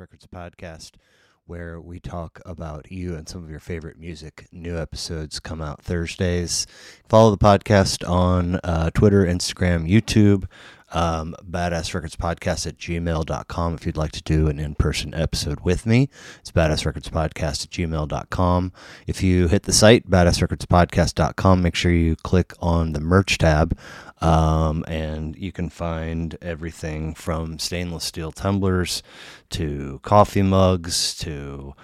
Records podcast, where we talk about you and some of your favorite music. New episodes come out Thursdays. Follow the podcast on uh, Twitter, Instagram, YouTube. Um, Badass Records Podcast at gmail.com if you'd like to do an in person episode with me. It's Badass Records Podcast at gmail.com. If you hit the site, badass records badassrecordspodcast.com, make sure you click on the merch tab. Um, and you can find everything from stainless steel tumblers to coffee mugs to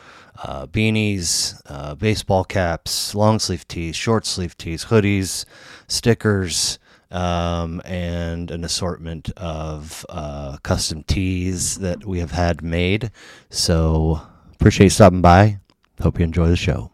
uh, beanies, uh, baseball caps, long sleeve tees, short sleeve tees, hoodies, stickers, um, and an assortment of uh, custom tees that we have had made. So appreciate stopping by. Hope you enjoy the show.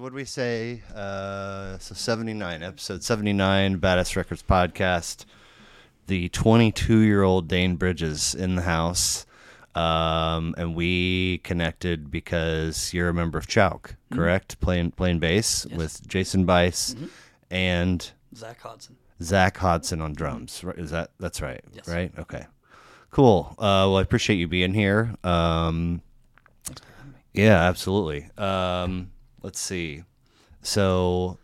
So what do we say? Uh, so 79, episode 79, Badass Records podcast. The 22 year old Dane Bridges in the house. Um, and we connected because you're a member of Chowk, correct? Playing playing bass Yes. with Jason Bice and Zach Hodson. Zach Hodson on drums. Right? Is that that's right? Yes. Right? Okay. Cool. Uh, well, I appreciate you being here. Um, Thanks for having me. yeah, absolutely. Um, let's see. So,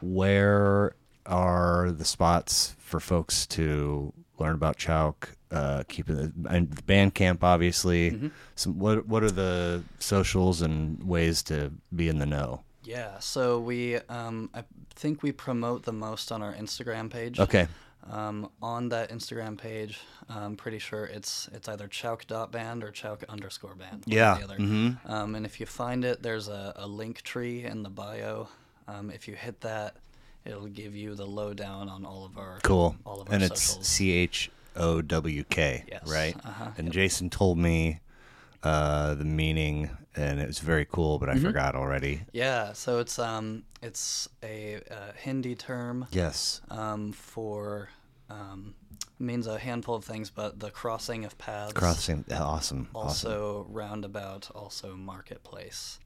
where are the spots for folks to learn about Chowk? Uh, keeping the and the band camp, obviously. Some what what are the socials and ways to be in the know? Yeah, so we, um, I think we promote the most on our Instagram page. Okay. Um, on that Instagram page, I'm pretty sure it's it's either chowk.band or chowk underscore band. Yeah, the other. mhm. Um, and if you find it, there's a, a link tree in the bio. Um, if you hit that, it'll give you the lowdown on all of our Cool. all of our and it's. C H O W K, Yes, right? uh-huh, And yep. Jason told me uh, the meaning, and it was very cool, but I Mm-hmm. forgot already. yeah, so it's um it's a, uh Hindi term. Yes. um, for um, means a handful of things, but the crossing of paths, Crossing. Awesome. awesome. also roundabout, also marketplace.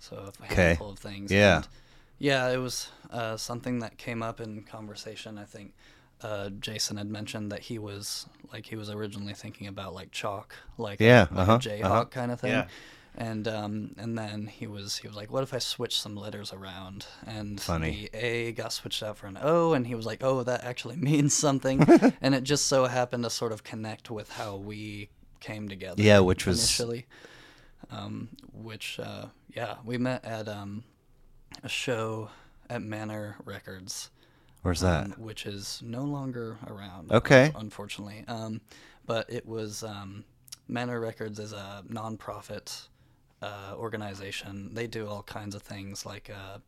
So a Okay. handful of things. Yeah. And yeah, it was uh, something that came up in conversation. I think uh, Jason had mentioned that he was like he was originally thinking about like chalk, like Yeah, a, like uh-huh, Jayhawk uh-huh. kind of thing. Yeah. And um, and then he was he was like, what if I switch some letters around? And Funny. the A got switched out for an O, and he was like, oh, that actually means something. and it just so happened to sort of connect with how we came together. Yeah, which was- initially, um, which uh, yeah, we met at um, a show at Manor Records Where's that? um, which is no longer around. Okay. Unfortunately, um, but it was um, Manor Records is a nonprofit uh, organization. They do all kinds of things like. Uh,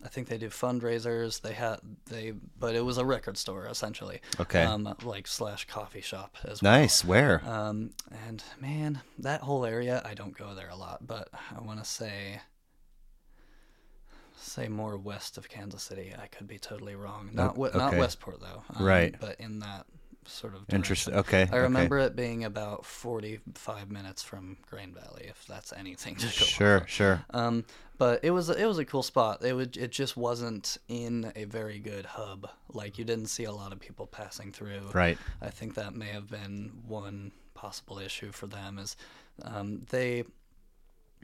I think they do fundraisers. They had they, but it was a record store essentially. Okay. Um, like slash coffee shop as well. nice. Where? Um, and man, that whole area, I don't go there a lot, but I want to say, say more west of Kansas City. I could be totally wrong. Not O- we- not. Westport though. um, Right. But in that sort of Interesting. Okay. I okay. remember it being about forty-five minutes from Grain Valley, if that's anything to go Sure. Sure. Um, but it was a, it was a cool spot. It would it just wasn't in a very good hub. Like you didn't see a lot of people passing through. Right. I think that may have been one possible issue for them is um, they,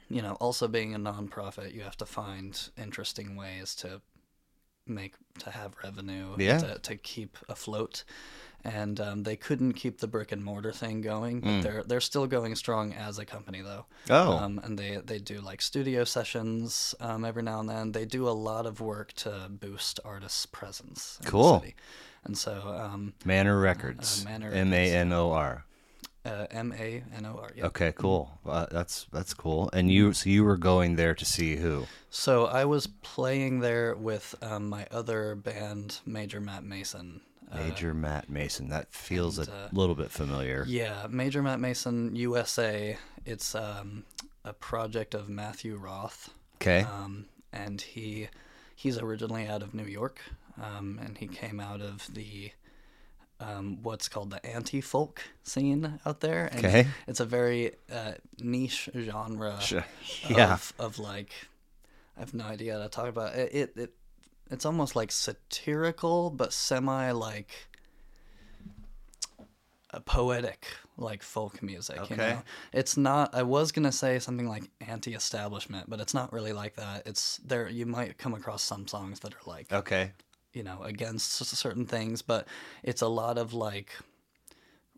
you know, also being a nonprofit, you have to find interesting ways to make to have revenue Yeah. to, to keep afloat. And um, they couldn't keep the brick and mortar thing going, but they're they're still going strong as a company though. Mm. Oh. Um, and they they do like studio sessions um, every now and then. They do a lot of work to boost artists' presence. Cool. And so um, Manor Records. uh, Manor M A N O R. uh, M A N O R. Yeah. Okay. Cool. Uh, that's that's cool. And you so you were going there to see who? So I was playing there with um, my other band, Major Matt Mason. Uh, Major Matt Mason. That feels and, a uh, little bit familiar. Yeah, Major Matt Mason USA. It's um, a project of Matthew Roth. Okay. Um, and he he's originally out of New York. um, and he came out of the um, what's called the anti-folk scene out there. And Okay. It's a very uh, niche genre Sure. Yeah. of, of like I have no idea how to talk about it. It, it it's almost like satirical, but semi like a poetic like folk music. You Okay. know, it's not. I was gonna say something like anti-establishment, but it's not really like that. It's there. You might come across some songs that are like Okay. you know against certain things but it's a lot of like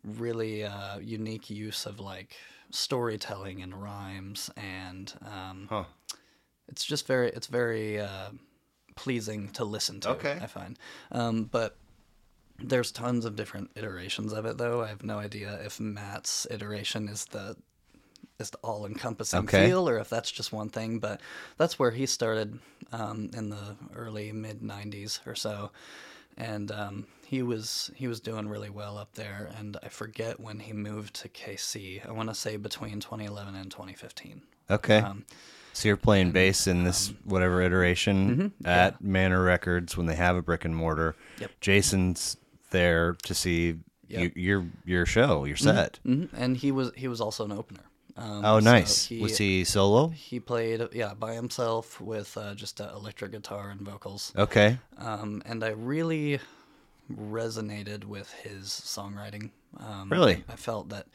really uh, unique use of like storytelling and rhymes and um, Huh. it's just very it's very uh, pleasing to listen to Okay. i find um, but there's tons of different iterations of it though i have no idea if matt's iteration is the is the all-encompassing Okay. feel or if that's just one thing but that's where he started um, in the early mid 90s or so and um, he was he was doing really well up there and i forget when he moved to kc i want to say between 2011 and 2015 Okay. um, so you're playing bass in this whatever iteration mhm, at Manor Records when they have a brick and mortar. Yep. Jason's there to see Yep. you, your your show, your set. hmm and he was he was also an opener um, Oh, so nice. Was he solo? he played yeah by himself with uh, just uh, electric guitar and vocals Okay. um, and I really resonated with his songwriting. Um, Really? I felt that,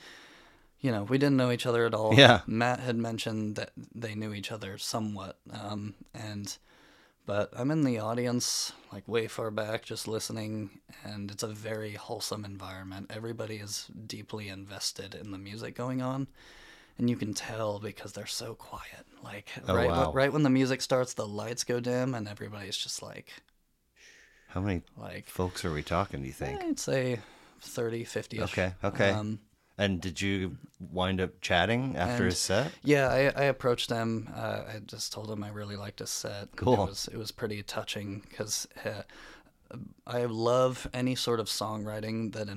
you know, we didn't know each other at all. Yeah. Matt had mentioned that they knew each other somewhat, um, and but I'm in the audience, like way far back, just listening, and it's a very wholesome environment. Everybody is deeply invested in the music going on. And you can tell because they're so quiet. Like Oh, right, wow. right when the music starts, the lights go dim, and everybody's just like, How many like folks are we talking, do you think? I'd say 30, 50. Okay, okay. Um, And did you wind up chatting after And- his set? yeah, I, I approached him. Uh, I just told him I really liked his set. Cool. It was it was pretty touching because uh, I love any sort of songwriting that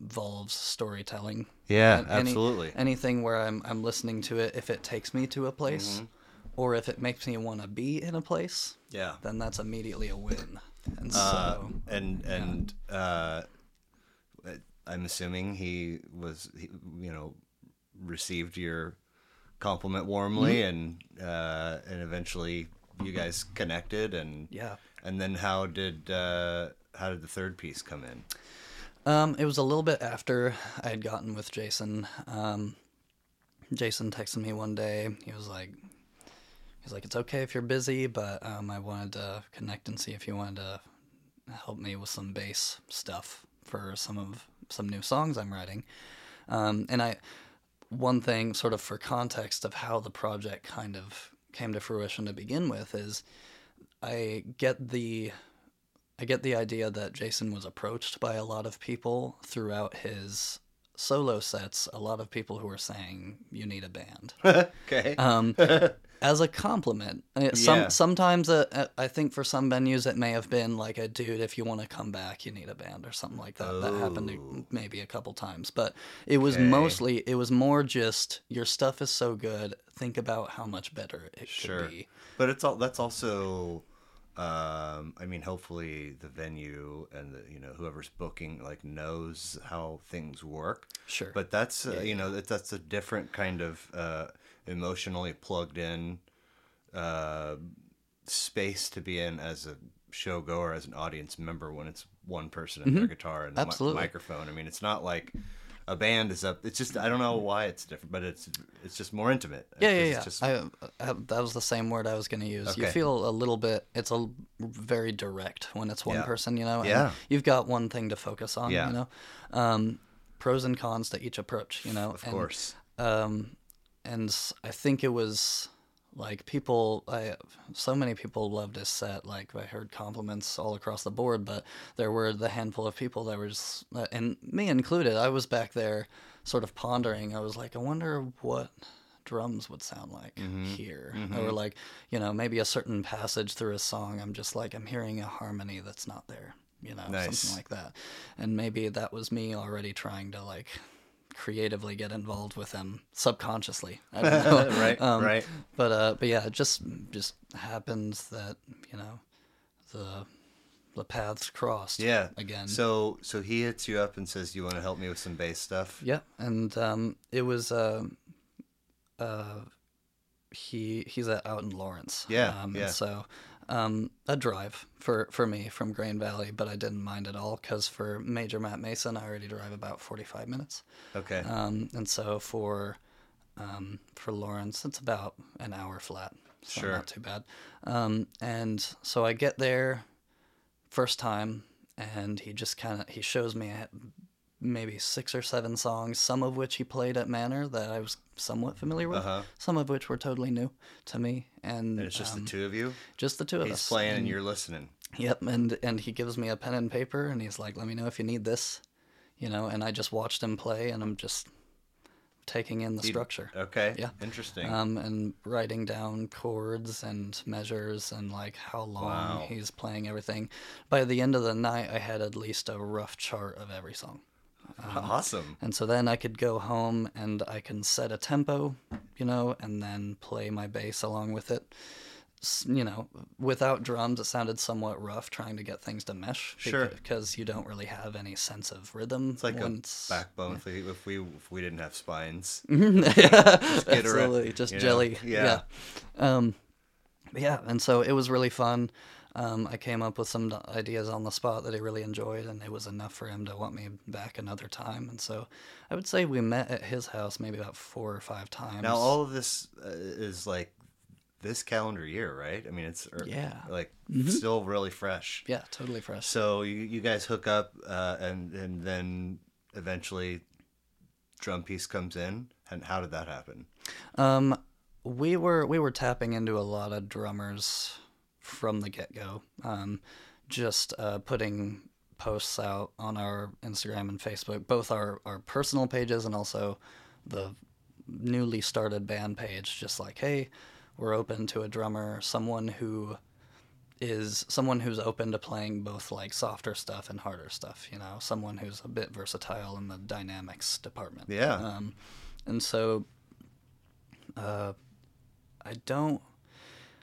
involves storytelling. Yeah, any- absolutely. anything where I'm I'm listening to it, if it takes me to a place, Mm-hmm. or if it makes me want to be in a place, yeah. then that's immediately a win. And so Uh, and and uh, I'm assuming he was, he, you know, received your compliment warmly, and uh, and eventually you guys connected, and yeah. and then how did uh, how did the third piece come in? Um, it was a little bit after I had gotten with Jason. Um, Jason texted me one day. He was like, he's like, it's okay if you're busy, but um, I wanted to connect and see if you wanted to help me with some bass stuff for some of some new songs I'm writing. Um, and I, one thing, sort of for context of how the project kind of came to fruition to begin with, is I get the I get the idea that Jason was approached by a lot of people throughout his solo sets. A lot of people who were saying you need a band. okay. Um, as a compliment. Uh, Some Yeah. sometimes uh, uh, I think for some venues it may have been like a dude, if you want to come back, you need a band or something like that. That happened Oh. maybe a couple times, but it was Okay. mostly it was more just your stuff is so good. Think about how much better it Sure. could be. But it's all that's also um I mean hopefully the venue and the, you know whoever's booking like knows how things work. Sure. But that's uh, you know that that's a different kind of uh emotionally plugged in uh space to be in as a show goer as an audience member when it's one person and their guitar and a mi- Mm-hmm. Microphone. I mean it's not like a band is up. It's just I don't know why it's different, but it's it's just more intimate. Yeah, yeah, yeah. just- I, I, that was the same word I was going to use. You feel a little bit. It's a very direct when it's one Yeah. person. You know. Yeah. You've got one thing to focus on. Yeah. You know. Um, pros and cons to each approach. You know. of and, course. Um, and I think it was like people. I so many people loved his set. Like I heard compliments all across the board, but there were the handful of people that were just, uh, and me included. I was back there, sort of pondering. I was like, I wonder what drums would sound like Mm-hmm. here, or like you know maybe a certain passage through a song. I'm just like I'm hearing a harmony that's not there. You know, Nice. something like that. And maybe that was me already trying to like creatively get involved with them subconsciously. I don't know. right, Um, right. But uh, but yeah, it just just happens that you know the the paths crossed. Yeah. Again. So so he hits you up and says, "You want to help me with some bass stuff?" Yeah, and um, it was uh, uh, he he's out in Lawrence. Yeah, um, yeah. And so um, a drive for for me from Grain Valley, but I didn't mind at all because for Major Matt Mason, I already drive about forty five minutes. Okay. Um, and so for um, for Lawrence, it's about an hour flat. So Sure. Not too bad. Um, and so I get there first time, and he just kind of he shows me a- maybe six or seven songs, some of which he played at Manor that I was somewhat familiar with, Uh-huh. some of which were totally new to me, and, and it's just um, the two of you. just the two of He's us. playing and and- you're listening. Yep, and and he gives me a pen and paper, and he's like, "Let me know if you need this," you know. And I just watched him play, and I'm just taking in the He- structure, Okay. Yeah. Interesting. um, and writing down chords and measures and like how long Wow. he's playing everything. By the end of the night, I had at least a rough chart of every song. Awesome. And so then I could go home and I can set a tempo, you know, and then play my bass along with it. You know, without drums, it sounded somewhat rough trying to get things to mesh. Sure. Because you don't really have any sense of rhythm. It's like a backbone if we if we if we didn't have spines. yeah, around, absolutely, just you know? jelly. Yeah. Yeah. Um, yeah, and so it was really fun. Um, I came up with some ideas on the spot that he really enjoyed, and it was enough for him to want me back another time. And so I would say we met at his house maybe about four or five times. Now all of this uh, is like this calendar year, right? I mean, it's er, Yeah. like Mhm. still really fresh. yeah, totally fresh. So you you guys hook up, uh, and and then eventually, drum piece comes in. And how did that happen? Um, we were we were tapping into a lot of drummers from the get go. Um, just uh, putting posts out on our Instagram and Facebook, both our our personal pages and also the newly started band page. Just like, hey, we're open to a drummer, someone who is someone who's open to playing both like softer stuff and harder stuff. You know, someone who's a bit versatile in the dynamics department. Yeah. Um, and so, uh, I don't.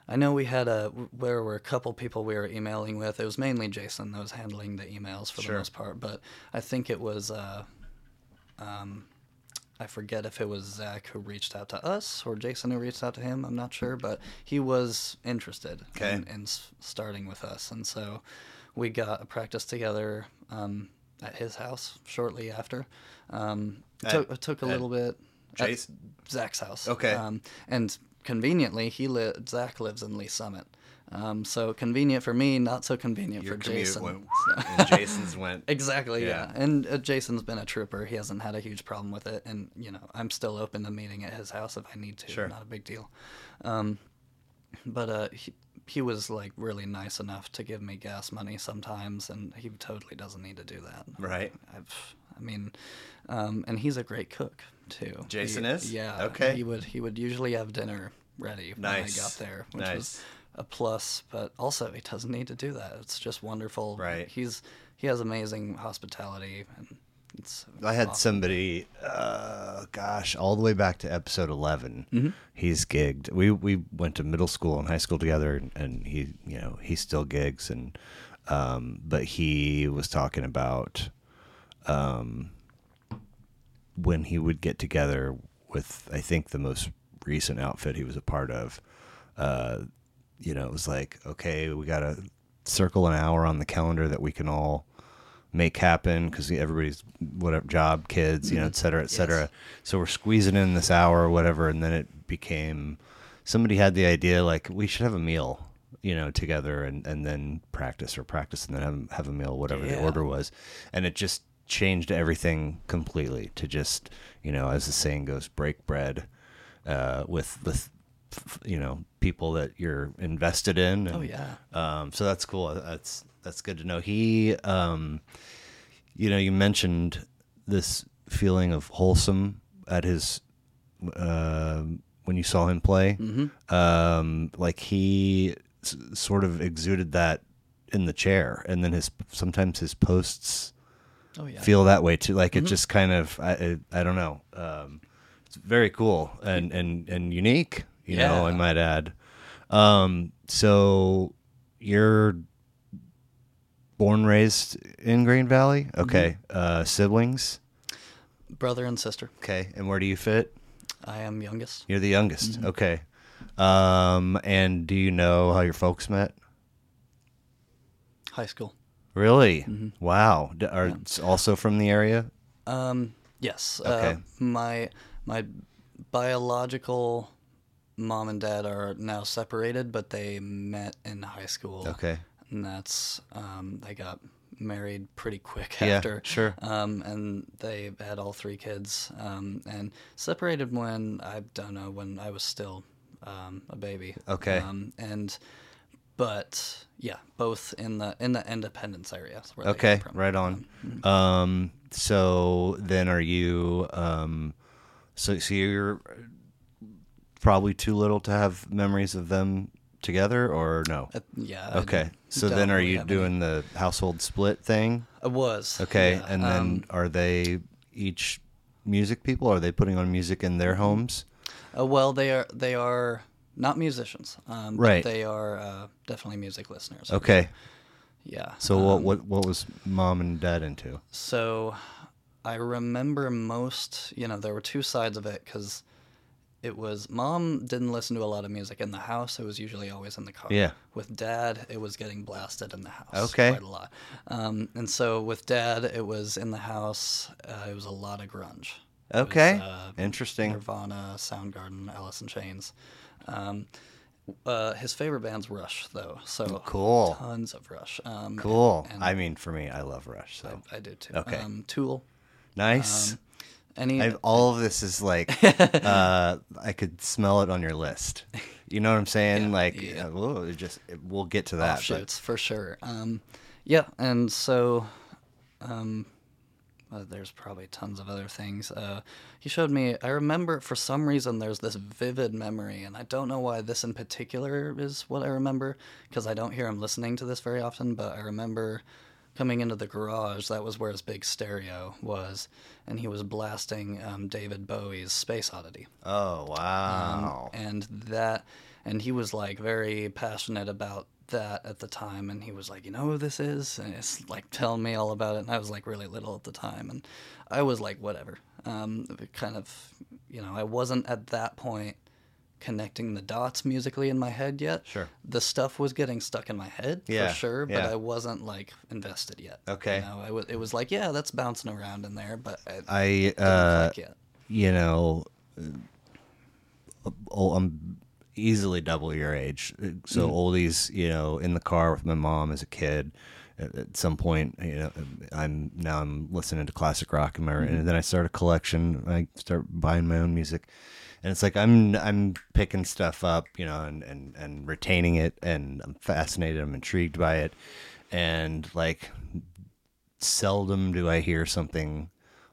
I know we had a there were a couple people we were emailing with. It was mainly Jason that was handling the emails for Sure. the most part, but I think it was. Uh, um, I forget if it was Zach who reached out to us or Jason who reached out to him. I'm not sure, but he was interested Okay. in, in starting with us, and so we got a practice together um, at his house shortly after. Um, it At- took, it took a little bit. at Jason? Zach's house. Okay. Um, and conveniently, he li- Zach lives in Lee's Summit. Um, so convenient for me, not so convenient Your for Jason. went, So- and Jason's went. Exactly, Yeah. yeah. And uh, Jason's been a trooper. He hasn't had a huge problem with it. And, you know, I'm still open to meeting at his house if I need to. Sure. Not a big deal. Um, but uh, he, he was, like, really nice enough to give me gas money sometimes. And he totally doesn't need to do that. Right. I've, I mean, um, and he's a great cook, too. Jason He- is? Yeah. Okay. He would, he would usually have dinner ready when Nice. I got there, which Nice. was a plus. But also, he doesn't need to do that. It's just wonderful. Right. He's he has amazing hospitality, and it's. I had awesome. somebody, uh, gosh, all the way back to episode 11. Mm-hmm. He's gigged. We we went to middle school and high school together, and, and he, you know, he still gigs, and um, but he was talking about um, when he would get together with, I think the most recent outfit he was a part of. Uh, you know, it was like, okay, we got to circle an hour on the calendar that we can all make happen because everybody's whatever job, kids, you know, et cetera, et cetera. Yes. So we're squeezing in this hour or whatever, and then it became somebody had the idea like we should have a meal, you know, together and and then practice or practice and then have have a meal, whatever the order was, and it just changed everything completely to just you know, as the saying goes, break bread uh, with with f- you know people that you're invested in. Oh yeah. um, so that's cool. That's that's good to know. He, um, you know, you mentioned this feeling of wholesome at his uh, when you saw him play. Mm-hmm. Um, like he s- sort of exuded that in the chair, and then his sometimes his posts Oh yeah. feel that way too. Like Mhm. it just kind of I I, I don't know. Um, it's very cool and and and unique. You know, I might add. Um, so you're born raised in Green Valley. Okay. Uh, siblings. Brother and sister. Okay. And where do you fit? I am youngest. You're the youngest. Okay. Um, and do you know how your folks met? High school. Really? Wow. D- Are s- also from the area? Um, yes. Okay. Uh, my my biological mom and dad are now separated, but they met in high school. Okay. And that's um, they got married pretty quick Yeah, after. sure. Um, and they had all three kids. Um, and separated when I don't know when I was still um, a baby. Okay. Um, and but yeah, both in the in the Independence area. Okay. Right on. Um, so then are you, um, so, so you're probably too little to have memories of them together or no? Uh, yeah. Okay. So then are you have any- doing the household split thing? I was. Okay. yeah. And then Um, are they each music people? Are they putting on music in their homes? uh, well, they are they are not musicians. Um, but Right. They are uh, definitely music listeners. Okay. Yeah. So what, um, what, what was mom and dad into? So I remember most. You know, there were two sides of it because. It was mom didn't listen to a lot of music in the house. It was usually always in the car. Yeah. With dad, it was getting blasted in the house. Okay. Quite a lot. Um, and so with dad, it was in the house. Uh, it was a lot of grunge. It was, Okay. uh, Interesting. Nirvana, Soundgarden, Alice in Chains. Um, uh, his favorite band's Rush, though. So Cool. tons of Rush. Um, Cool. I mean, for me, I love Rush. So I, I do too. Okay. Um, Tool. nice. Um, any I've, all of this is like uh, I could smell it on your list. You know what I'm saying? like, yeah. uh, whoa, just it, we'll get to that. but- offshoots for sure. Um, yeah, and so um, uh, there's probably tons of other things. Uh, he showed me. I remember for some reason there's this vivid memory, and I don't know why this in particular is what I remember because I don't hear him listening to this very often. But I remember coming into the garage. That was where his big stereo was, and he was blasting um, David Bowie's Space Oddity. oh Um, wow. and that and he was like very passionate about that at the time and he was like you know who this is and it's like telling me all about it and i was like really little at the time and i was like whatever um, kind of you know i wasn't at that point connecting the dots musically in my head yet Sure. the stuff was getting stuck in my head Yeah, for sure but yeah. i wasn't like invested yet Okay. you know, I was, it was like yeah that's bouncing around in there but I, I uh, you know, uh, oh, I'm easily double your age. So mm-hmm. oldies, you know, in the car with my mom as a kid. At some point, you know, I'm now I'm listening to classic rock, and my mm-hmm. and then I start a collection. I start buying my own music, and it's like I'm I'm picking stuff up, you know, and and and retaining it, and I'm fascinated. I'm intrigued by it, and like seldom do I hear something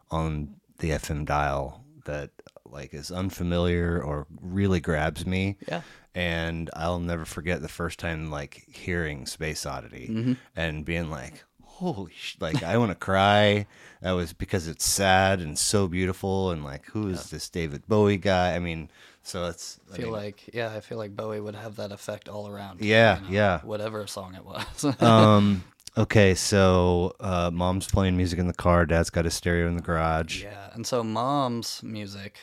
on the FM dial that like is unfamiliar or really grabs me. Yeah. And I'll never forget the first time like hearing Space Oddity Mm-hmm. and being like, holy sh-, like I want to cry. That was because it's sad and so beautiful and like who is this David Bowie guy? I mean, so it's I I feel mean, like yeah, I feel like Bowie would have that effect all around. Yeah, yeah. Whatever song it was. um okay, so uh mom's playing music in the car, dad's got a stereo in the garage. yeah, and so mom's music,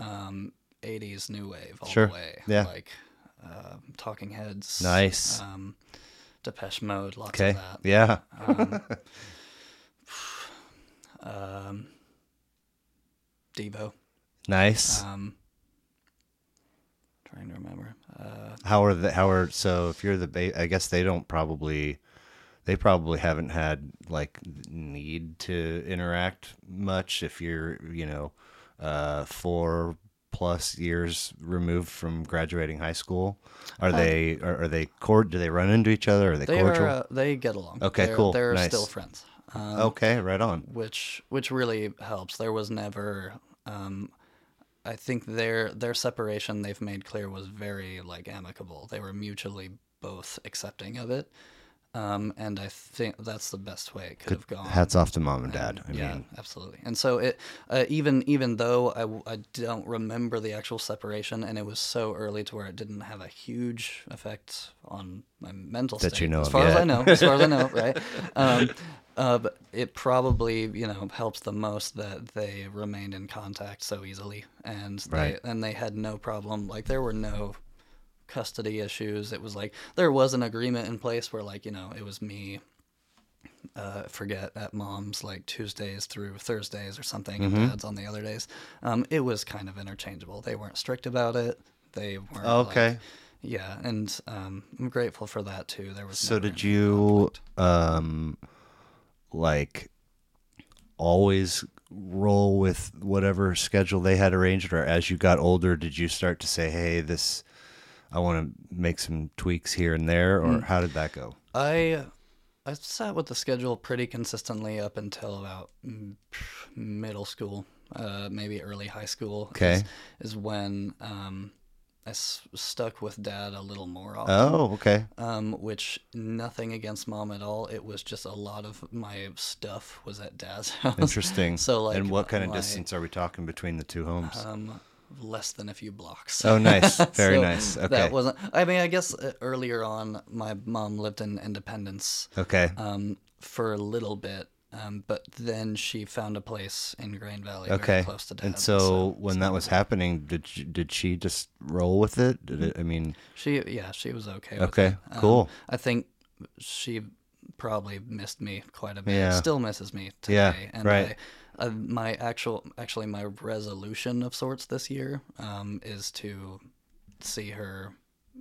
um, '80s new wave all Sure, the way. yeah. like uh, Talking Heads. Nice. Um, Depeche Mode, lots Okay. of that. Yeah. Um, Devo. Nice. Um, trying to remember. Uh, How are the how are so if you're the ba- I guess they don't probably they probably haven't had like need to interact much if you're you know uh four plus years removed from graduating high school are they are, are they cord do they run into each other are they, they cordial are. Uh, they get along. Okay, They're, cool, They're nice. still friends. Um, okay right on which which really helps. There was never um, I think their their separation they've made clear was very like amicable. They were mutually both accepting of it. Um, and I think that's the best way it could have gone. Hats off to mom and dad. I yeah, mean, absolutely. And so it, uh, even even though I, I don't remember the actual separation, and it was so early to where it didn't have a huge effect on my mental That state. you know as far as I know, as far as I know, right? Um, uh, but it probably you know helps the most that they remained in contact so easily, and Right. they and they had no problem. Like there were no custody issues. It was like there was an agreement in place where like you know it was me uh, forget at mom's like Tuesdays through Thursdays or something, Mm-hmm. and dad's on the other days. Um, it was kind of interchangeable. They weren't strict about it. They weren't. Okay. like- yeah, and um, I'm grateful for that too. There was. so did you um like always roll with whatever schedule they had arranged or as you got older did you start to say hey this i want to make some tweaks here and there Mm. or how did that go I I sat with the schedule pretty consistently up until about mm, middle school, uh, maybe early high school. Okay. is, is when um, I s- stuck with dad a little more often. oh okay um, which nothing against mom at all. It was just a lot of my stuff was at dad's house. interesting So, like, and what kind of my- distance are we talking between the two homes Um, less than a few blocks. oh nice very So nice okay That wasn't. I mean, I guess uh, earlier on, my mom lived in Independence okay um, for a little bit, um, but then she found a place in Grain Valley, okay close to dad. and so, when that was happening did you, did she just roll with it did it i mean she, yeah, she was okay. With Okay, it. Um, cool. I think she probably missed me quite a bit. Yeah. Still misses me today. Yeah, and right. I, uh, my actual, actually, my resolution of sorts this year um, is to see her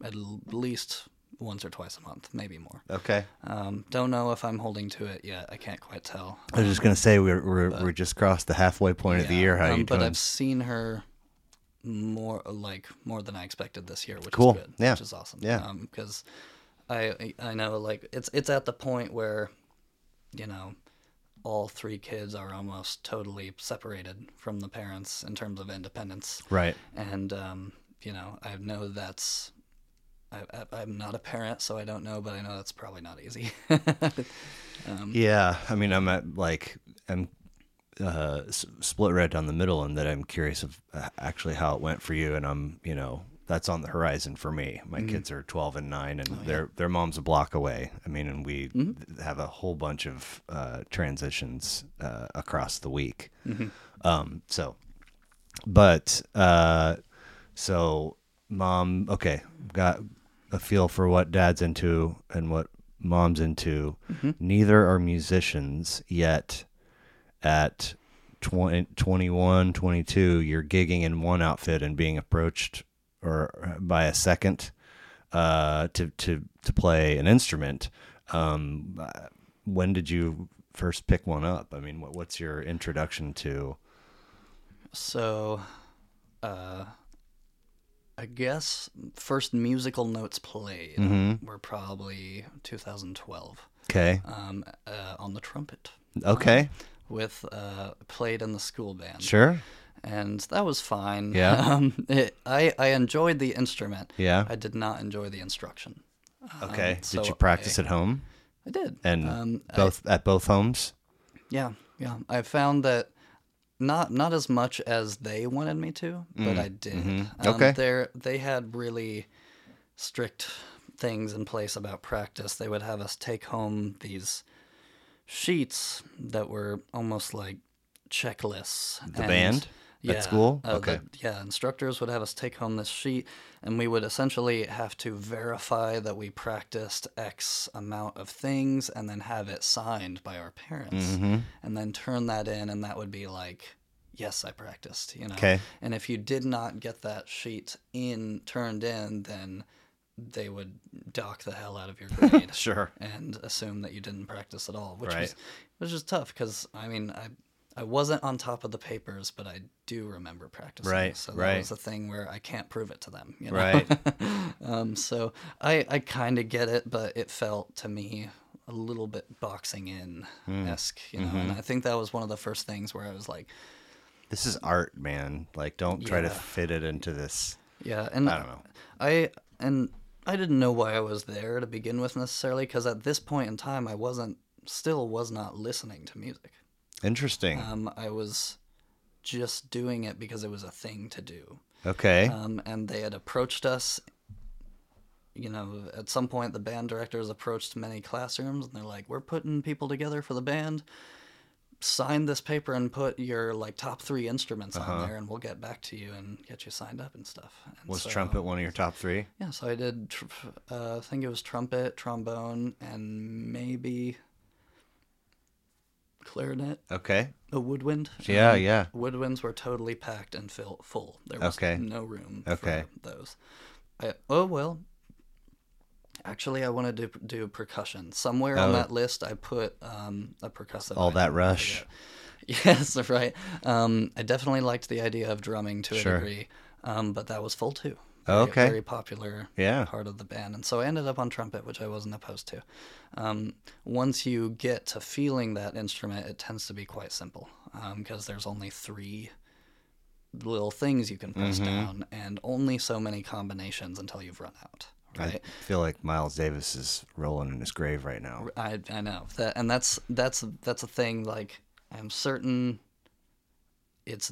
at l- least once or twice a month, maybe more. okay Um, don't know if I'm holding to it yet. I can't quite tell. I was just gonna say we're we're, we're just crossed the halfway point of the year. How um, you But? I've seen her more like more than I expected this year, which Cool. is good. Yeah. Which is awesome. Yeah. Because I I know like it's it's at the point where, you know, all three kids are almost totally separated from the parents in terms of independence, Right. and um, you know I know that's. I, I, I'm not a parent, so I don't know, but I know that's probably not easy. um, Yeah. I mean, I'm at like I'm uh, s- split right down the middle, and that I'm curious of uh, actually how it went for you, and I'm you know that's on the horizon for me. My Mm-hmm. kids are 12 and 9 Oh, and their their mom's a block away. I mean, and we Mm-hmm. have a whole bunch of uh, transitions uh, across the week. Mm-hmm. Um, so, but uh, so mom, okay, got a feel for what dad's into and what mom's into. Mm-hmm. Neither are musicians yet. At 20, 21, 22, you're gigging in one outfit and being approached or by a second uh, to to to play an instrument. Um, uh, when did you first pick one up? I mean, what, what's your introduction to? So, uh, I guess first musical notes played Mhm. were probably 2012 Okay, um, uh, on the trumpet okay, with uh, played in the school band. sure, And that was fine. Yeah. Um, it, I, I enjoyed the instrument. yeah, I did not enjoy the instruction. okay. Um, so did you practice I, at home I did. and um, I- both at both homes? Yeah, yeah. I found that not not as much as they wanted me to, but I did. mhm. Um, Okay. They they had really strict things in place about practice. They would have us take home these sheets that were almost like checklists. The band at school? uh, the- Okay. yeah, instructors would have us take home this sheet, and we would essentially have to verify that we practiced X amount of things, and then have it signed by our parents, Mm-hmm. and then turn that in, and that would be like, yes, I practiced. You know. Okay. And if you did not get that sheet in turned in, then they would dock the hell out of your grade Sure. and assume that you didn't practice at all, which Right. was which is tough because I mean I I wasn't on top of the papers, but I do remember practicing. Right, So that right. was a thing where I can't prove it to them. You know? Right. um, so I I kind of get it, but it felt to me a little bit boxing in esque, you know. Mm-hmm. And I think that was one of the first things where I was like, This is art, man. Like, don't try to fit it into this. yeah, and I don't know. I and I didn't know why I was there to begin with necessarily, because at this point in time, I wasn't, still was not listening to music. Interesting. Um, I was just doing it because it was a thing to do. okay. Um, and they had approached us. You know, at some point, the band directors approached many classrooms, and they're like, "We're putting people together for the band. Sign this paper and put your like top three instruments on there, and we'll get back to you and get you signed up and stuff." And Was so- trumpet one of your top three? Yeah, so I did. Tr- uh, I think it was trumpet, trombone, and maybe clarinet. Okay. A woodwind. Yeah, Um, yeah. Woodwinds were totally packed and fill, full. There was Okay. no room Okay. for those. I, oh well. Actually, I wanted to do percussion. Somewhere Oh. on that list, I put um, a percussive. All that rush. Yes, right. Um, I definitely liked the idea of drumming to a Sure. degree, um, but that was full too. Okay. Very popular Yeah. part of the band. And so I ended up on trumpet, which I wasn't opposed to. Um, once you get to feeling that instrument, it tends to be quite simple because there's only three little things you can Mm-hmm. press down and only so many combinations until you've run out. Right? I feel like Miles Davis is rolling in his grave right now. I, I know that, and that's that's that's a thing. Like I'm certain it's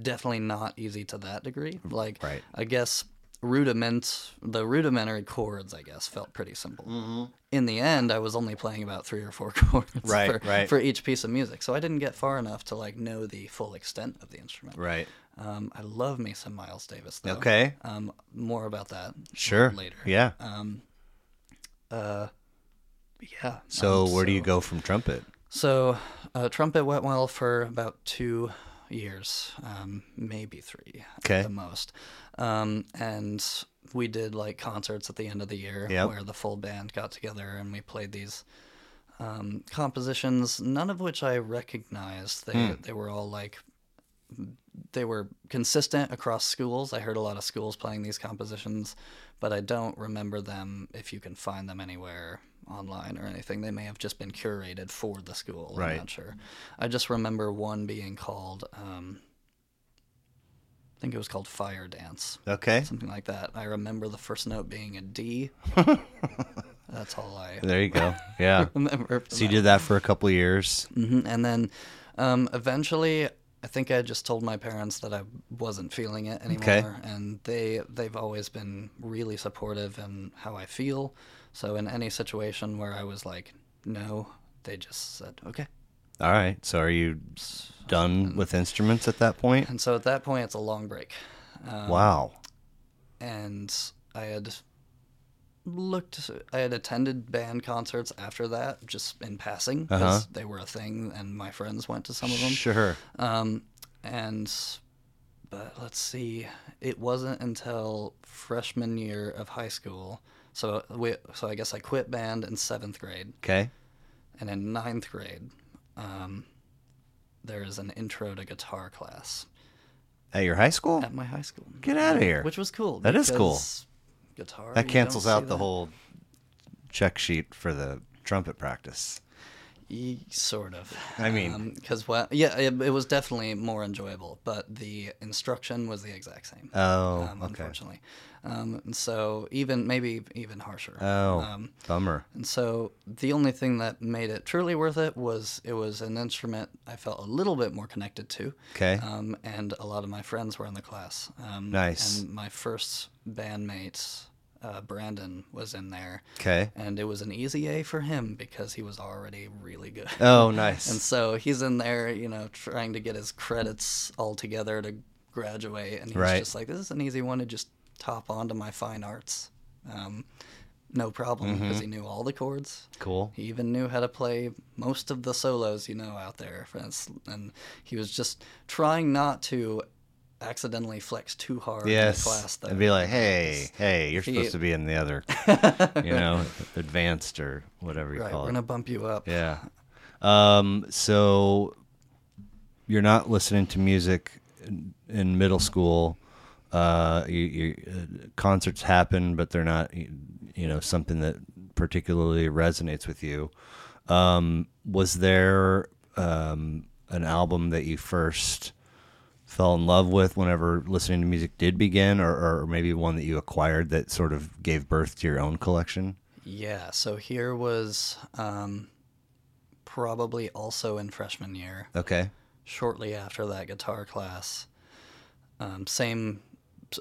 definitely not easy to that degree. Like Right. I guess rudiment the rudimentary chords I guess felt pretty simple. In the end, I was only playing about three or four chords Right, for, right. for each piece of music, so I didn't get far enough to like know the full extent of the instrument. Right. Um, I love me some Miles Davis though. Okay. Um, more about that Sure. later. Yeah. Um, uh, yeah. So um, where do you go from trumpet? So, uh, trumpet went well for about two years, um, maybe three Okay. at the most. Um, and we did like concerts at the end of the year Yep. where the full band got together and we played these um, compositions, none of which I recognized. They Hmm. they were all like they were consistent across schools. I heard a lot of schools playing these compositions, but I don't remember them if you can find them anywhere online or anything. They may have just been curated for the school. Right. I'm not sure. I just remember one being called, um, I think it was called Fire Dance, Okay. something like that. I remember the first note being a D. That's all I There you go. Yeah. remember. So you that did that for a couple years. hmm And then um, eventually, I think I just told my parents that I wasn't feeling it anymore, Okay. and they they've always been really supportive in how I feel. So in any situation where I was like, no, they just said okay. All right. So are you done with instruments at that point? And so at that point, it's a long break. Um, Wow. And I had looked, I had attended band concerts after that, just in passing, because Uh-huh. they were a thing, and my friends went to some of them. Sure. Um, and but let's see, it wasn't until freshman year of high school. So we, so I guess I quit band in seventh grade, Okay. and in ninth grade, um, there is an intro to guitar class At your high school? at my high school. Get out of here. Which was cool. That is cool. Guitar. That cancels out the that. whole check sheet for the trumpet practice. Ye- sort of. I mean- because well, yeah, it, it was definitely more enjoyable, but the instruction was the exact same. Oh, um, okay. unfortunately. Um, and so even maybe even harsher. Oh, Um, bummer. and so the only thing that made it truly worth it was it was an instrument I felt a little bit more connected to. Okay. Um, and a lot of my friends were in the class. Um, Nice. And my first bandmate, uh, Brandon, was in there. Okay. And it was an easy A for him because he was already really good. Oh, nice. And so he's in there, you know, trying to get his credits all together to graduate, and he's Right. just like, "This is an easy one to just top onto my fine arts, um, no problem," because he knew all the chords. cool. He even knew how to play most of the solos, you know, out there. And he was just trying not to accidentally flex too hard in Yes. class. Though. And be like, hey, hey, you're He- supposed to be in the other, you know, advanced or whatever you right, call we're it. gonna bump you up. Yeah. Um, so you're not listening to music in, in middle school. Uh, you, you, uh, concerts happen, but they're not, you, you know, something that particularly resonates with you. Um, was there um, an album that you first fell in love with whenever listening to music did begin, or, or maybe one that you acquired that sort of gave birth to your own collection? Yeah, so here was um, probably also in freshman year, Okay. shortly after that guitar class. Um, same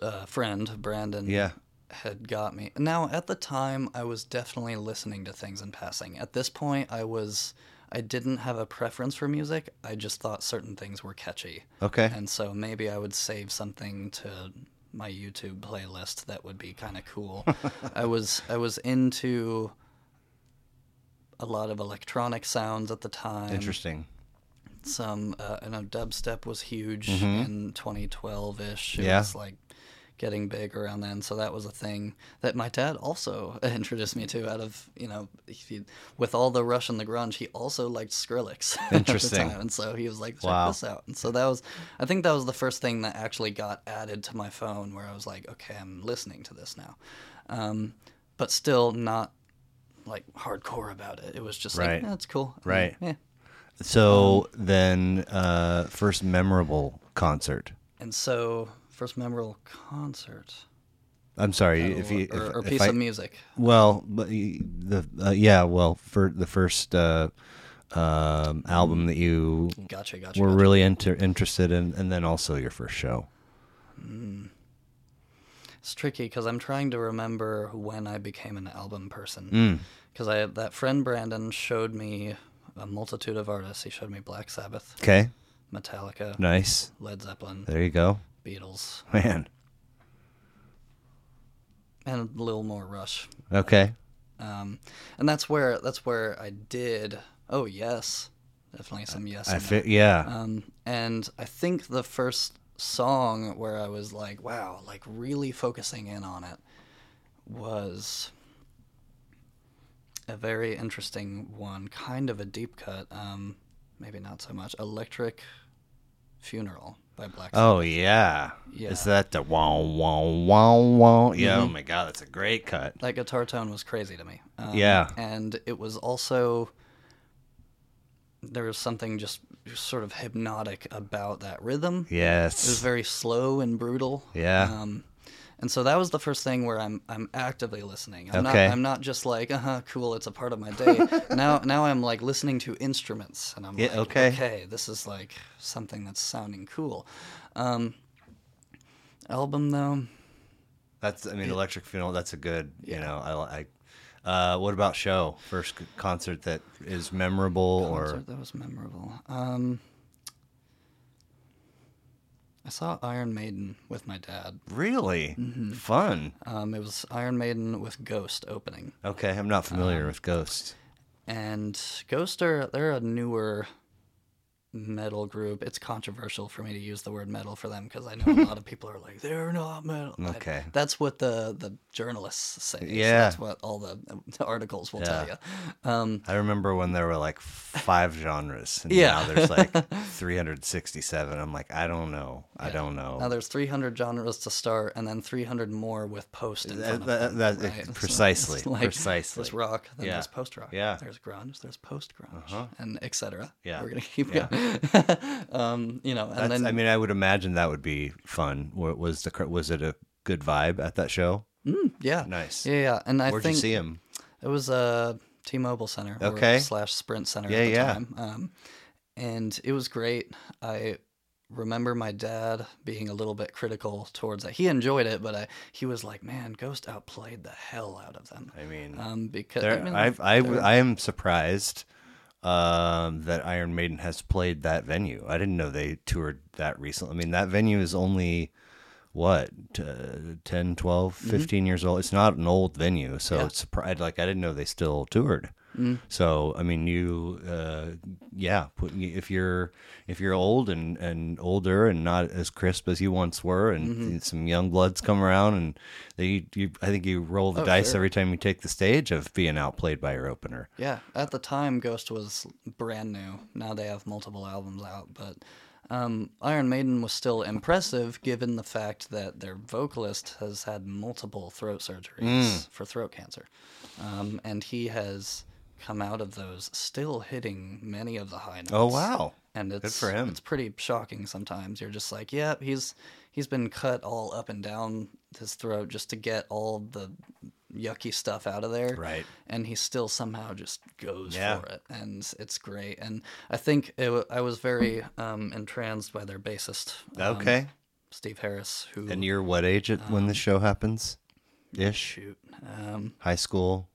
uh, friend, Brandon, Yeah. had got me. Now, at the time, I was definitely listening to things in passing. At this point, I was. I didn't have a preference for music. I just thought certain things were catchy. Okay. And so maybe I would save something to my YouTube playlist that would be kind of cool. I was I was into a lot of electronic sounds at the time. Interesting. Some uh, I know dubstep was huge in 2012ish. It Yeah. was like getting big around then, so that was a thing that my dad also introduced me to. Out of you know, he, with all the rush and the grunge, he also liked Skrillex. at the Interesting. time, and so he was like, check Wow. this out. And so that was, I think that was the first thing that actually got added to my phone, where I was like, okay, I'm listening to this now, um, but still not like hardcore about it. It was just Right. like, yeah, cool. Right. Yeah. So then, uh, first memorable concert. And so, first memorable concert. I'm sorry if or, you or, if, or if piece I- of music. Well, but the uh, yeah, well, for the first uh, um, album that you Gotcha, gotcha. were gotcha. really inter- interested in, and then also your first show. It's tricky because I'm trying to remember when I became an album person. Mm. Because I that friend Brandon showed me a multitude of artists. He showed me Black Sabbath, Okay, Metallica, nice. Led Zeppelin, There you go, Beatles, man. and a little more Rush. Okay, Um, and that's where that's where I did. Oh yes, definitely some yes. I fi- yeah, Um, and I think the first song where I was like, wow, like really focusing in on it was a very interesting one, kind of a deep cut. Um, maybe not so much. Electric Funeral by Black Sabbath. Oh yeah. Yeah. Is that the wow wow wow wow? Yeah. Oh Mhm. my god, that's a great cut. That guitar tone was crazy to me. Um, Yeah. And it was also there was something just sort of hypnotic about that rhythm. Yes. It was very slow and brutal. Yeah. Um, and so that was the first thing where I'm I'm actively listening. I'm Okay. not I'm not just like, uh huh, cool, it's a part of my day. now now I'm like listening to instruments and I'm Yeah, like, okay. okay, this is like something that's sounding cool. Um, album though, That's I mean, Electric Funeral. That's a good. You know, I like. Uh, what about show? First concert that is memorable or concert that was memorable. Um, I saw Iron Maiden with my dad. really Mm-hmm. fun. Um, it was Iron Maiden with Ghost opening. Okay, I'm not Um, familiar with Ghost. And Ghost are they're a newer metal group. It's controversial for me to use the word metal for them because I know a lot of people are like they're not metal. I- Okay. that's what the the journalists say. so Yeah. that's what all the, the articles will tell you. Um, I remember when there were like five genres, and Yeah. now there's like 367. I'm like, I don't know, I don't know. now there's 300 genres to start, and then 300 more with post That- that- right? So precisely, it's like, precisely. There's rock, then Yeah. there's post rock. Yeah. There's grunge, there's post grunge, Uh-huh. and etc. Yeah. We're gonna keep Yeah. going. um, you know, and That's, then I mean, I would imagine that would be fun. Was the was it a good vibe at that show? Mm, yeah, Nice. yeah, yeah. And I Where'd think you see him? it was uh, T-Mobile Center, or Okay. slash Sprint Center Yeah, at the yeah. time. Um, and it was great. I remember my dad being a little bit critical towards it. He enjoyed it, but I, he was like, "Man, Ghost outplayed the hell out of them." I mean, Um, because I mean, I've, I, I am surprised um, that Iron Maiden has played that venue. I didn't know they toured that recently. I mean, that venue is only, what, uh, 10, 12, 15 years old. It's not an old venue. So Mm-hmm. Yeah. it's surprised. Like, I didn't know they still toured. Mm. So I mean, you, uh, yeah. Put, if you're if you're old and, and older and not as crisp as you once were, and Mm-hmm. some young bloods come around, and they, you, I think you roll the Oh, dice sure. every time you take the stage of being outplayed by your opener. Yeah, at the time, Ghost was brand new. Now they have multiple albums out, but um, Iron Maiden was still impressive given the fact that their vocalist has had multiple throat surgeries Mm. for throat cancer. Um, and he has come out of those still hitting many of the high notes. Oh wow! and it's Good for him. it's pretty shocking sometimes. You're just like, yeah, he's he's been cut all up and down his throat just to get all the yucky stuff out of there. Right. And he still somehow just goes Yeah. for it, and it's great. And I think it, I was very um, entranced by their bassist, um, Okay. Steve Harris, who And you're what age at, when the show happens? Ish. shoot, um, High school.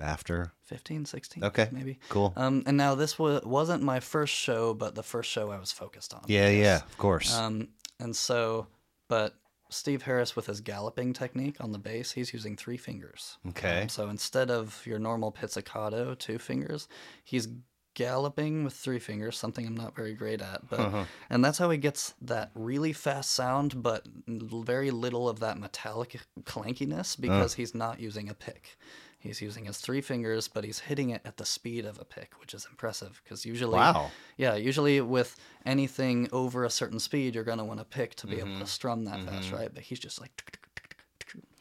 After. 15, 16, Okay. maybe. Cool. Um, and now this wa- wasn't my first show, but the first show I was focused on. yeah, yeah, of course. Um, and so, but Steve Harris with his galloping technique on the bass, he's using three fingers. Okay. Um, so instead of your normal pizzicato, two fingers, he's galloping with three fingers, something I'm not very great at. But Uh-huh. and that's how he gets that really fast sound, but very little of that metallic clankiness because he's not using a pick. He's using his three fingers, but he's hitting it at the speed of a pick, which is impressive because usually, Wow. yeah, usually with anything over a certain speed, you're gonna want to pick to be able Mm-hmm. to strum that fast, right? But he's just like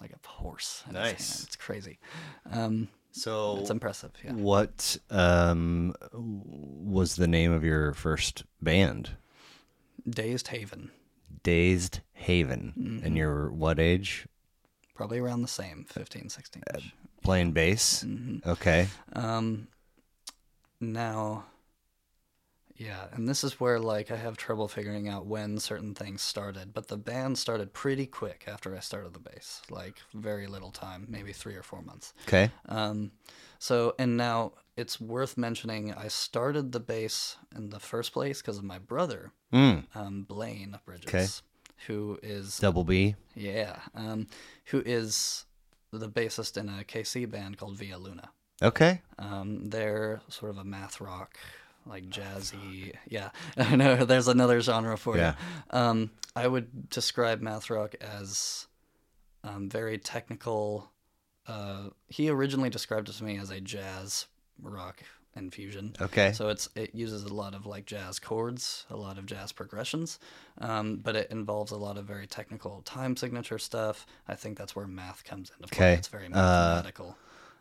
like a horse. in his hand. Nice. It's crazy. Um, so it's impressive. Yeah. What um, was the name of your first band? Dazed Haven, Dazed Haven. Mm-hmm. And you're what age? probably around the same, 15, 16. Playing bass. Mm-hmm. Okay. Um, now, yeah, and this is where like I have trouble figuring out when certain things started. But the band started pretty quick after I started the bass, like very little time, maybe three or four months. Okay. Um, so and now it's worth mentioning I started the bass in the first place because of my brother, Mm. um, Blaine Bridges, Okay. who is Double B. yeah, um, who is the bassist in a KC band called Via Luna. Okay. Um, they're sort of a math rock, like jazzy. Yeah, I know. There's another genre for Yeah. you. Um, I would describe math rock as um, very technical. Uh, he originally described it to me as a jazz rock infusion. Okay. So it's it uses a lot of like jazz chords, a lot of jazz progressions, um, but it involves a lot of very technical time signature stuff. I think that's where math comes into play. Okay. It's very Uh, mathematical.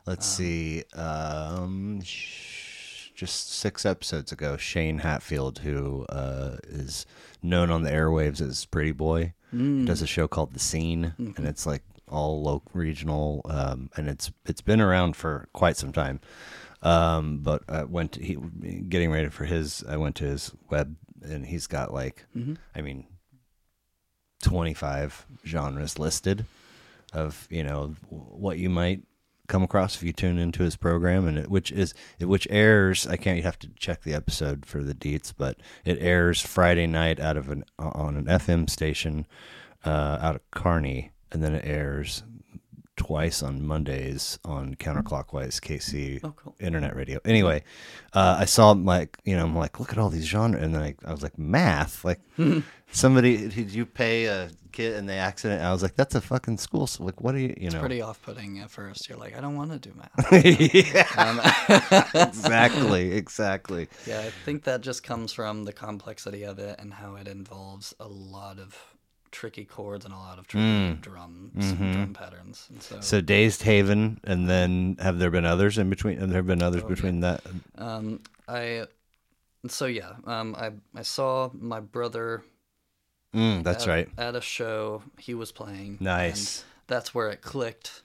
Let's see. Um, sh- just six episodes ago, Shane Hatfield, who uh, is known on the airwaves as Pretty Boy, Mm. does a show called The Scene, Mm-hmm. and it's like all local, regional, um, and it's it's been around for quite some time. Um, but I went to, he getting ready for his. I went to his web, and he's got like, Mm-hmm. I mean, twenty five genres listed of you know what you might come across if you tune into his program and it, which is which airs i can't you have to check the episode for the deets but it airs friday night out of an on an fm station uh, out of kearney and then it airs twice on mondays on counterclockwise kc Oh, cool. internet radio. Anyway uh, i saw like you know i'm like look at all these genres and then I, I was like math? Like somebody did you pay a kid in the accident? I was like that's a fucking school so like what are you you know? Pretty off-putting at first. You're like, I don't want to do math. exactly exactly. Yeah, I think that just comes from the complexity of it and how it involves a lot of tricky chords and a lot of tricky Mm. drums, Mhm. drum patterns. And so, so dazed haven and then have there been others in between have there have been others Oh, yeah. between that um, I, so yeah, um, I I saw my brother. mm, that's at, right At a show he was playing. and nice that's where it clicked.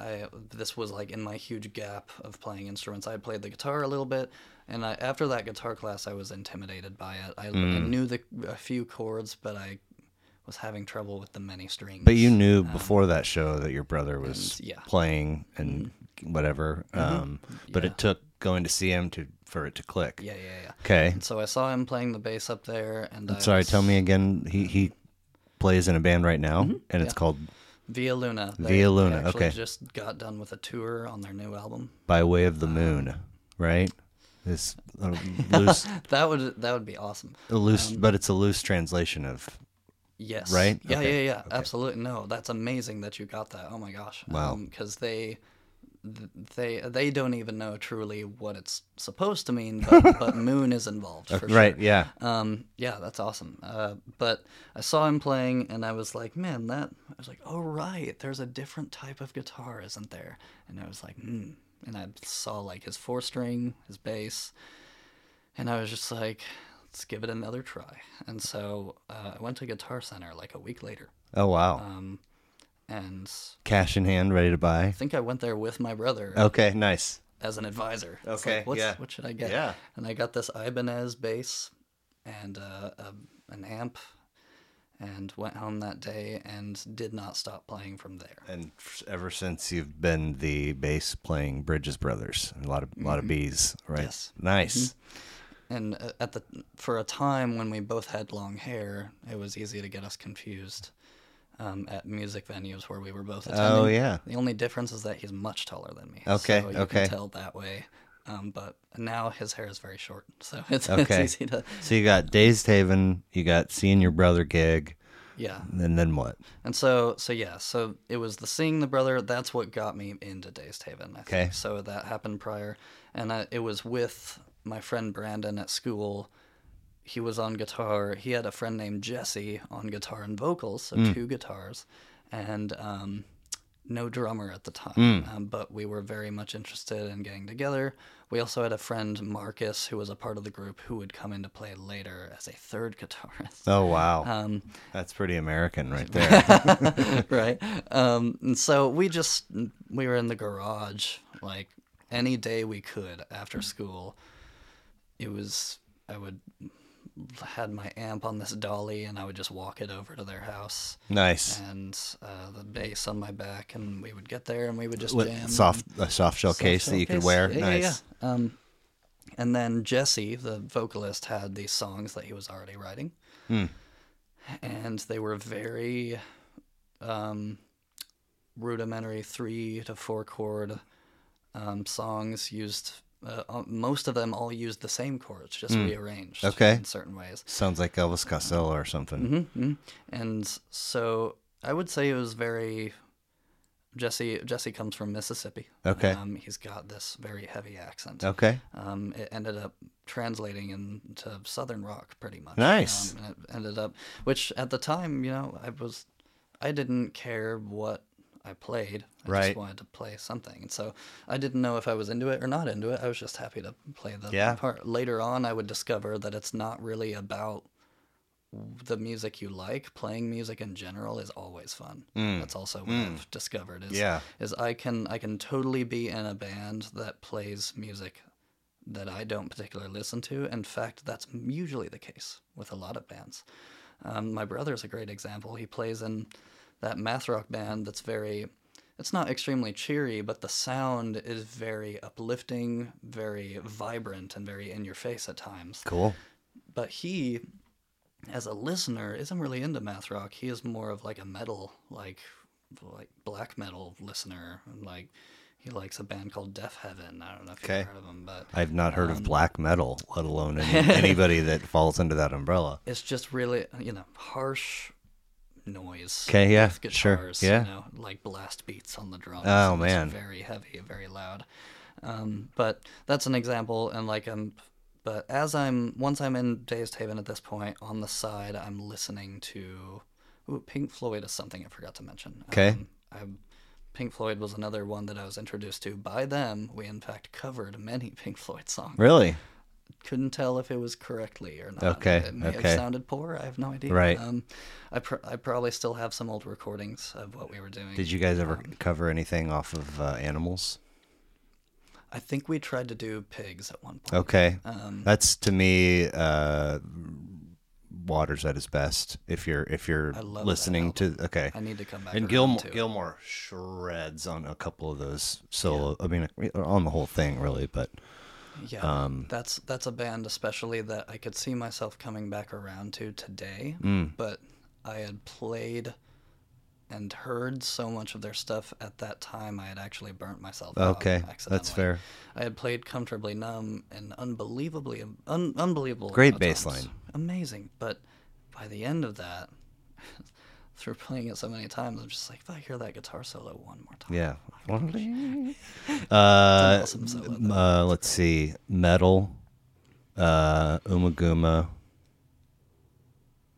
I this was like in my huge gap of playing instruments. I had played the guitar a little bit, and I, after that guitar class, I was intimidated by it. I, I Mm. knew the a few chords, but I was having trouble with the many strings. but you knew before that show that your brother was Um, and, yeah. Mm-hmm. playing and whatever um but Yeah. it took going to see him to for it to click yeah, yeah, yeah. okay And so I saw him playing the bass up there, and I sorry was- tell me again he he plays in a band right now and it's Mm-hmm. yeah. called Via Luna. They, Via Luna, They okay. Just got done with a tour on their new album. by way of the Um, moon right this uh, loose That would that would be awesome. a loose Um, but it's a loose translation of Yes. Right? Yeah, Okay. yeah, yeah. Absolutely. No, that's amazing that you got that. Oh my gosh. Wow. Because they, they, they don't even know truly what it's supposed to mean, but, but Moon is involved for right sure. yeah Um, yeah, that's awesome. Uh, but I saw him playing, and I was like, man, that. I was like, oh right, there's a different type of guitar, isn't there? And I was like, hmm. And I saw like his four string, his bass, and I was just like, let's give it another try. And so uh, I went to Guitar Center like a week later, Oh wow. um, and Cash in hand, ready to buy. I think I went there with my brother Okay, nice. as an advisor. Okay, like, What's, yeah. what should I get? Yeah. And I got this Ibanez bass and uh, a, an amp, and went home that day and did not stop playing from there. And ever since you've been the bass playing Bridges Brothers, a lot of a lot of bees, right? Mm-hmm. Yes. Mm-hmm. And uh, at the for a time when we both had long hair, it was easy to get us confused um, at music venues where we were both attending. Oh yeah. The only difference is that he's much taller than me. Okay, so you okay. Can tell that way. Um, but now his hair is very short, so it's, Okay. it's easy to So you got Dazed Haven, you got seeing your brother gig, yeah. and then what? And so, so yeah, so it was the seeing the brother. That's what got me into Dazed Haven. I Okay. So that happened prior, and I, it was with my friend Brandon at school. He was on guitar. He had a friend named Jesse on guitar and vocals, so Hmm. two guitars, and um, no drummer at the time. Hmm. Um, but we were very much interested in getting together. We also had a friend Marcus who was a part of the group who would come in to play later as a third guitarist. Oh wow, Um, that's pretty American right there. right? Um, and so we just we were in the garage like any day we could after school. It was I would had my amp on this dolly and I would just walk it over to their house nice. and uh, the bass on my back and we would get there and we would just With jam. soft a soft shell Soft case shell that you could wear. Yeah, nice. yeah, yeah. Um, and then Jesse, the vocalist, had these songs that he was already writing, Hmm. and they were very um, rudimentary three to four chord um, songs. Used uh, uh, most of them all use the same chords, just rearranged Hmm. Okay. in certain ways. Sounds like Elvis Costello or something. Mm-hmm, And so I would say it was very. Jesse Jesse comes from Mississippi. Okay. Um, he's got this very heavy accent. Okay. Um, it ended up translating into Southern rock pretty much. Nice. Um, and it ended up, which at the time, you know, I was, I didn't care what I played. I Right. just wanted to play something. And so I didn't know if I was into it or not into it. I was just happy to play the Yeah. part. Later on, I would discover that it's not really about the music you like. Playing music in general is always fun. That's also what I've discovered. Is, Mm. Yeah. is I can I can totally be in a band that plays music that I don't particularly listen to. In fact, that's usually the case with a lot of bands. Um, my brother's a great example. He plays in that math rock band that's very. It's not extremely cheery, but the sound is very uplifting, very vibrant, and very in your face at times Cool. but he as a listener isn't really into math rock he is more of like a metal like like black metal listener like he likes a band called Deafheaven i don't know if Okay. you've heard of them but I've not heard Um, of black metal, let alone any, anybody that falls under that umbrella. it's just really you know harsh noise 'Kay, yeah, with sure, yeah. you know like blast beats on the drums Oh, it's man. very heavy very loud um, but that's an example and like i'm but as i'm once i'm in dazed haven at this point on the side i'm listening to ooh, pink floyd is something i forgot to mention 'Kay. um, I, pink floyd was another one that i was introduced to by them we in fact covered many pink floyd songs Really? Couldn't tell if it was correctly or not. Okay, It may okay. have sounded poor. I have no idea. Right. Um, I, pr- I probably still have some old recordings of what we were doing. Did you guys ever Um, cover anything off of uh, animals? I think we tried to do pigs at one point. Okay. Um, That's to me uh, Waters at his best. If you're if you're I love that listening to okay. I need to come back. And Gilmour. Gilmour shreds on a couple of those solo. I mean, on the whole thing, really. But Yeah, um, that's that's a band especially that I could see myself coming back around to today. Mm. But I had played and heard so much of their stuff at that time, I had actually burnt myself. out okay, that's fair. I had played comfortably numb and unbelievably un- unbelievable. Great at bass line. amazing. But by the end of that, through playing it so many times, I'm just like, if I hear that guitar solo one more time, Yeah. uh, awesome solo, uh, let's see. Meddle, uh, Ummagumma,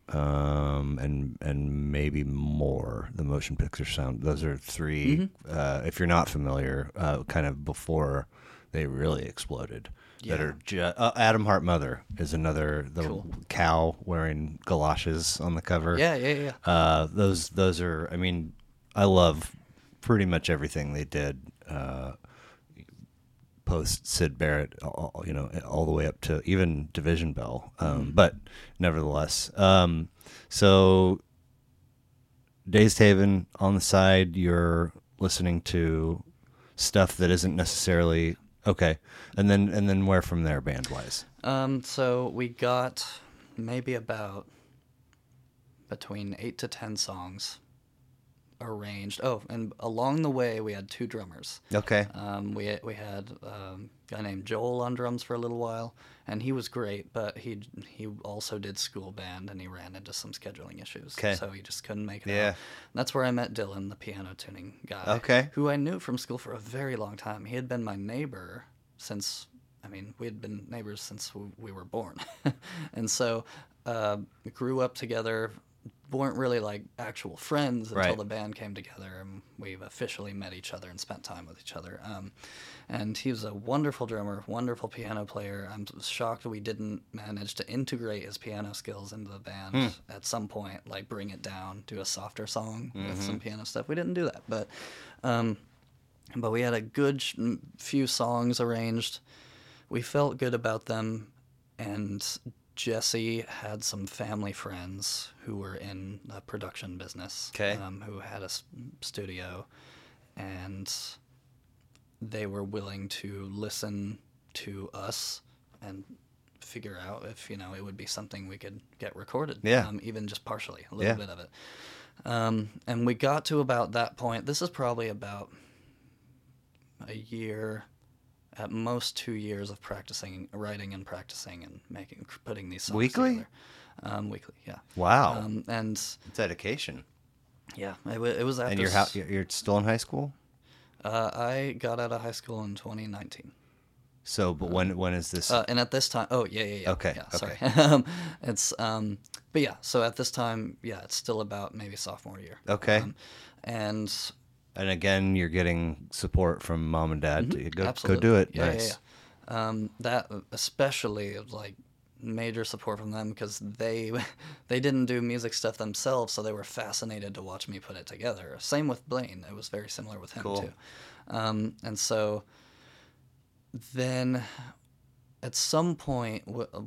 um, and and maybe more. The motion picture sound. Those are 3 Mm-hmm. Uh, if you're not familiar, uh, kind of before they really exploded. That Yeah. are ju- uh, Atom Heart Mother is another the Cool. cow wearing galoshes on the cover. Yeah, yeah, yeah. Uh, those those are. I mean, I love pretty much everything they did. Uh, post Syd Barrett, all, you know, all the way up to even Division Bell. Um, But nevertheless, um, so Dazed Haven on the side, you're listening to stuff that isn't necessarily okay, and then and then where from there, band wise. Um, so we got maybe about between eight to ten songs arranged. Oh, and along the way we had two drummers. Okay. Um, we we had um, guy named Joel on drums for a little while, and he was great. But he he also did school band, and he ran into some scheduling issues, 'Kay. so he just couldn't make it. Yeah. out. that's where I met Dylan, the piano tuning guy. Okay. who I knew from school for a very long time. He had been my neighbor since. I mean, we had been neighbors since w- we were born, and so uh, grew up together. Weren't really like actual friends until Right. the band came together and we've officially met each other and spent time with each other. Um, and he was a wonderful drummer, wonderful piano player. I'm shocked we didn't manage to integrate his piano skills into the band Hmm. at some point, like bring it down, do a softer song with Mm-hmm. some piano stuff. We didn't do that, but um, but we had a good sh- few songs arranged. We felt good about them, and Jesse had some family friends who were in the production business, 'Kay. um, who had a studio, and they were willing to listen to us and figure out if you know it would be something we could get recorded, Yeah. um, even just partially, a little Yeah. bit of it. Um, and we got to about that point. This is probably about a year, at most two years of practicing, writing and practicing and making, putting these songs Weekly? together. Um, weekly, yeah. Wow. Um, and Dedication. yeah, it, wa- it was after. And you're, you're still in high school? uh, I got out of high school in 2019. So, but when when is this? Uh, and at this time, oh yeah, yeah, yeah. Okay, yeah, sorry. okay. um, it's um, but yeah. So at this time, yeah, it's still about maybe sophomore year. Okay. Um, and and again, you're getting support from mom and dad to go go Mm-hmm. Do it. Yeah, yeah, nice. yeah. Um, that especially like major support from them because they they didn't do music stuff themselves, so they were fascinated to watch me put it together. Same with Blaine; it was very similar with him Cool. too. Um, and so then at some point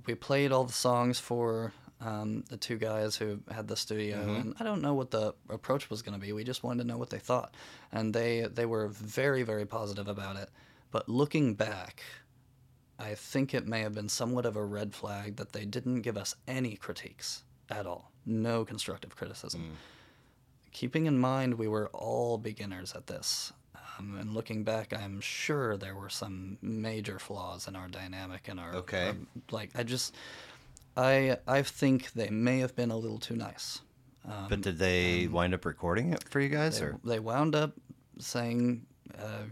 we played all the songs for um, the two guys who had the studio Mm-hmm. and i don't know what the approach was going to be we just wanted to know what they thought and they they were very very positive about it but looking back i think it may have been somewhat of a red flag that they didn't give us any critiques at all no constructive criticism keeping in mind we were all beginners at this. Um, and looking back, I'm sure there were some major flaws in our dynamic and our Okay. our- like I just I I think they may have been a little too nice. Um, But did they wind up recording it for you guys, they, or they wound up saying uh,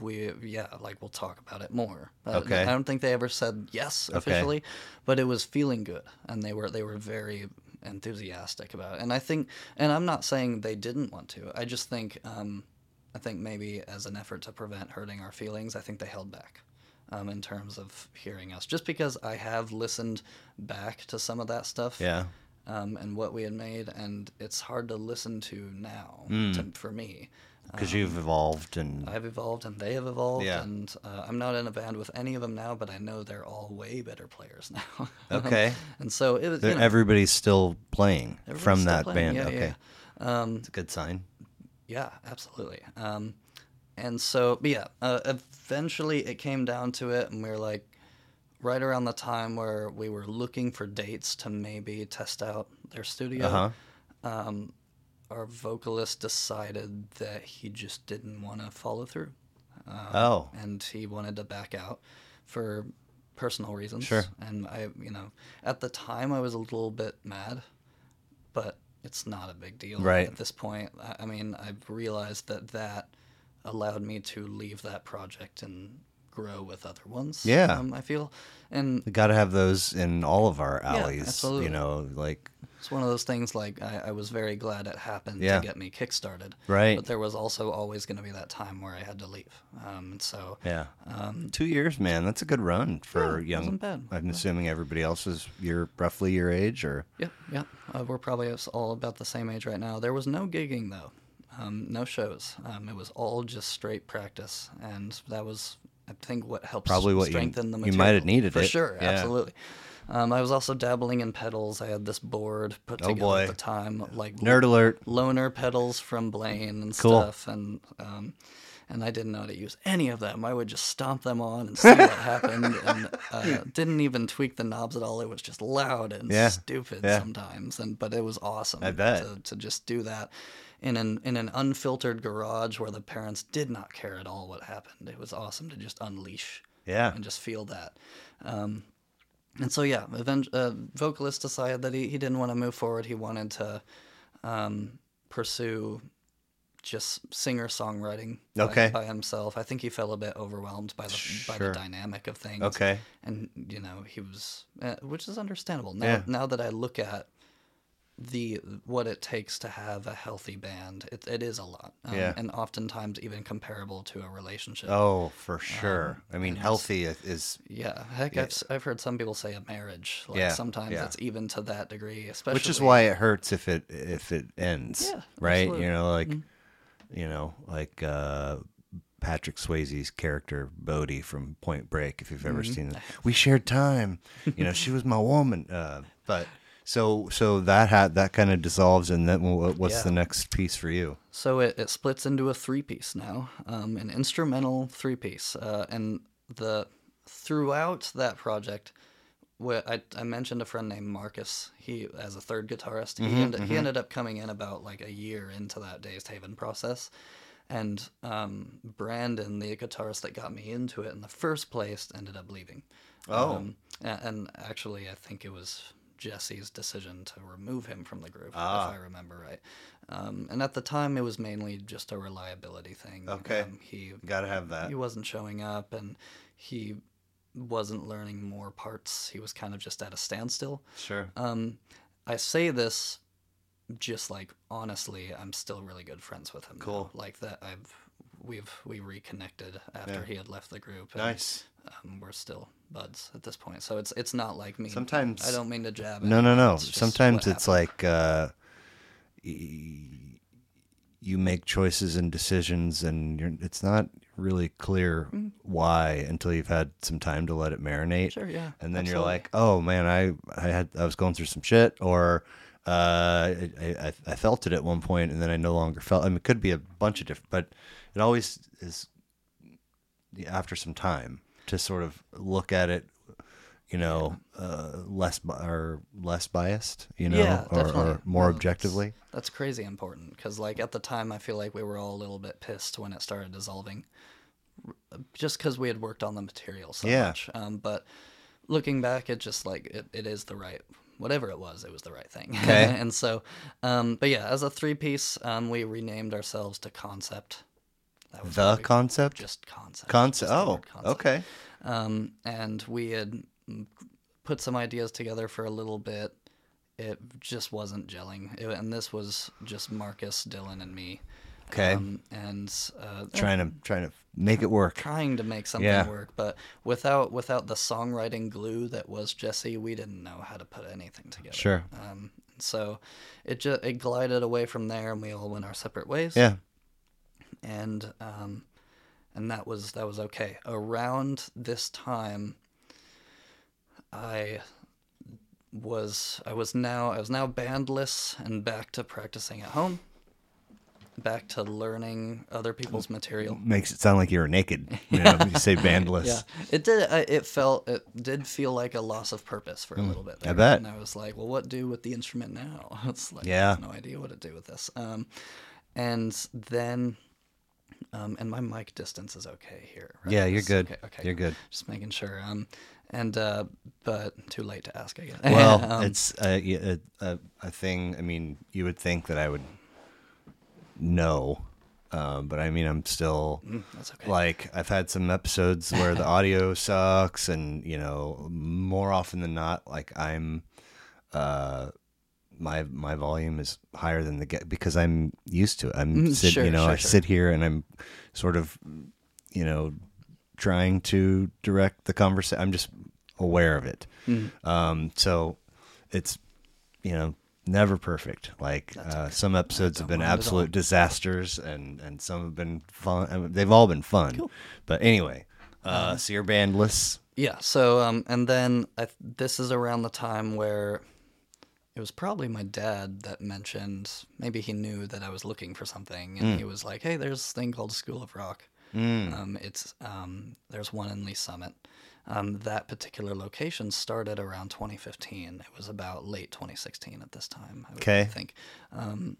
we yeah like we'll talk about it more Uh, Okay. i don't think they ever said yes Okay. officially but it was feeling good and they were they were very enthusiastic about it and i think and i'm not saying they didn't want to i just think um, i think maybe as an effort to prevent hurting our feelings i think they held back um, in terms of hearing us just because i have listened back to some of that stuff yeah? um, and what we had made, and it's hard to listen to now to, for me. Because you've evolved and I've evolved, and they have evolved, Yeah. and uh, I'm not in a band with any of them now, but I know they're all way better players now. Okay. and so it was. You know, everybody's still playing everybody's from still that playing. band. Yeah, okay, yeah. Um, it's a good sign. Yeah, absolutely. Um, and so, but yeah, uh, eventually it came down to it, and we were like, right around the time where we were looking for dates to maybe test out their studio, Uh huh. um, our vocalist decided that he just didn't want to follow through. Um, Oh. And he wanted to back out for personal reasons. Sure. And I, you know, at the time I was a little bit mad, but it's not a big deal. Right. At this point, I, I mean, I've realized that that allowed me to leave that project and grow with other ones. Yeah. um, I feel, and We got to have those in all of our alleys. Yeah, absolutely. You know, like it's one of those things. Like I, I was very glad it happened Yeah. to get me kickstarted. Right. But there was also always going to be that time where I had to leave. Um, and so yeah, um, two years, man. That's a good run for Yeah, young. I'm assuming everybody else is your roughly your age, or Yep, yep. Uh, we're probably all about the same age right now. There was no gigging though, um, no shows. Um, it was all just straight practice, and that was, I think, what helps Probably what you- strengthen the you might have needed it. for it. sure, Yeah. absolutely. Um, I was also dabbling in pedals. I had this board put Oh, together boy. at the time, like nerd alert. loner pedals from Blaine and Cool. stuff, and um, and I didn't know how to use any of them. I would just stomp them on and see what happened, and uh, didn't even tweak the knobs at all. It was just loud and Yeah. stupid Yeah. sometimes, and but it was awesome. I bet. to, to just do that in an in an unfiltered garage where the parents did not care at all what happened. It was awesome to just unleash Yeah, and just feel that. Um, and so yeah, event- uh, vocalist decided that he, he didn't want to move forward. He wanted to um, pursue just singer songwriting by, Okay. by himself. I think he felt a bit overwhelmed by the by the dynamic of things. Okay. and you know he was, uh, which is understandable. Now Yeah. now that I look at the what it takes to have a healthy band, it, it is a lot. Um, Yeah. and oftentimes even comparable to a relationship. Oh, for sure. Um, I mean, healthy is Yeah, heck, I've, I've heard some people say a marriage. Like Yeah, sometimes yeah. it's even to that degree, especially. which is why it hurts if it if it ends. Yeah, right. absolutely. You know, like you know, like uh, Patrick Swayze's character Bodhi from Point Break. If you've ever Mm-hmm. seen it, we shared time. You know, she was my woman. Uh, but so so that had that kind of dissolves, and then what's Yeah. the next piece for you? So it, it splits into a three piece now, um, an instrumental three piece, uh, and the throughout that project. I, I mentioned a friend named Marcus. He as a third guitarist. He, ended, he ended up coming in about like a year into that Dazed Haven process, and um, Brandon, the guitarist that got me into it in the first place, ended up leaving. Oh. Um, a- and actually, I think it was Jesse's decision to remove him from the group, Ah. if I remember right. Um, and at the time, it was mainly just a reliability thing. Okay. Um, he Got to have that. he wasn't showing up, and he wasn't learning more parts. He was kind of just at a standstill. Sure. Um, I say this just like honestly, I'm still really good friends with him. now. Cool. Like that, I've we've we reconnected after Yeah. he had left the group. Nice. Um, we're still buds at this point, so it's it's not like me. Sometimes- I don't mean to jab. No, no, no. it's Sometimes it's happened. like uh, you make choices and decisions, and you're, it's not really clear Mm. why until you've had some time to let it marinate. Sure, yeah, And then you're like, oh man, I I had I was going through some shit, or uh, I, I I felt it at one point, and then I no longer felt. I mean, it could be a bunch of different, but it always is after some time to sort of look at it you know, uh, less or less biased, you know, Yeah, or, or more No, objectively. That's crazy important because, like, at the time, I feel like we were all a little bit pissed when it started dissolving, just because we had worked on the material so Yeah. much. Um, but looking back, it just like it, it is the right whatever it was, it was the right thing. Okay. and so, um, but yeah, as a three piece, um, we renamed ourselves to Concept. That was The concept, just concept. concept. Oh, concept. okay. Um, and we had put some ideas together for a little bit. It just wasn't gelling, it, and this was just Marcus, Dylan, and me. Okay. Um, and uh, Trying to trying to make it work. trying to make something Yeah. work, but without without the songwriting glue that was Jesse, we didn't know how to put anything together. Sure. Um, so it just it glided away from there, and we all went our separate ways Yeah. And um, and that was that was okay. Around this time, I was I was now I was now bandless and back to practicing at home, back to learning other people's material. Makes it sound like you were naked. You know, you say bandless. Yeah, it did. It felt it did feel like a loss of purpose for a little bit. Mm, I bet. And I was like, well, what do with the instrument now? It's like I Yeah. have no idea what to do with this. Um, and then, um, and my mic distance is okay here. Right? Yeah, you're good. Okay, okay, You're good. Just making sure. Um, and uh, but too late to ask, I guess. Well, Um, it's a, a, a, thing. I mean, you would think that I would know Um, but I mean, I'm still Mm, that's okay. like I've had some episodes where the audio sucks, and you know, more often than not, like I'm, uh, my my volume is higher than the get because I'm used to it. I'm Mm, sit, sure, you know, sure, I sure. sit here and I'm sort of, you know, trying to direct the conversation. I'm just aware of it. Mm. Um, so it's, you know, never perfect. Like That's uh, some episodes have been mind at all. absolute disasters, and and some have been fun. I mean, they've all been fun. Cool. But anyway, uh, Uh-huh. so you're bandless. Yeah. So, um, and then I, this is around the time where it was probably my dad that mentioned maybe he knew that I was looking for something, and he was like, "Hey, there's this thing called School of Rock. Um, it's um, there's one in Lee's Summit. Um, that particular location started around 2015. It was about late 2016 at this time. I Okay. think. Um,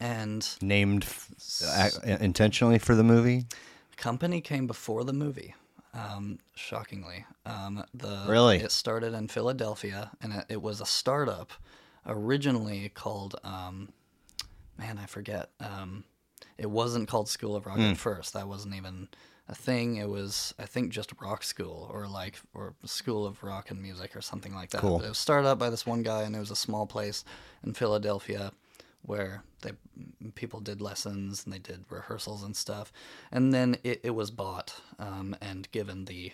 and Named f- ac- intentionally for the movie. company came before the movie. Um, shockingly, um, the Really? it started in Philadelphia, and it, it was a startup originally called um, man, I forget. Um, it wasn't called School of Rock Hmm. at first. That wasn't even a thing. It was, I think, just Rock School or like or School of Rock and Music or something like that. Cool. But it was started up by this one guy, and it was a small place in Philadelphia where they people did lessons and they did rehearsals and stuff. And then it, it was bought um, and given the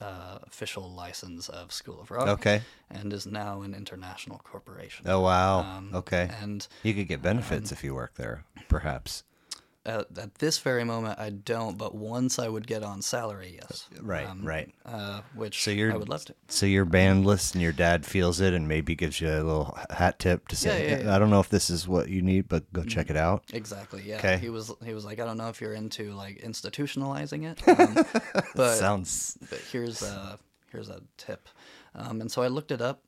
uh, official license of School of Rock. Okay. And is now an international corporation. Oh wow. Um, okay. And You could get benefits if you work there, perhaps. At, at this very moment, I don't. But once I would get on salary, yes. Right. right. Uh, which So you're I would love to. So you're bandless, and your dad feels it, and maybe gives you a little hat tip to say, Yeah, yeah, yeah. "I don't know if this is what you need, but go check it out." Exactly. Yeah. 'Kay. He was. He was like, I don't know if you're into like institutionalizing it, um, but Sounds but here's a here's a tip. Um, and so I looked it up.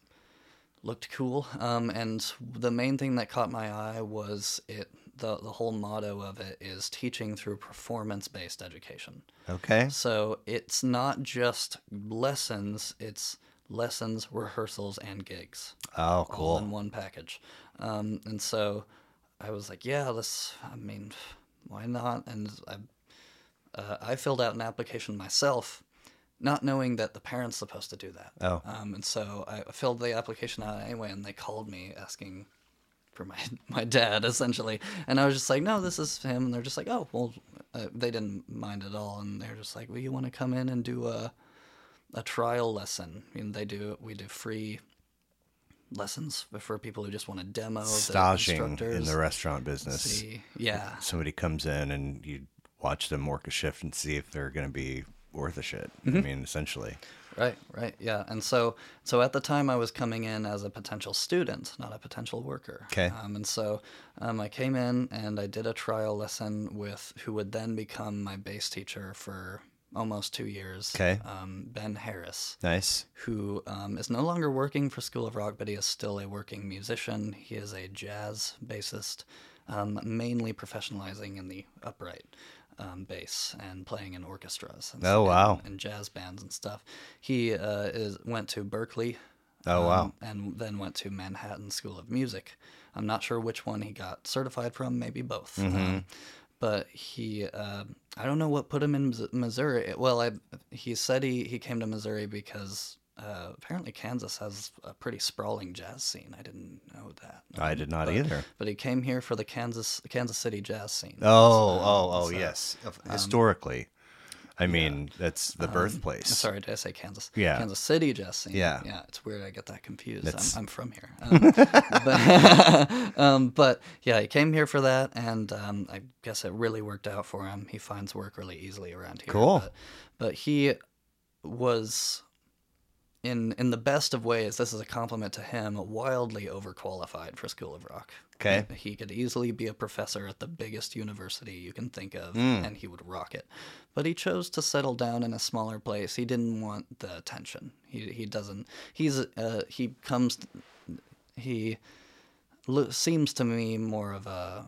Looked cool. Um, and the main thing that caught my eye was it. The the whole motto of it is teaching through performance based education. okay. So it's not just lessons. It's lessons, rehearsals, and gigs. Oh, cool. all in one package. Um, and so I was like, yeah, this, I mean, why not? And I, uh, I filled out an application myself, not knowing that the parent's supposed to do that. Oh. Um, and so I filled the application out anyway, and they called me asking for my my dad essentially, and I was just like, no, this is him, and they're just like, oh, well, uh, they didn't mind at all, and they're just like, well, you want to come in and do a a trial lesson? I mean, they do we do free lessons for people who just want to demo the Staging in the restaurant business. See, yeah, Somebody comes in, and you watch them work a shift and see if they're going to be worth a shit. Mm-hmm. I mean, essentially. Right, right, yeah. And so, so at the time, I was coming in as a potential student, not a potential worker. 'Kay. Um, and so, um, I came in and I did a trial lesson with who would then become my bass teacher for almost two years. 'Kay. Um, ben Harris, Nice. who um, is no longer working for School of Rock, but he is still a working musician. He is a jazz bassist, um, mainly professionalizing in the upright um, bass and playing in orchestras. And Oh, wow. And jazz bands and stuff. He uh, is went to Berklee. Oh, wow. um, And then went to Manhattan School of Music. I'm not sure which one he got certified from, maybe both. Mm-hmm. Um, but he, uh, I don't know what put him in Missouri. Well, I, he said he, he came to Missouri because uh, apparently Kansas has a pretty sprawling jazz scene. I didn't know that. I did not But- either. But he came here for the Kansas Kansas City jazz scene. Oh, Um, oh, oh, so- yes. Historically, I mean, that's the birthplace. Sorry, did I say Kansas? Yeah. Kansas City jazz scene. Yeah. Yeah, it's weird. I get that confused. I'm, I'm from here. Um, but, um, but yeah, he came here for that, and um, I guess it really worked out for him. He finds work really easily around here. Cool. But, but he was. In, in the best of ways, this is a compliment to him, wildly overqualified for School of Rock. Okay. He could easily be a professor at the biggest university you can think of, Hmm. and he would rock it. But he chose to settle down in a smaller place. He didn't want the attention. He he doesn't. He's uh he comes. He lo- seems to me more of a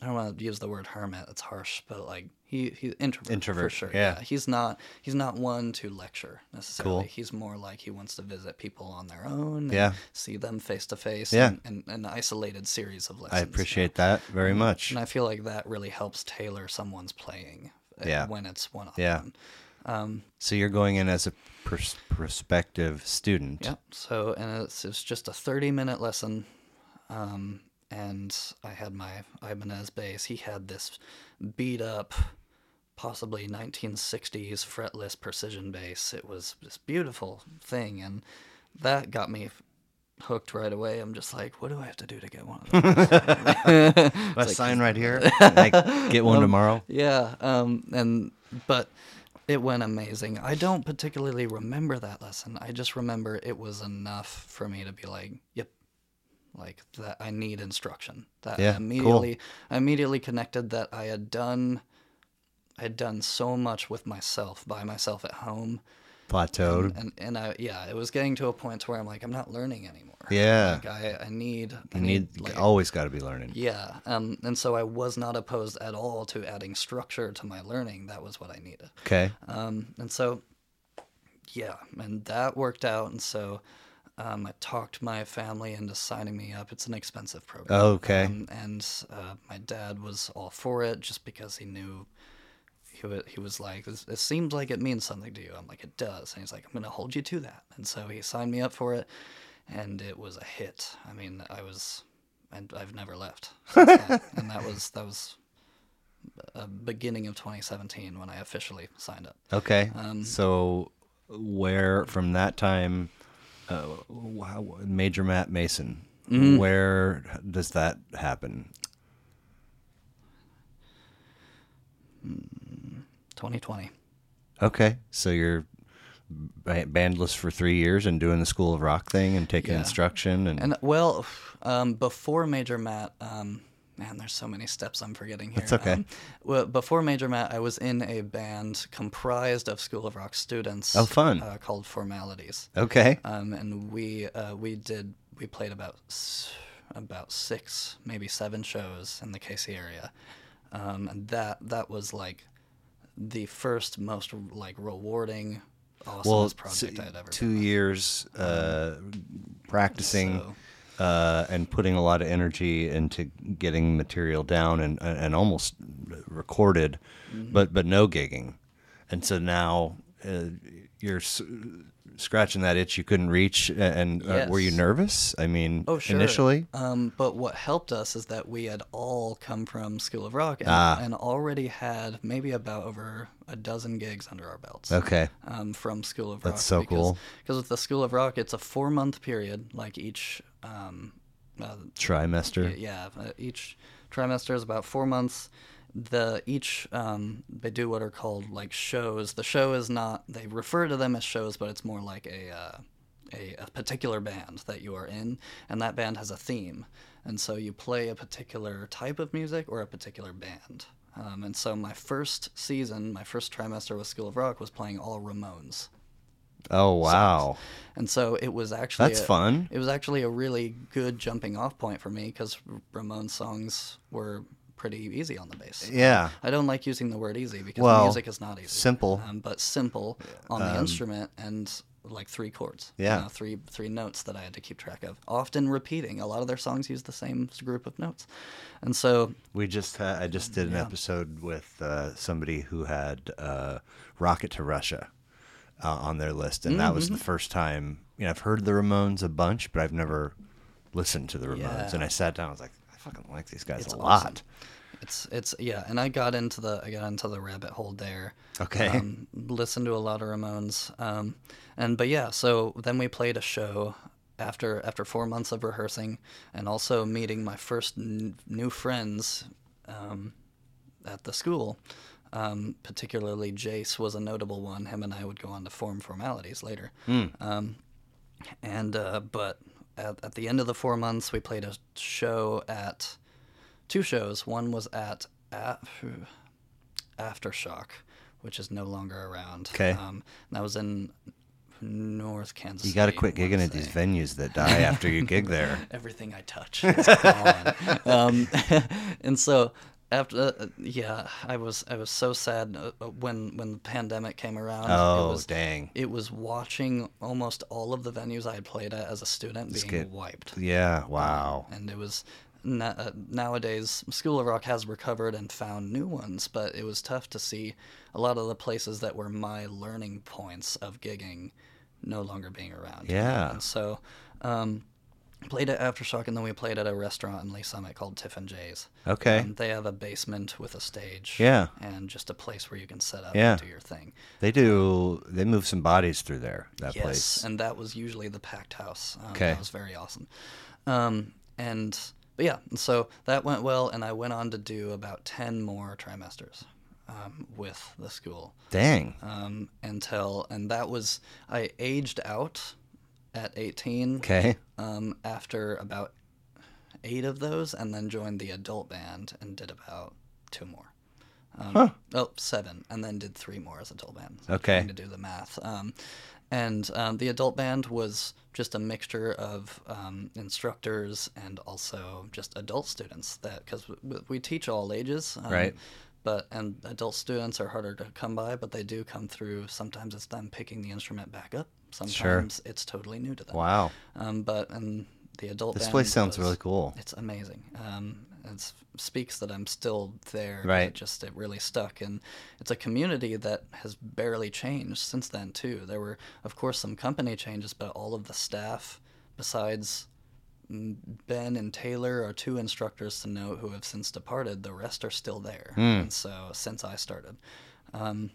I don't want to use the word hermit. It's harsh, but like he he introvert, Introvert, for sure. yeah. he's not he's not one to lecture necessarily. Cool. He's more like he wants to visit people on their own. and Yeah. see them face to face. Yeah. and, an isolated series of lessons. I you know? appreciate that very much. and I feel like that really helps tailor someone's playing. uh, Yeah. when it's one on Yeah. one. Um, So you're going in as a pers- prospective student. Yep. So, and it's, it's just a 30 minute lesson. Um, and I had my Ibanez bass. He had this beat up, possibly 1960s fretless precision bass. It was this beautiful thing. And that got me hooked right away. I'm just like, what do I have to do to get one of those? A sign right here. Like, get one tomorrow. Yeah, um, and but it went amazing. I don't particularly remember that lesson. I just remember it was enough for me to be like, "Yep, like that. I need instruction." That Yeah, I cool. I immediately connected that I had done, I had done so much with myself by myself at home, Plateaued. and and I yeah, it was getting to a point to where I'm like, I'm not learning anymore. Yeah. like I I need I you need like always got to be learning. yeah, um, and so I was not opposed at all to adding structure to my learning. That was what I needed. Okay. Um, and so, yeah, and that worked out. And so um, I talked my family into signing me up. It's an expensive program. Okay. Um, and uh, my dad was all for it just because he knew. He, wa- he was like, this, it seems like it means something to you. I'm like, it does. And he's like, I'm going to hold you to that. And so he signed me up for it, and it was a hit. I mean, I was, and I've never left. Then. and that was that was uh, beginning of 2017 when I officially signed up. Okay. Um, so, where from that time, uh, wow, Major Matt Mason, Mm-hmm. where does that happen? 2020. Okay. So you're bandless for three years and doing the School of Rock thing and taking Yeah. instruction and, And well, um, before Major Matt, um, man, there's so many steps I'm forgetting here. It's okay. Um, well, before Major Matt, I was in a band comprised of School of Rock students. Oh, fun. Uh, called Formalities. okay. Um, and we uh, we did we played about about six maybe seven shows in the KC area, um, and that that was like the first most like rewarding, awesomest well, project I'd ever two years uh, practicing So- uh, and putting a lot of energy into getting material down and and almost recorded, Mm-hmm. but but no gigging, and so now uh, you're scratching that itch you couldn't reach. And uh, were you nervous? I mean, Oh, sure. initially. Um, but what helped us is that we had all come from School of Rock and, Ah. and already had maybe about over a dozen gigs under our belts. Okay. Um, from School of Rock. That's so because, cool. Because with the School of Rock, it's a four month period, like each. Um, uh, Trimester. yeah, uh, each trimester is about four months. The each um, they do what are called like shows. The show is not they refer to them as shows, but it's more like a, uh, a a particular band that you are in, and that band has a theme, and so you play a particular type of music or a particular band. Um, and so my first season, my first trimester with School of Rock was playing all Ramones. Oh wow. And so it was actually That's a- fun. It was actually a really good jumping off point for me because Ramones songs were pretty easy on the bass. Yeah. I don't like using the word easy because Well, music is not easy. simple. um, but simple on the instrument and like three chords. you Yeah. know, three three notes that I had to keep track of. Often repeating. A lot of their songs use the same group of notes, and so We just had, I just did an Yeah. episode with uh, somebody who had uh, "Rocket to Russia" uh, on their list, and that Mm-hmm. was the first time. You know, I've heard the Ramones a bunch, but I've never listened to the Ramones. Yeah. And I sat down, I was like, fucking like these guys It's a awesome. lot. It's it's yeah, and I got into the I got into the rabbit hole there. Okay. Um, listened to a lot of Ramones, um, and but yeah, so then we played a show after after four months of rehearsing, and also meeting my first n- new friends um, at the school. Um, particularly Jace was a notable one. Him and I would go on to form formalities later. Um, and uh, but at, at the end of the four months, we played a show at two shows. One was at, at Aftershock, which is no longer around. 'Kay. Um, and that was in North Kansas. You got to quit gigging at these venues that die after you gig there. Everything I touch is gone. um, and so after uh, yeah, I was I was so sad uh, uh, when when the pandemic came around. Oh, it was, dang. It was watching almost all of the venues I had played at as a student being get- wiped. Yeah. Wow. And it was na- uh, nowadays School of Rock has recovered and found new ones, but it was tough to see a lot of the places that were my learning points of gigging no longer being around. Yeah. And so um, played at Aftershock, and then we played at a restaurant in Lee Summit called Tiff and Jay's. Okay. Um, they have a basement with a stage. Yeah. And just a place where you can set up Yeah. and do your thing. They do. They move some bodies through there. That place. yes, place. and that was usually the packed house. Um, Okay. That was very awesome. Um, and but yeah, and so that went well, and I went on to do about ten more trimesters um, with the school Dang. um, until, and that was I aged out at eighteen Okay. um, after about eight of those, and then joined the adult band and did about two more. Um, Huh. Oh, seven, and then did three more as adult band. So Okay. Trying to do the math. Um, and um, the adult band was just a mixture of um, instructors and also just adult students. That because we, we teach all ages, um, Right. But and adult students are harder to come by, but they do come through. Sometimes it's them picking the instrument back up. Sometimes it's totally new to them. Wow. Um, but and the adult This place sounds was- really cool. It's amazing. Um, it speaks that I'm still there. Right. It just it really stuck, and it's a community that has barely changed since then too. There were, of course, some company changes, but all of the staff, besides mm, Ben and Taylor, are two instructors to note who have since departed. The rest are still there, Hmm. and so since I started. Um,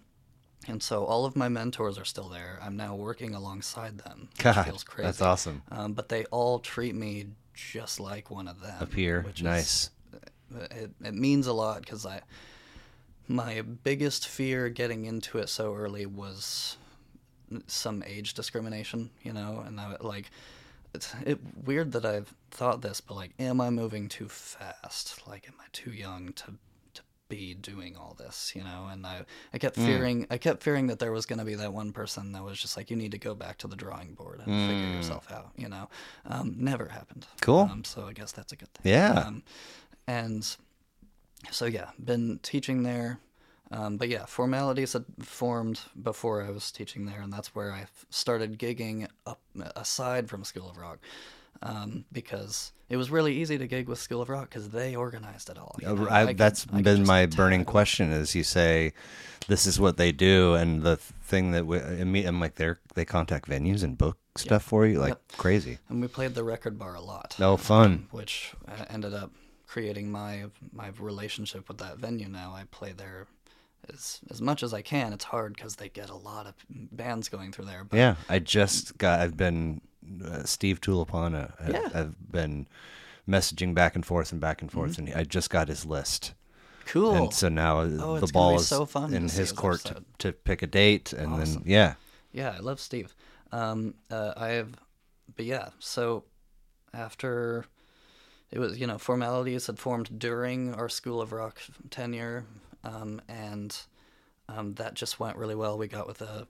and so all of my mentors are still there. I'm now working alongside them, which God, feels crazy. that's awesome. Um, but they all treat me just like one of them. A peer. which is- Nice. it, it means a lot because I, my biggest fear getting into it so early was some age discrimination, you know, and I like. It's it, weird that I've thought this, but like, am I moving too fast? Like, am I too young to be doing all this, you know? And I, I kept Hmm. fearing, I kept fearing that there was going to be that one person that was just like, you need to go back to the drawing board and figure Hmm. yourself out, you know? Um, never happened. Cool. Um, so I guess that's a good thing. Yeah. Um, and so yeah, been teaching there. Um, but yeah, formalities had formed before I was teaching there, and that's where I started gigging up aside from School of Rock, um, because it was really easy to gig with School of Rock because they organized it all. you know? I, I that's been my burning question. Is you say this is what they do, and the thing that we, I'm like they they contact venues and book stuff for you, like Yep. crazy. And we played the record bar a lot. Oh, fun. which uh, ended up creating my my relationship with that venue. Now I play there as as much as I can. It's hard because they get a lot of bands going through there. But Yeah, I just got. I've been uh, Steve Tulipana. I've, Yeah. I've been messaging back and forth and back and forth, and I just got his list. cool. And so now uh, Oh, the ball is so in his his court to, to pick a date, and Awesome. then yeah, Yeah, I love Steve. Um, uh, I have, but yeah. So after it was, you know, formalities had formed during our School of Rock tenure, um, and um, that just went really well. We got with a,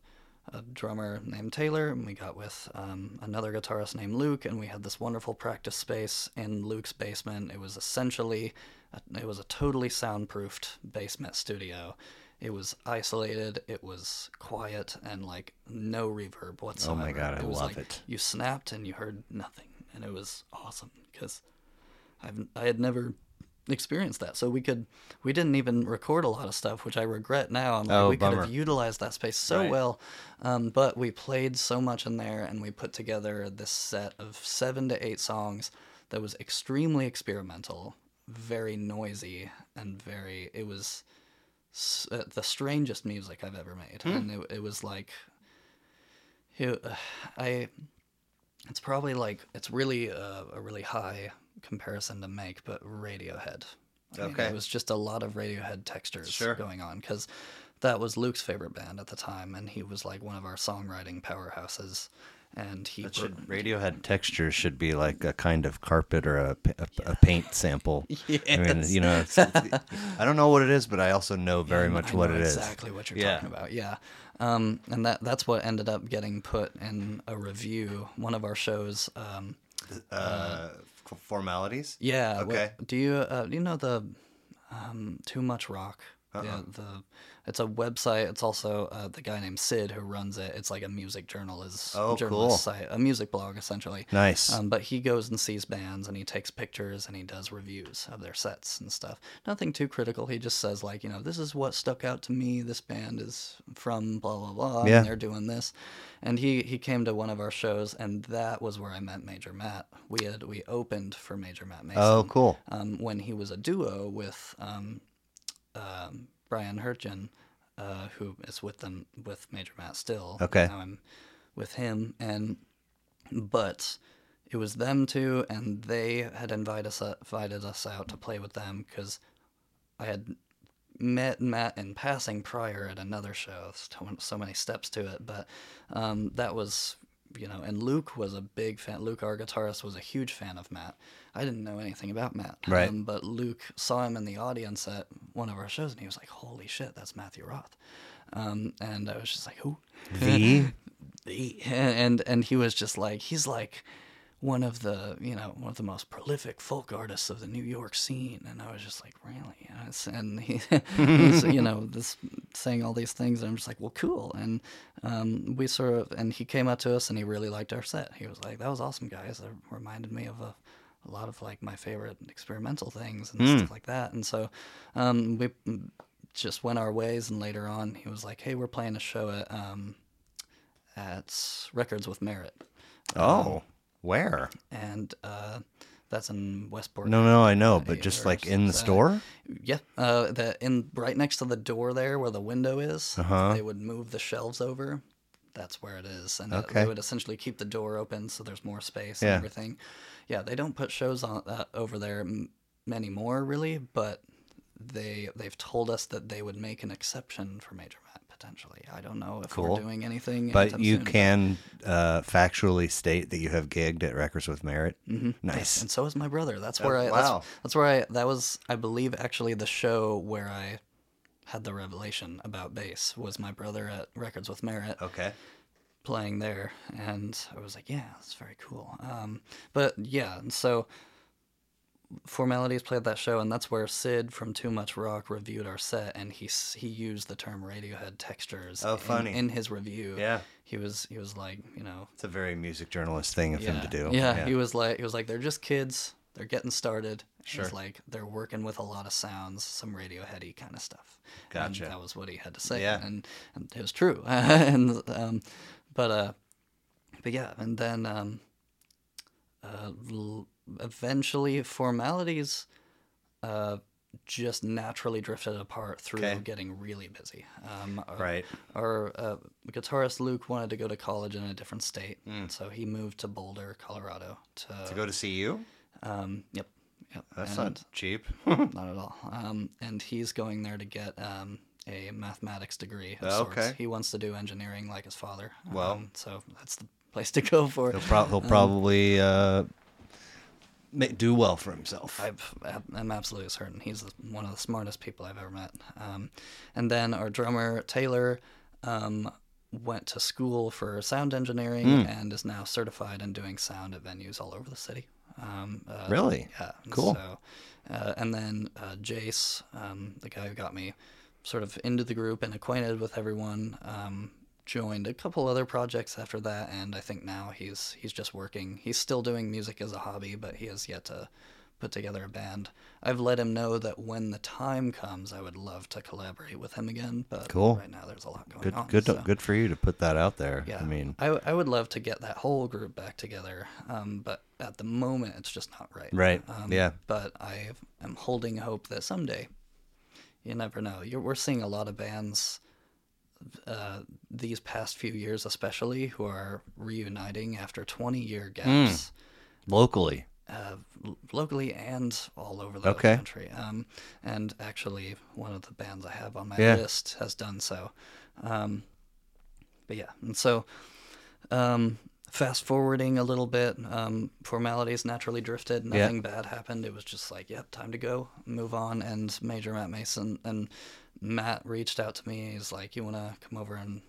a drummer named Taylor, and we got with um, another guitarist named Luke, and we had this wonderful practice space in Luke's basement. It was essentially, it was a totally soundproofed basement studio. It was isolated. It was quiet and like no reverb whatsoever. Oh my god, I was love like it. You snapped and you heard nothing, and it was awesome because I've I had never experienced that. So we could we didn't even record a lot of stuff, which I regret now. I'm like, Oh, we could have utilized that space so Right. well, um, but we played so much in there, and we put together this set of seven to eight songs that was extremely experimental, very noisy, and very. It was s- uh, the strangest music I've ever made, Hmm. and it, it was like. It, I it's probably like it's really a, a really high comparison to make, but Radiohead. I mean, Okay. it was just a lot of Radiohead textures Sure. going on because that was Luke's favorite band at the time, and he was like one of our songwriting powerhouses. And he That should, Radiohead texture should be like a kind of carpet or a, a, a paint sample. Yeah. I mean, you know, it's, it's- I don't know what it is, but I also know very Yeah, much what it is. Exactly what you're Yeah. talking about. Yeah, um, and that that's what ended up getting put in a review. One of our shows. Um, Uh, f- formalities. yeah. Okay. do you uh, you know the Um, Too Much Rock. Uh-uh. Yeah, the it's a website. It's also uh, the guy named Sid who runs it. It's like a music journalist, Oh, journalist cool. site, a music blog essentially. Nice. Um, but he goes and sees bands and he takes pictures and he does reviews of their sets and stuff. Nothing too critical. He just says like, you know, this is what stuck out to me. This band is from blah blah blah. Yeah. And they're doing this. And he he came to one of our shows and that was where I met Major Matt. We had we opened for Major Matt Mason. oh, cool. Um, when he was a duo with um, um, Brian Hurtgen, uh, who is with them with Major Matt still. Okay. Now I'm with him, and but it was them two, and they had invited us invited us out to play with them because I had met Matt in passing prior at another show. So, so many steps to it, but um, that was you know, and Luke was a big fan. Luke, our guitarist, was a huge fan of Matt. I didn't know anything about Matt, Right. Um, but Luke saw him in the audience at one of our shows, and he was like, "Holy shit, that's Matthew Roth!" Um, and I was just like, "Who?" The? The. And and he was just like he's like one of the you know one of the most prolific folk artists of the New York scene. And I was just like really? And, he he's you know this saying all these things and I'm just like well cool. And um, we sort of and he came up to us and he really liked our set. He was like that was awesome guys. It reminded me of a a lot of like my favorite experimental things and stuff like that and so um, we just went our ways and later on he was like hey we're playing a show at um, at Records with Merit, oh, where? and uh, that's in Westport. No, no, I know, but just like in the store. Yeah, uh, the in right next to the door there where the window is, Uh-huh. they would move the shelves over. That's where it is, and it- they would essentially keep the door open so there's more space Yeah. and everything. Yeah, they don't put shows on uh, over there m- many more really, but they they've told us that they would make an exception for Major Matt potentially. I don't know if Cool. we're doing anything. But you soon, can uh, factually state that you have gigged at Records with Merit. Mhm. Nice. And so is my brother. That's Oh, where I. wow. That's, that's where I. That was, I believe, actually the show where I had the revelation about bass. Was my brother at Records with Merit Okay. Playing there, and I was like, yeah, that's very cool. Um, but yeah, and so formalities played that show, and that's where Sid from Too Much Rock reviewed our set, and he he used the term Radiohead textures. Oh, in- funny. in, his review. Yeah. he was he was like, you know, It's a very music journalist thing of yeah. him to do. Yeah, he was like, he was like, they're just kids. They're getting started. Sure. He's like, they're working with a lot of sounds, some Radioheady kind of stuff. Gotcha. And that was what he had to say. Yeah. And, and it was true. and um, but uh, but yeah, and then um, uh, l- eventually formalities uh just naturally drifted apart through Okay. getting really busy. Um, our- Right. our uh, guitarist Luke wanted to go to college in a different state, Mm. so he moved to Boulder, Colorado. To, To go to CU? um, yep, yep. That's and not cheap. not at all. Um, and he's going there to get um, a mathematics degree. Of sorts. Okay. He wants to do engineering like his father. Well- um, so that's the place to go for. He'll, pro- he'll probably uh, do well for himself. I've, I'm absolutely certain he's one of the smartest people I've ever met. Um, and then our drummer Taylor um, went to school for sound engineering Hmm. and is now certified in doing sound at venues all over the city. Um, uh, Really? Yeah. Cool. So, uh, and then uh, Jace, um, the guy who got me sort of into the group and acquainted with everyone, um, joined a couple other projects after that, and I think now he's he's just working. He's still doing music as a hobby, but he has yet to put together a band. I've let him know that when the time comes, I would love to collaborate with him again. But Cool. right now, there's a lot going good, on. good, so- good for you to put that out there. yeah, I mean, I, I would love to get that whole group back together, um, but at the moment, it's just not right. Right, Um, yeah. But I am holding hope that someday, you never know. You're, we're seeing a lot of bands uh, these past few years, especially, who are reuniting after 20 year Hmm. gaps. locally. Uh, locally and all over the Okay. country. Um, and actually, one of the bands I have on my Yeah. list has done so. Um, but yeah, and so um, fast forwarding a little bit, um, formalities naturally drifted. Yeah. Nothing bad happened. It was just like, yep, time to go, move on. And Major Matt Mason and Matt reached out to me. He's like, you want to come over and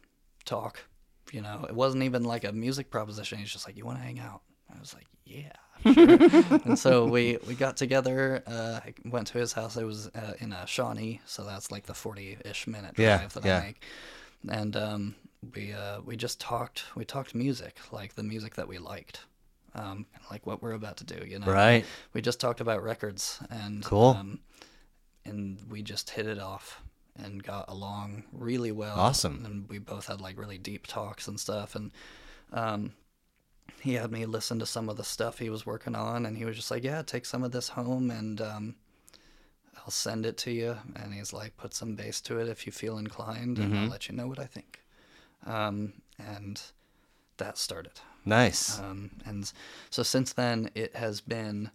talk? You know, it wasn't even like a music proposition. He's just like, you want to hang out? I was like, yeah. and so we we got together. Uh, I went to his house. It was uh, in uh, Shawnee, so that's like the forty-ish minute drive Yeah, that yeah. I make. And um, we uh, we just talked. We talked music, like the music that we liked, um, like what we're about to do. You know, Right. We just talked about records and Cool. Um, and we just hit it off and got along really well. Awesome. And we both had like really deep talks and stuff. And um, he had me listen to some of the stuff he was working on, and he was just like, "Yeah, take some of this home, and um, I'll send it to you." And he's like, "Put some bass to it if you feel inclined, and Mm-hmm. I'll let you know what I think." Um, and that started. Nice. Um, and so since then, it has been.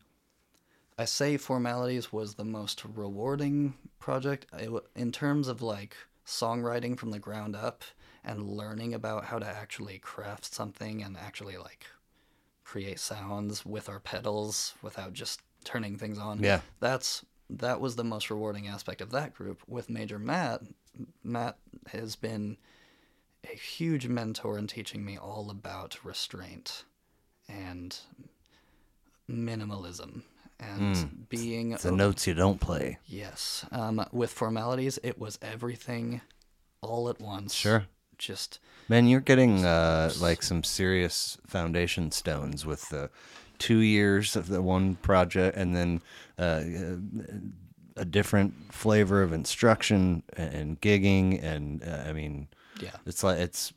I say formalities was the most rewarding project It in terms of like songwriting from the ground up and learning about how to actually craft something and actually like create sounds with our pedals without just turning things on. Yeah. That's that was the most rewarding aspect of that group. With Major Matt, Matt has been a huge mentor in teaching me all about restraint and minimalism and being It's the notes you don't play. yes um, with formalities it was everything all at once Sure. just Man, you're getting uh, like some serious foundation stones with the two years of the one project, and then uh, a different flavor of instruction and gigging, and uh, I mean, yeah it's like it's.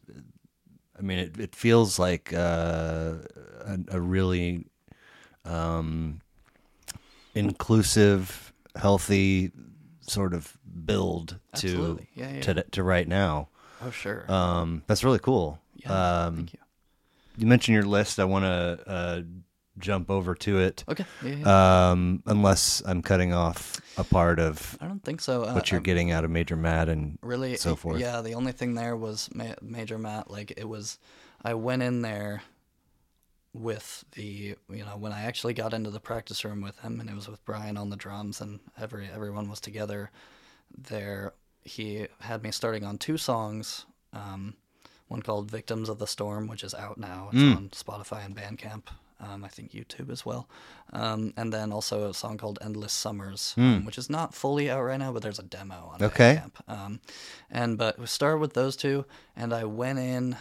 I mean, it it feels like uh, a, a really um, inclusive, healthy sort of build to Yeah, yeah, to to right now. oh sure Um, that's really cool. yeah, um, thank you you mentioned your list. I want to uh, jump over to it. okay yeah, yeah. Um, unless I'm cutting off a part of i don't think so uh, what you're um, getting out of Major Matt and really so forth. yeah the only thing there was Ma- major matt like it was i went in there with the you know when i actually got into the practice room with him and it was with brian on the drums and every everyone was together there he had me starting on two songs um, one called victims of the storm which is out now it's Mm. on spotify and bandcamp um, i think youtube as well um, and then also a song called endless summers um, which is not fully out right now but there's a demo on Hmm. Okay. bandcamp um, and but we started with those two and i went in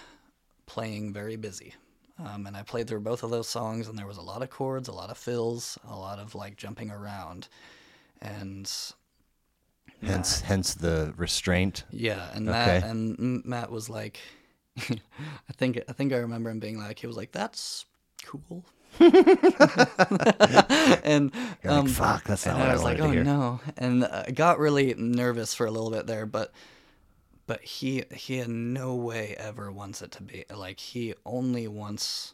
playing very busy um, and I played through both of those songs, and there was a lot of chords, a lot of fills, a lot of like jumping around, and hence hence the restraint. yeah, and Okay. Matt and Matt was like, I think I think I remember him being like, he was like, "That's cool," and um, like, fuck, that's not and what I was like, "Oh hear. no!" And I got really nervous for a little bit there, but but he he in no way ever wants it to be like he only wants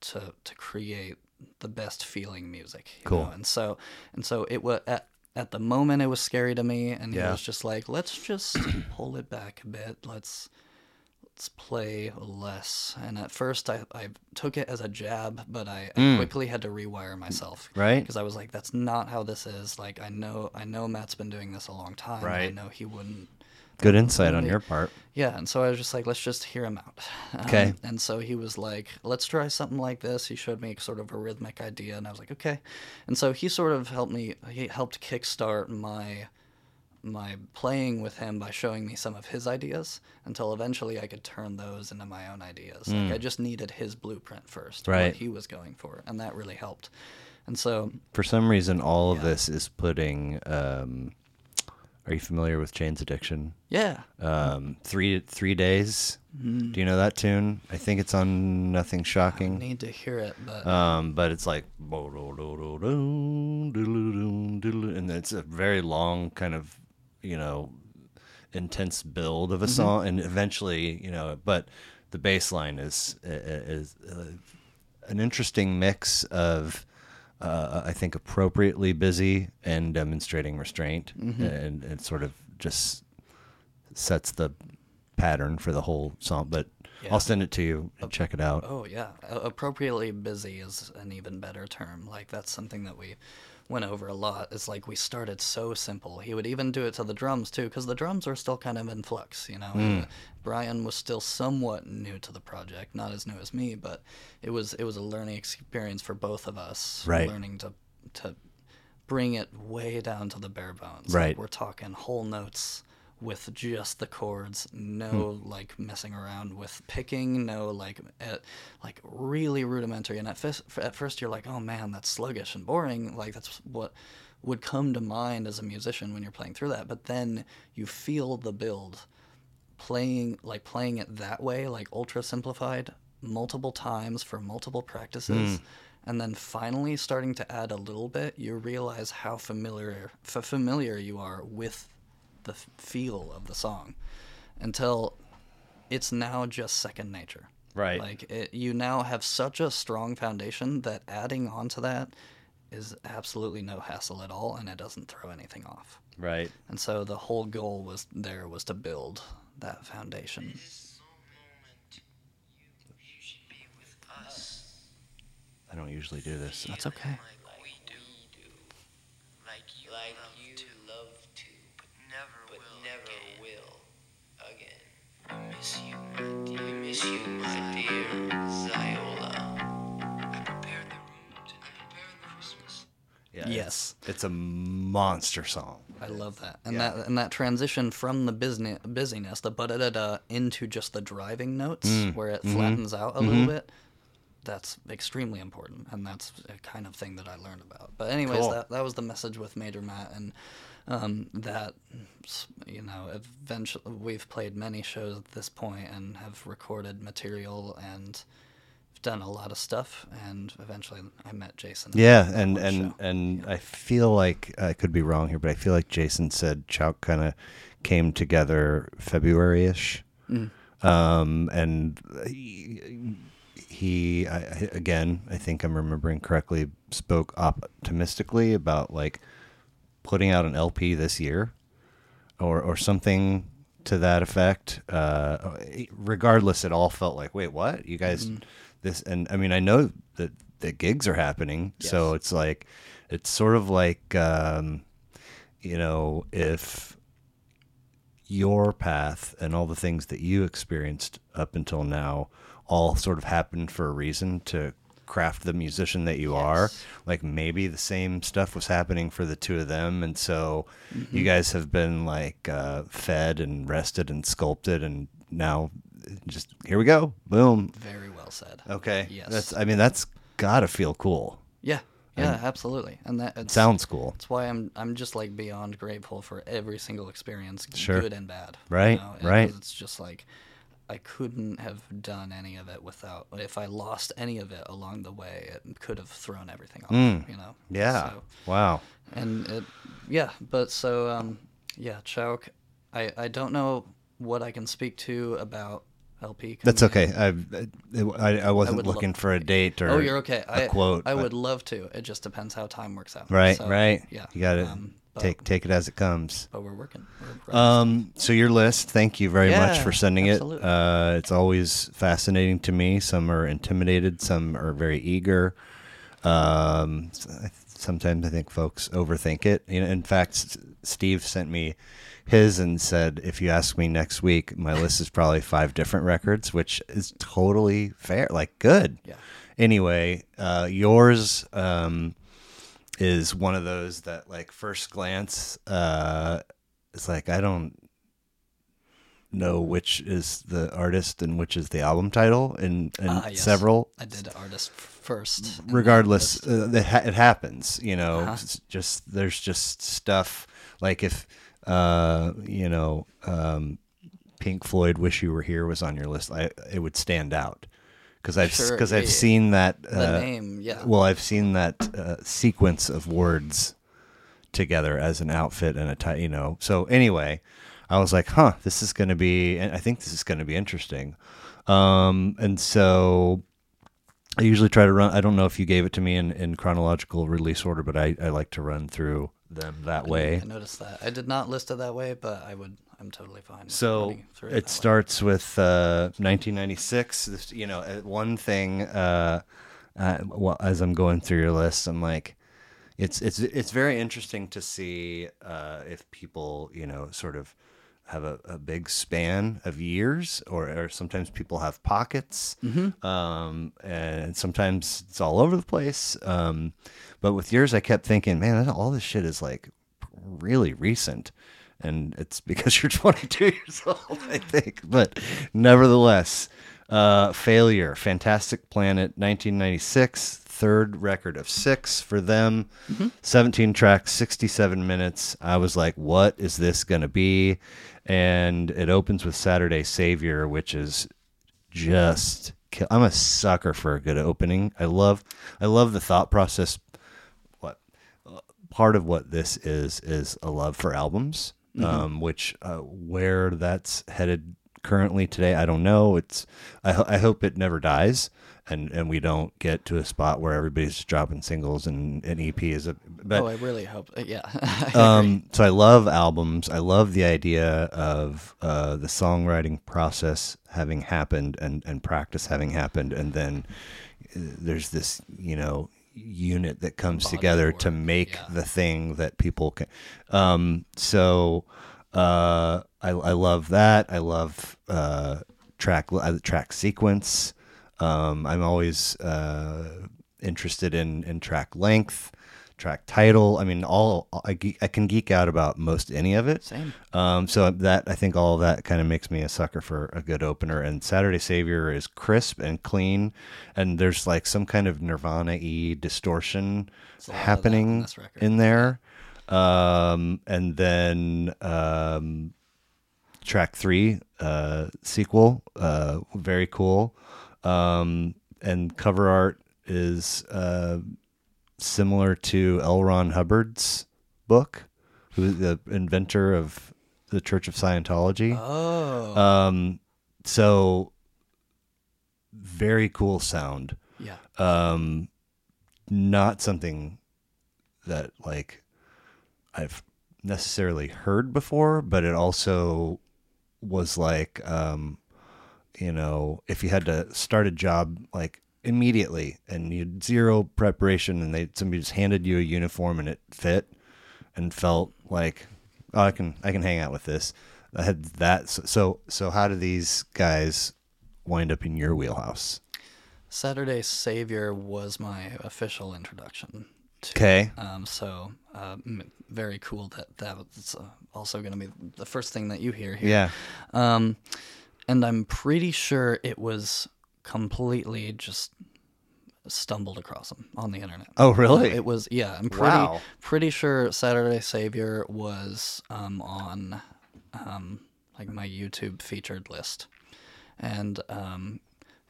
to to create the best feeling music. You Cool. Know? And so and so it was at at the moment it was scary to me, and Yeah. he was just like, "Let's just pull it back a bit. Let's." Let's play less. And at first, I, I took it as a jab, but I, I quickly had to rewire myself Mm. Right? because I was like, "That's not how this is." Like, I know, I know Matt's been doing this a long time. Right. I know he wouldn't. Good insight on your part. Yeah, and so I was just like, "Let's just hear him out." Um, Okay. and so he was like, "Let's try something like this." He showed me sort of a rhythmic idea, and I was like, "Okay." And so he sort of helped me. He helped kickstart my my playing with him by showing me some of his ideas until eventually I could turn those into my own ideas. Like I just needed his blueprint first, Hmm. Right. what he was going for, and that really helped. And so For some reason, all of this is putting. Um, are you familiar with Jane's Addiction? yeah, Um, three three days. Do you know that tune? I think it's on Nothing Shocking. I need to hear it, but Um, but it's like and it's a very long kind of you know intense build of a song, and eventually you know, but the bass line is is uh, an interesting mix of. Uh, I think appropriately busy and demonstrating restraint, and it sort of just sets the pattern for the whole song. But Yeah. I'll send it to you and check it out. Oh yeah, appropriately busy is an even better term. Like that's something that we went over a lot is like we started so simple. He would even do it to the drums too, because the drums were still kind of in flux. You know. Uh, Brian was still somewhat new to the project, not as new as me, but it was it was a learning experience for both of us. Right. learning to to bring it way down to the bare bones. Right. Like we're talking whole notes with just the chords, no Hmm. like messing around with picking, no like uh, like really rudimentary. And at first, at first you're like, oh man, that's sluggish and boring. Like that's what would come to mind as a musician when you're playing through that. But then you feel the build, playing like playing it that way, like ultra simplified, multiple times for multiple practices. And then finally starting to add a little bit, you realize how familiar f- familiar you are with the feel of the song until it's now just second nature. Right. Like it, you now have such a strong foundation that adding on to that is absolutely no hassle at all and it doesn't throw anything off. Right. And so the whole goal was there was to build that foundation. This moment, you, you should be with us. I don't usually do this. That's okay. Like Yes. It's, a monster song. I love that. And Yeah. that and that transition from the business busyness, the da da da into just the driving notes Mm. where it Mhm. flattens out a Mhm. little bit. That's extremely important and that's a kind of thing that I learned about. But anyways, Cool. that that was the message with Major Matt and um, that you know, eventually we've played many shows at this point and have recorded material and done a lot of stuff and eventually I met Jason. Yeah, and and and I feel like I could be wrong here, but I feel like Jason said Chowk kind of came together February-ish, Mm. um, and he, he I- again, I think I'm remembering correctly, spoke optimistically about like putting out an LP this year, or or something to that effect. Uh, regardless, it all felt like, wait, what? You guys, Mm-hmm. This, and I mean, I know that the gigs are happening, so it's like, it's sort of like, um, you know, if your path and all the things that you experienced up until now all sort of happened for a reason to craft the musician that you are like maybe the same stuff was happening for the two of them. And so Mm-hmm. you guys have been like uh, fed and rested and sculpted and now just here we go. Boom. Very said. okay Yes. that's i mean that's gotta feel cool Yeah, yeah, absolutely, and that it sounds cool That's why I'm I'm just like beyond grateful for every single experience, Sure. good and bad. Right, and right. It's just like I couldn't have done any of it without. If I lost any of it along the way, it could have thrown everything off. Mm. You know. yeah So, wow and it, yeah, but so um, yeah, Chowk. I I don't know what I can speak to about LP. That's okay. I, I, I wasn't lo- looking for a date or Oh, you're okay. a I, quote. I but- would love to. It just depends how time works out. Right, So, right. Yeah. You got to um, take take it as it comes. But we're working. We're Um, so your list, thank you very much for sending absolutely. it. Uh, it's always fascinating to me. Some are intimidated, some are very eager. Um, sometimes I think folks overthink it. You know, in fact, S- Steve sent me his and said, "If you ask me next week, my list is probably five different records," which is totally fair. Like, good. Yeah. Anyway, uh, yours um, is one of those that, like, first glance, uh, it's like I don't know which is the artist and which is the album title in, in Ah, yes. several I did artist first. regardless uh, it, ha- it happens you know Uh-huh. Just there's just stuff like if uh you know um pink floyd wish you were here was on your list i it would stand out because i've because yeah, i've yeah. seen that the uh, name, yeah. well i've seen that uh, sequence of words together as an outfit and a tie you know so anyway i was like huh this is going to be and i think this is going to be interesting um and so I usually try to run. I don't know if you gave it to me in, in chronological release order, but I, I like to run through them that way. I noticed that. I did not list it that way, but I would. I'm totally fine. So it that way. starts with uh, 1996. This, you know, uh, one thing. Uh, uh, well, as I'm going through your list, I'm like, it's it's it's very interesting to see uh, if people you know sort of have a, a big span of years or, or sometimes people have pockets um, and sometimes it's all over the place. Um, but with yours i kept thinking man all this shit is like really recent and it's because you're 22 years old i think. But nevertheless uh, failure fantastic planet 1996 third record of six for them 17 tracks 67 minutes. I was like what is this gonna be and it opens with saturday savior which is just kill- i'm a sucker for a good opening. I love i love the thought process. What part of what this is is a love for albums, um, which uh, where that's headed currently today, I don't know. It's I, I hope it never dies, and and we don't get to a spot where everybody's just dropping singles and an EP is a. But oh, I really hope. uh, yeah. I um, so I love albums. I love the idea of uh, the songwriting process having happened and, and practice having happened, and then uh, there's this you know unit that comes Body together to make yeah. the thing that people can. Um, so uh, I, I love that. I love uh, track uh, track sequence. Um, I'm always uh, interested in in track length, track title. I mean, all I, I can geek out about most any of it. Same. Um, so that I think all that kind of makes me a sucker for a good opener. And Saturday Savior is crisp and clean, and there's like some kind of Nirvana y distortion a lot of that on happening in there. Um, and then um, track three, uh, sequel, uh, very cool. Um, and cover art is uh, similar to L. Ron Hubbard's book, who is the inventor of the Church of Scientology. Oh. Um, so very cool sound. yeah. Um, not something that like I've necessarily heard before, but it also was like, um, you know, if you had to start a job like immediately and you had zero preparation and they somebody just handed you a uniform and it fit and felt like oh, I can I can hang out with this. I had that. So so, how do these guys wind up in your wheelhouse? Saturday Savior was my official introduction. To, Okay. Um, so uh, m- very cool that that's uh, also going to be the first thing that you hear here. Yeah. Um, and I'm pretty sure it was completely just stumbled across them on the internet. Oh, really? It was yeah. I'm pretty Wow. pretty sure Saturday Savior was um, on um, like my YouTube featured list, and um,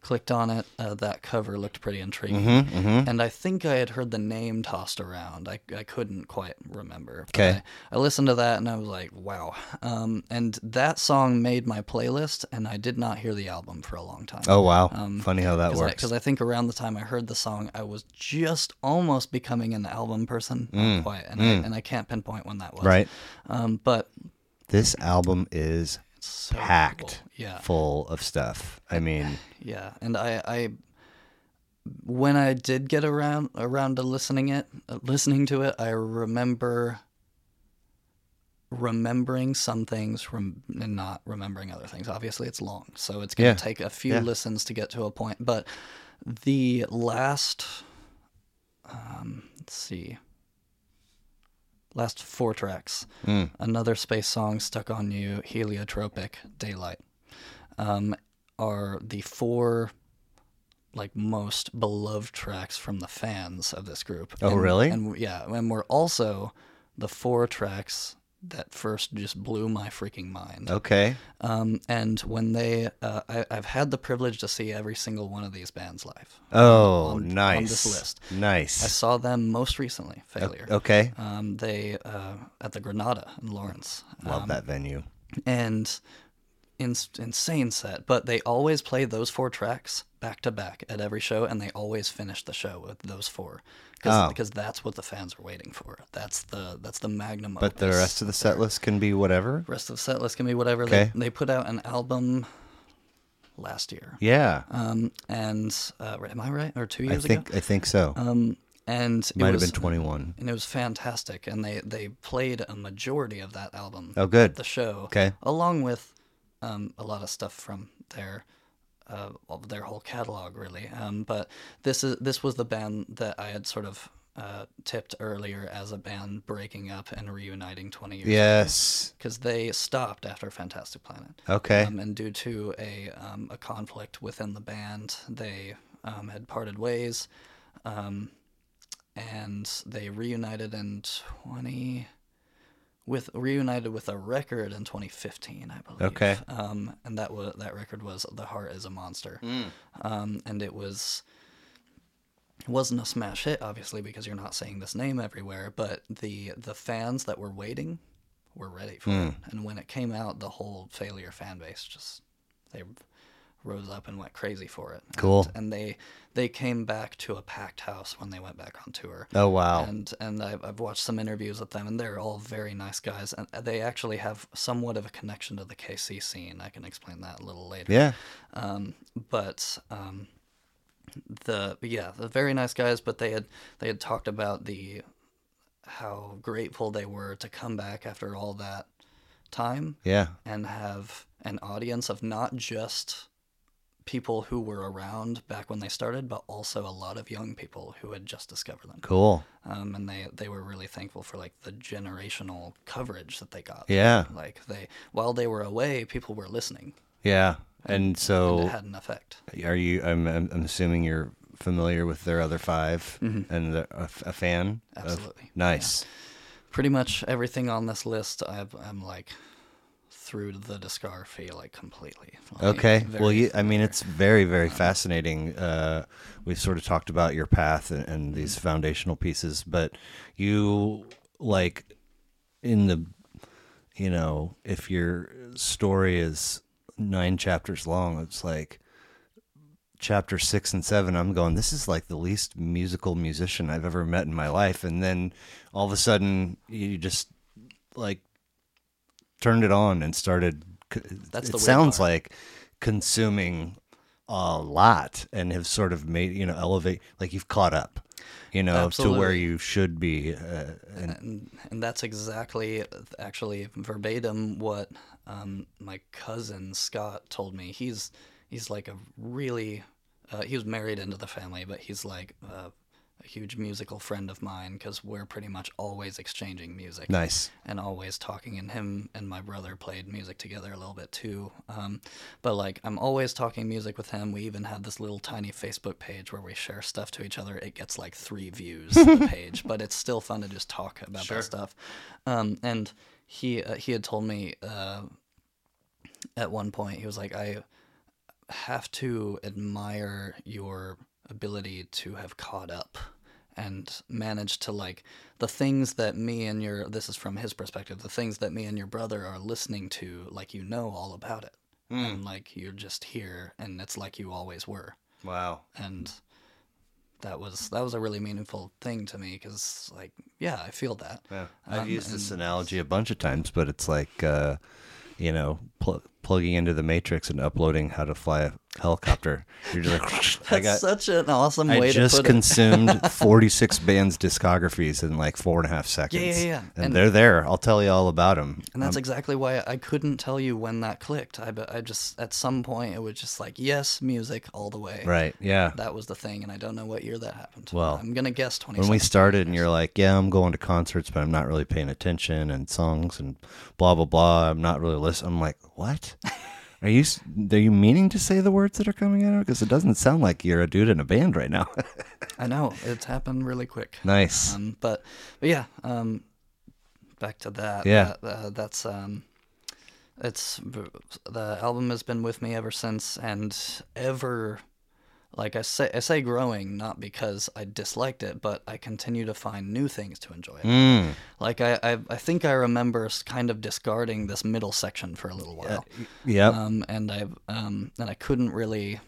clicked on it. Uh, that cover looked pretty intriguing, Mm-hmm, and I think I had heard the name tossed around. I, I couldn't quite remember. Okay, I, I listened to that and I was like, wow. Um, and that song made my playlist, and I did not hear the album for a long time. Oh wow. Um, Funny how that works. Because I, I think around the time I heard the song, I was just almost becoming an album person. Not Mm, quite. And, I, and I can't pinpoint when that was. right. Um, but This album is so packed cool. Yeah. full of stuff. I mean, Yeah. And I, I, when I did get around around to listening it, uh, listening to it, I remember remembering some things from and not remembering other things. Obviously, it's long, so it's going Yeah. to take a few Yeah. listens to get to a point. But the last, um, let's see, last four tracks, mm, another space song, "Stuck on You," "Heliotropic," "Daylight," um, are the four like most beloved tracks from the fans of this group. Oh, And- really? And yeah, and we're also the four tracks that first just blew my freaking mind. okay. Um, and when they, uh, I, I've had the privilege to see every single one of these bands live. Oh, on- on nice. this list. Nice. I saw them most recently, Failure. Okay. Um, they uh, at the Granada in Lawrence. Love Um, that venue. and ins- insane set. But they always play those four tracks back to back at every show, and they always finish the show with those four Oh. because that's what the fans are waiting for. That's the that's the magnum. But the rest of the set list can be whatever. rest of the set list can be whatever. Okay. They they put out an album last year. Yeah. Um, and uh, am I right? Or two I years ago? think I think so. Um, and it Might have been 21. and it was fantastic. And they they played a majority of that album. Oh, good. At the show. Okay. Along with um, a lot of stuff from their uh, of their whole catalog, really. Um, but this is this was the band that I had sort of uh, tipped earlier as a band breaking up and reuniting 20 years Yes. because they stopped after Fantastic Planet. Okay. Um, and due to a um, a conflict within the band, they um, had parted ways, um, and they reunited in twenty with reunited with a record in 2015, I believe. Okay. Um, and that was that record was "The Heart Is a Monster," Mm. um, and it was. It wasn't a smash hit, obviously, because you're not saying this name everywhere. But the the fans that were waiting were ready for Hmm. it. And when it came out, the whole failure fan base just they rose up and went crazy for it. Cool. And, and they they came back to a packed house when they went back on tour. Oh wow. And and I've, I've watched some interviews with them, and they're all very nice guys. And they actually have somewhat of a connection to the KC scene. I can explain that a little later. yeah. Um, but um, the yeah, the very nice guys. But they had they had talked about the how grateful they were to come back after all that time Yeah. and have an audience of not just people who were around back when they started, but also a lot of young people who had just discovered them. Cool. Um, and they they were really thankful for like the generational coverage that they got. Yeah. Like they while they were away, people were listening. Yeah. And And so it had an effect. are you I'm I'm, assuming you're familiar with their other 5 and the, a, a fan? of- Mm-hmm. Absolutely. nice. Pretty much everything on this list, I've, I'm like through the discography like completely. Like, Okay. well, you, I mean, it's very, very fascinating. Uh, we've sort of talked about your path and, and these Mm-hmm. foundational pieces, but you like in the, you know, if your story is nine chapters long, it's like chapter six and seven. I'm going, this is like the least musical musician I've ever met in my life. And then all of a sudden, you just like turned it on and started. That's it sounds part. like consuming a lot and have sort of made you know elevate like you've caught up you know to where you should be uh, and and and that's exactly actually verbatim what um, my cousin Scott told me. He's he's like a really uh, he was married into the family, but he's like uh, a huge musical friend of mine because we're pretty much always exchanging music nice and always talking. And him and my brother played music together a little bit too. Um, but like I'm always talking music with him. We even have this little tiny Facebook page where we share stuff to each other. It gets like three views the page, but it's still fun to just talk about that stuff. Um, and he uh, he had told me uh, at one point he was like I have to admire your ability to have caught up and manage to like the things that me and your this is from his perspective the things that me and your brother are listening to like you know all about it. And like you're just here and it's like you always were. Wow. And that was that was a really meaningful thing to me because like yeah i feel that. Yeah. I've Um, used this analogy a bunch of times but it's like uh you know pl- plugging into the matrix and uploading how to fly a helicopter you're just like i that's got such an awesome I way just to put it consumed 46 bands' discographies in like four and a half seconds. yeah, yeah. And, And- they're there. I'll tell you all about them. And that's um, exactly why I couldn't tell you when that clicked. I, but I just, at some point, it was just like, yes, music all the way. right. Yeah. That was the thing, and I don't know what year that happened. Well, I'm going to guess 20 when we started, and you're like, yeah, I'm going to concerts, but I'm not really paying attention, and songs and blah, blah, blah. I'm not really listening. I'm like, what? Are you are you meaning to say the words that are coming out? Because it doesn't sound like you're a dude in a band right now. I know, it's happened really quick. nice. Um, but, but yeah, um, back to that. Yeah. That, uh, that's, um, it's, the album has been with me ever since, and ever, like I say, I say growing, not because I disliked it, but I continue to find new things to enjoy. Mm. Like I, I, I think I remember kind of discarding this middle section for a little while, Yep. um, and I, um, and I couldn't really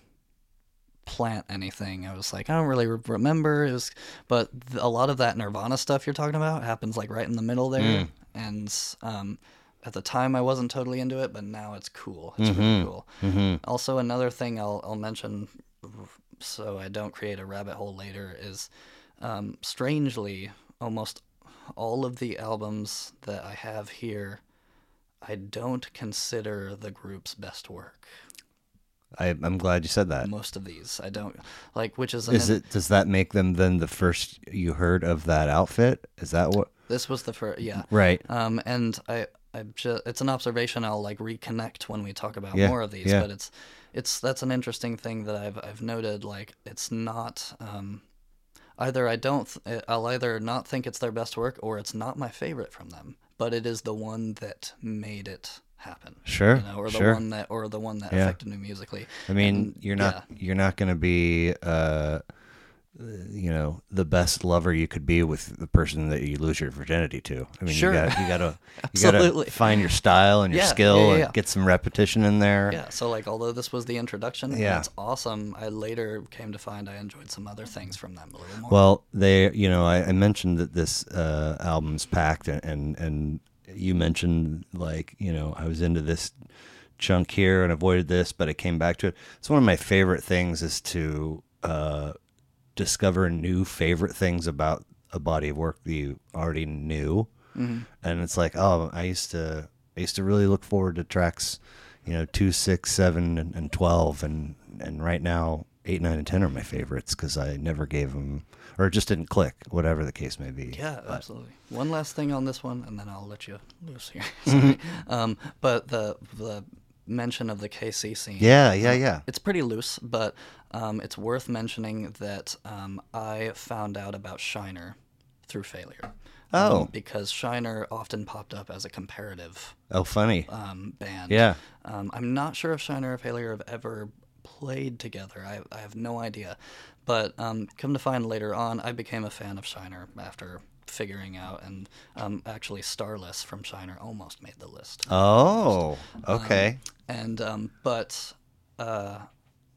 plant anything. I was like, I don't really re- remember. It was, but th- a lot of that Nirvana stuff you're talking about happens like right in the middle there, and um, at the time I wasn't totally into it, but now it's cool. It's really cool. Also, another thing I'll I'll mention, so I don't create a rabbit hole later, is um, strangely, almost all of the albums that I have here, I don't consider the group's best work. I, I'm glad you said that. Most of these, I don't like. Which is, Is it? Does that make them then the first you heard of that outfit? Is that what? This was the first, yeah. Right. Um, and I, I just, it's an observation I'll like reconnect when we talk about Yeah, more of these. yeah. But it's, it's that's an interesting thing that I've I've noted. Like it's not um, either I don't th- I'll either not think it's their best work or it's not my favorite from them, but it is the one that made it happen. Sure, You know, or the sure. one that or the one that Yeah. affected me musically. I mean, And, you're not you're not going to be, uh, you know, the best lover you could be with the person that you lose your virginity to. I mean, Sure. you got you got to you got to Absolutely. find your style and your Yeah, skill yeah, yeah, and get some repetition in there. Yeah, so like although this was the introduction, Yeah. it's awesome. I later came to find I enjoyed some other things from them a little more. Well, they, you know, I, I mentioned that this uh, album's packed, and, and and you mentioned like, you know, I was into this chunk here and avoided this, but I came back to it. It's one of my favorite things is to uh, discover new favorite things about a body of work that you already knew, and it's like, oh, I used to, I used to really look forward to tracks, you know, two, six, seven, and, and twelve, and and right now eight, nine, and ten are my favorites because I never gave them, or just didn't click, whatever the case may be. Yeah, But- absolutely. One last thing on this one, and then I'll let you loose here. Mm-hmm. Um, but the the mention of the KC scene. Yeah, yeah, yeah. It's pretty loose, but um, it's worth mentioning that um, I found out about Shiner through failure. Um, Oh. because Shiner often popped up as a comparative Oh, funny. um, band. Yeah. Um, I'm not sure if Shiner and Failure have ever played together. I, I have no idea. But um, come to find later on, I became a fan of Shiner after figuring out, and um, actually Starless from Shiner almost made the list. Oh, okay. And um, but uh,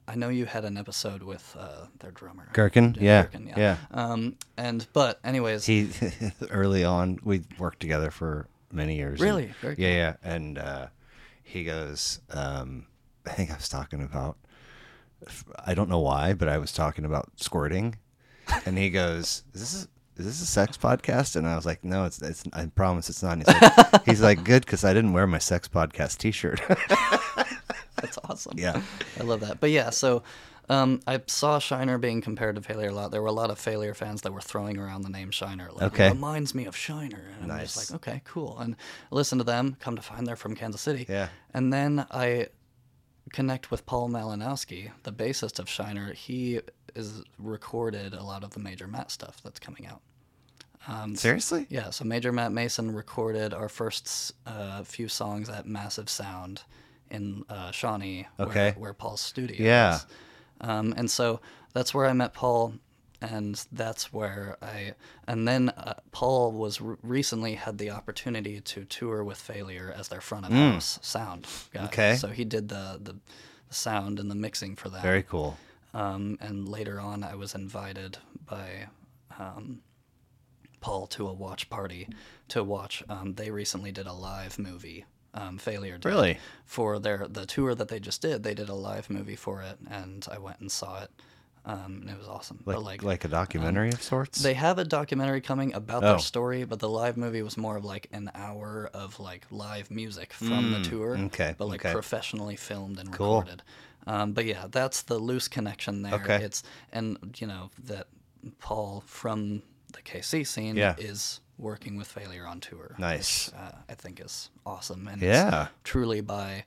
I know you had an episode with uh, their drummer Gerken? Yeah, Gerken, yeah. Um, and but anyways, he early on we worked together for many years. and- Really? Very yeah, yeah. And uh, he goes, um, I think I was talking about, I don't know why, but I was talking about squirting, and he goes, "Is this a, is this a sex podcast?" And I was like, "No, it's it's. I promise it's not." And he's like, he's like, "Good," because I didn't wear my sex podcast T-shirt. That's awesome. Yeah. I love that. But yeah, so um, I saw Shiner being compared to Failure a lot. There were a lot of Failure fans that were throwing around the name Shiner. Like, Okay. It reminds me of Shiner. And I'm just like, okay, cool. And listen to them. Come to find they're from Kansas City. Yeah. And then I connect with Paul Malinowski, the bassist of Shiner. He is recorded a lot of the Major Matt stuff that's coming out. Seriously? Yeah, so Major Matt Mason recorded our first uh, few songs at Massive Sound in uh, Shawnee, Okay. where, where Paul's studio Yeah. is. Um, and so that's where I met Paul, and that's where I. And then uh, Paul was re- recently had the opportunity to tour with Failure as their front of house sound guy. Mm. Okay. So he did the, the the sound and the mixing for that. Very cool. Um, and later on, I was invited by um, Paul to a watch party to watch. Um, they recently did a live movie. Um, Failure did, Really? for their the tour that they just did. They did a live movie for it, and I went and saw it, um, and it was awesome. Like like, like, a documentary of sorts. they have a documentary coming about Oh. their story, but the live movie was more of like an hour of like live music from the tour. Mm, okay, But like okay. professionally filmed and Cool. recorded. Um, but yeah, that's the loose connection there. Okay. It's and you know that Paul from the KC scene Yeah. is working with Failure on tour. Nice. Which, uh, I think is awesome. And Yeah. it's truly by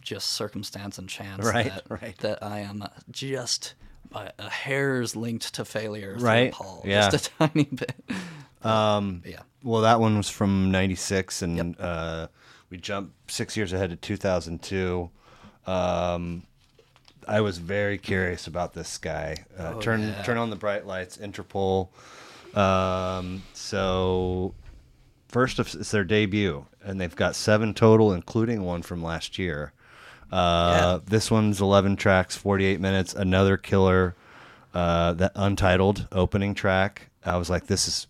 just circumstance and chance Right, that, right. that I am just by a hair's linked to failure Right, Paul. yeah. Just a tiny bit. Um, yeah. Well, that one was from '96, and uh, we jumped six years ahead to 2002. Um, I was very curious about this guy. Uh, Oh, turn yeah. turn on the bright lights, Interpol. Um, so first, of- it's their debut, and they've got seven total, including one from last year. Uh, This one's 11 tracks, 48 minutes. Another killer, uh, that untitled opening track. I was like, this is,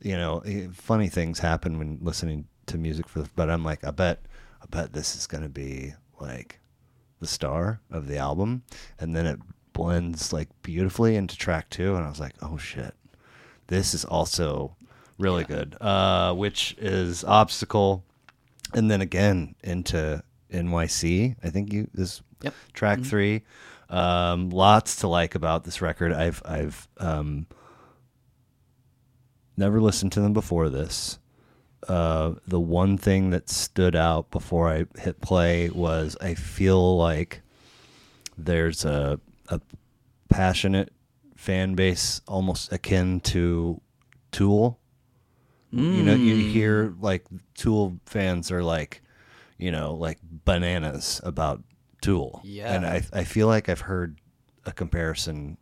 you know, eh, funny things happen when listening to music for. The, but I'm like, I bet, I bet this is gonna be like the star of the album, and then it blends like beautifully into track two, and I was like, oh shit, this is also really good. Uh, which is obstacle, and then again into NYC. I think you this Yep. track three. Um, lots to like about this record. I've I've um, never listened to them before this. Uh, the one thing that stood out before I hit play was I feel like there's a a passionate fan base almost akin to Tool. You know, you Mm. hear like Tool fans are like, you know, like bananas about Tool. Yeah. And I I feel like I've heard a comparison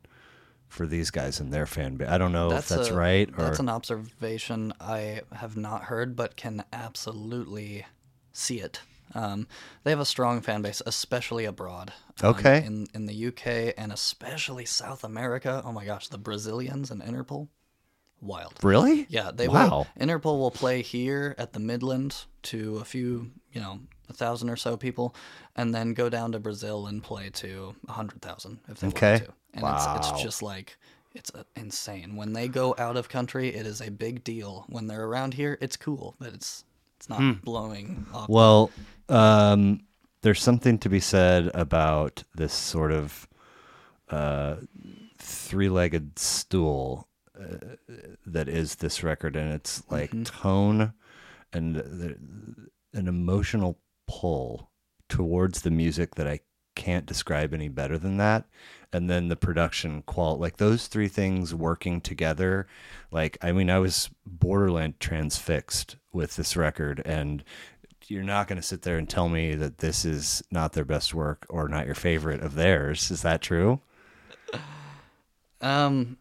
for these guys and their fan base. I don't know if that's a- right or That's an observation I have not heard, but can absolutely see it. Um, they have a strong fan base, especially abroad. Um, Okay. in in the UK and especially South America. Oh my gosh, the Brazilians and Interpol, wild. really? Yeah, they Wow. will. Interpol will play here at the Midland to a few, you know, a thousand or so people, and then go down to Brazil and play to a hundred thousand if they Okay. want to. And Wow. it's it's just like it's uh, insane. When they go out of country, it is a big deal. When they're around here, it's cool, but it's it's not blowing off. Hmm. Well, um, there's something to be said about this sort of uh, three-legged stool uh, that is this record, and it's like tone and the, an emotional pull towards the music that I can't describe any better than that. And then the production qual, like those three things working together. Like, I mean, I was borderline transfixed with this record, and you're not going to sit there and tell me that this is not their best work or not your favorite of theirs. Is that true? Um,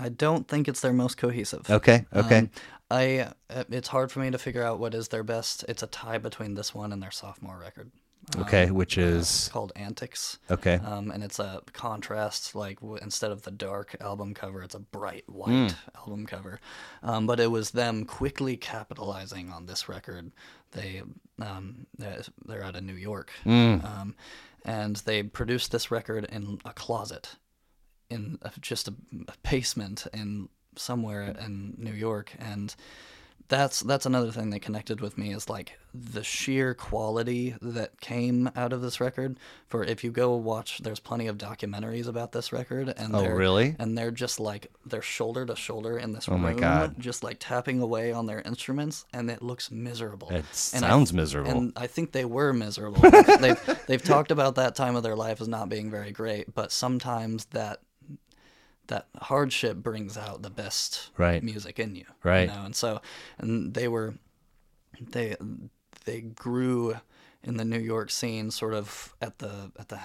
I don't think it's their most cohesive. Okay. Okay. Um, I uh, it's hard for me to figure out what is their best. It's a tie between this one and their sophomore record. Okay. um, Which uh, is called Antics. okay. Um, and it's a contrast, like w- instead of the dark album cover, it's a bright white album cover. Um, but it was them quickly capitalizing on this record. They um, they're they're out of New York, um, and they produced this record in a closet, in a, just a, a basement in somewhere in New York, and that's that's another thing that connected with me is like the sheer quality that came out of this record. For if you go watch, there's plenty of documentaries about this record, and Oh, they're, really? And they're just like they're shoulder to shoulder in this Oh my room, God. just like tapping away on their instruments, and it looks miserable. It And I- sounds miserable. And I think they were miserable. they've they've talked about that time of their life as not being very great, but sometimes that that hardship brings out the best Right. music in you. Right. You know? And so and they were they they grew in the New York scene sort of at the at the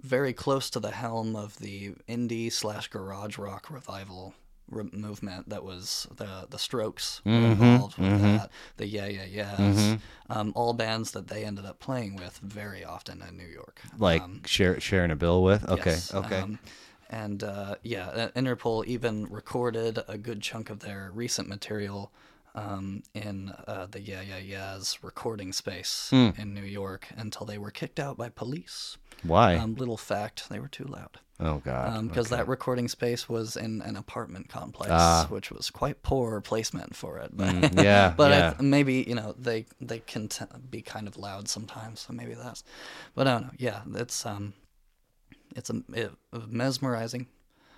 very close to the helm of the indie slash garage rock revival re- movement that was the the Strokes Mm-hmm, involved with that, the Yeah Yeah Yeahs, um, all bands that they ended up playing with very often in New York. like Um, share, sharing a bill with. Okay. Yes, okay. um, and uh, yeah, uh, Interpol even recorded a good chunk of their recent material um, in uh, the Yeah Yeah Yeahs recording space Hmm. in New York until they were kicked out by police. Why? Um, little fact, they were too loud. oh God. Because okay. that recording space was in an apartment complex, Ah. which was quite poor placement for it. But, Mm, yeah, but I yeah. th- maybe you know they they can t- be kind of loud sometimes, so maybe that's. But I don't know. Yeah, it's um, it's a, it, mesmerizing,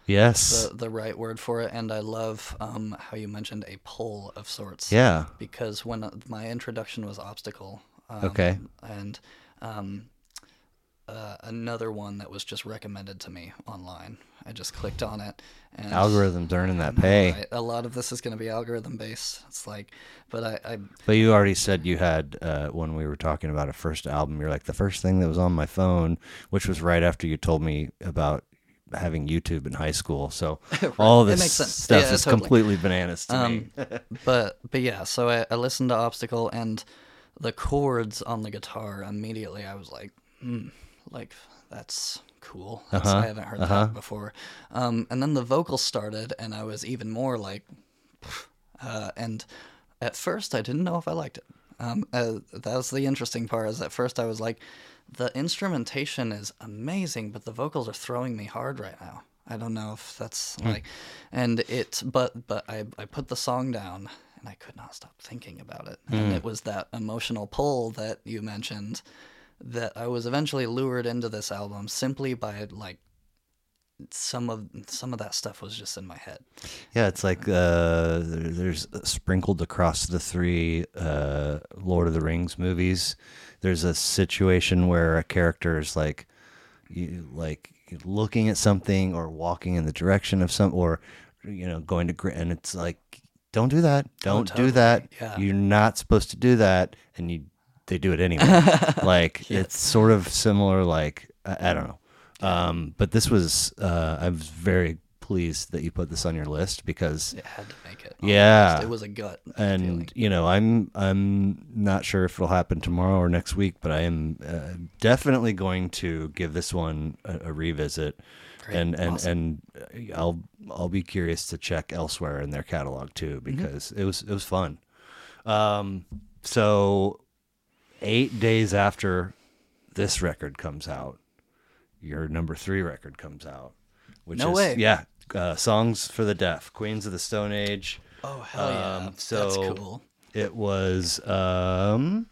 yes. the the right word for it, and I love um how you mentioned a pull of sorts. yeah. Because when uh, my introduction was obstacle. Um, Okay. And um, uh, another one that was just recommended to me online. I just clicked on it. And Algorithms earning that pay. right? A lot of this is going to be algorithm based. It's like, but I, I But you already said you had uh, when we were talking about a first album. You're like the first thing that was on my phone, which was right after you told me about having YouTube in high school. So all It this stuff Yeah, is totally. completely bananas to me. Um, but but yeah, so I, I listened to Obstacle and the chords on the guitar immediately. I was like, hmm, like that's cool. That's, Uh-huh, I haven't heard uh-huh. that before. Um, and then the vocals started, and I was even more like, uh, and at first I didn't know if I liked it. Um, uh, that was the interesting part. Is at first I was like, the instrumentation is amazing, but the vocals are throwing me hard right now. I don't know if that's like, and it, but but I I put the song down and I could not stop thinking about it, and it was that emotional pull that you mentioned that I was eventually lured into this album simply by like some of some of that stuff was just in my head. Yeah, it's like uh, there's sprinkled across the three uh, Lord of the Rings movies. There's a situation where a character is like, you like looking at something or walking in the direction of some, or you know, going to and it's like, don't do that, don't do totally, that. yeah. You're not supposed to do that, and you they do it anyway. like it's sort of similar. Like I, I don't know. Um, but this was uh, I was very pleased that you put this on your list because It had to make it. Yeah. it was a gut and feeling. you know I'm I'm not sure if it'll happen tomorrow or next week, but I am uh, definitely going to give this one a, a revisit, Great. and and Awesome. and uh, I'll I'll be curious to check elsewhere in their catalog too Mm-hmm. because it was it was fun. Um, so eight days after this record comes out, your number three record comes out, which No is way. yeah, uh, songs for the deaf, Queens of the Stone Age. Oh hell yeah, Um, that's so- cool. It was um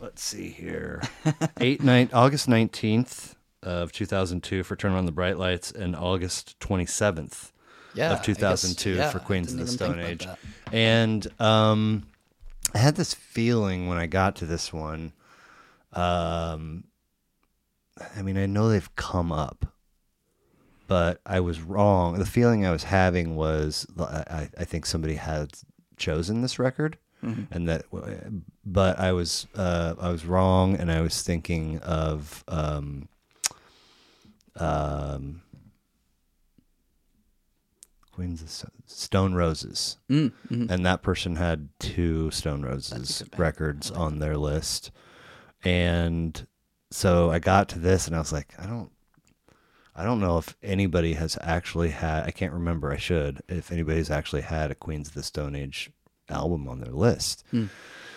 let's see here. Eight nine August nineteenth of two thousand two for Turn on the Bright Lights and August twenty seventh Yeah, I of guess- two thousand two yeah, for Queens of the Stone Age. And um I had this feeling when I got to this one. Um I mean I know they've come up but I was wrong. The feeling I was having was I, I think somebody had chosen this record, and that, but I was uh, I was wrong, and I was thinking of um, um, Queens of Stone Roses, Mm, mhm. and that person had two Stone Roses records on their list, and so I got to this, and I was like, I don't. I don't know if anybody has actually had. I can't remember. I should. If anybody's actually had a Queens of the Stone Age album on their list,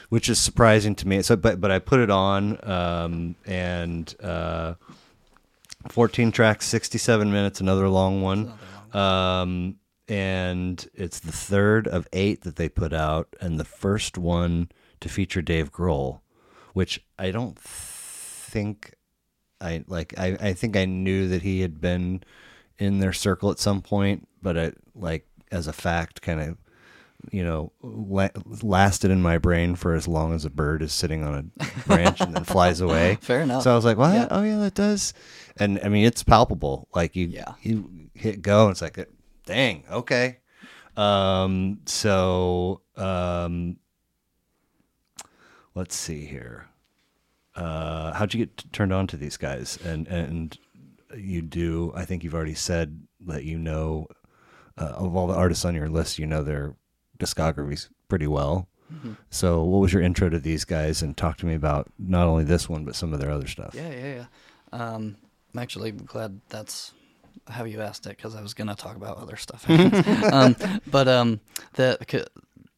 which is surprising to me. So, but but I put it on, um, and uh, fourteen tracks, sixty-seven minutes, another long one. Um, and it's the third of eight that they put out, and the first one to feature Dave Grohl, which I don't think I like I, I think I knew that he had been in their circle at some point, but it like as a fact kind of you know la- lasted in my brain for as long as a bird is sitting on a branch and then flies away. Fair enough. So I was like, "What? Yeah. Oh yeah, that does." And I mean, it's palpable. Like you Yeah. you hit go and it's like, "Dang, okay." Um so um let's see here uh, how'd you get t- turned on to these guys? And and you do. I think you've already said that you know uh, of all the artists on your list, you know their discographies pretty well. Mm-hmm. So, what was your intro to these guys? And talk to me about not only this one but some of their other stuff. Yeah, yeah, yeah. Um, I'm actually glad that's how you asked it because I was gonna talk about other stuff. um, but um, the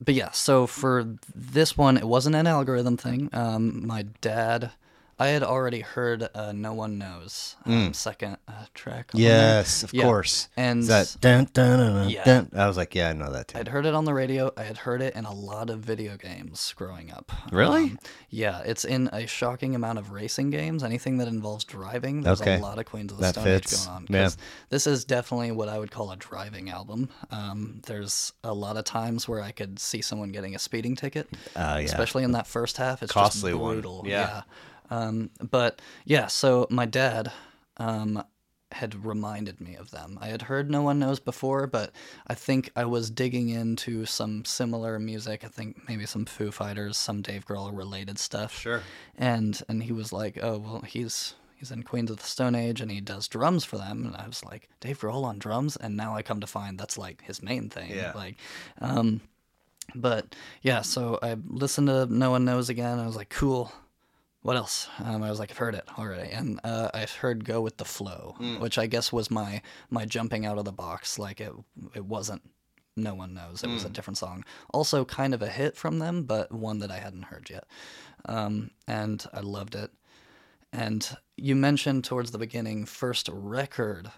but yeah. So for this one, it wasn't an algorithm thing. Um, my dad, I had already heard uh, "No One Knows" um, second uh, track. Yes, of Yeah. course. And Is that dun, dun, dun, dun, Yeah. dun? I was like, yeah, I know that too. I'd heard it on the radio. I had heard it in a lot of video games growing up. Really? Um, yeah, it's in a shocking amount of racing games. Anything that involves driving, there's Okay. a lot of Queens of the That Stone fits. Age going on. Yeah. This is definitely what I would call a driving album. Um, there's a lot of times where I could see someone getting a speeding ticket, Uh, yeah. especially in that first half. It's Costly just one. brutal. Yeah. Um, but yeah, so my dad um, had reminded me of them. I had heard No One Knows before, but I think I was digging into some similar music. I think maybe some Foo Fighters, some Dave Grohl related stuff. Sure. And and he was like, "Oh, well, he's he's in Queens of the Stone Age and he does drums for them." And I was like, "Dave Grohl on drums?" And now I come to find that's like his main thing. Yeah. Like um but yeah, so I listened to No One Knows again. I was like, cool. What else? Um, I was like, I've heard it already, and uh, I've heard "Go with the Flow," which I guess was my my jumping out of the box. Like it, it wasn't. No one knows. It was a different song. Also, kind of a hit from them, but one that I hadn't heard yet, um, and I loved it. And you mentioned towards the beginning, first record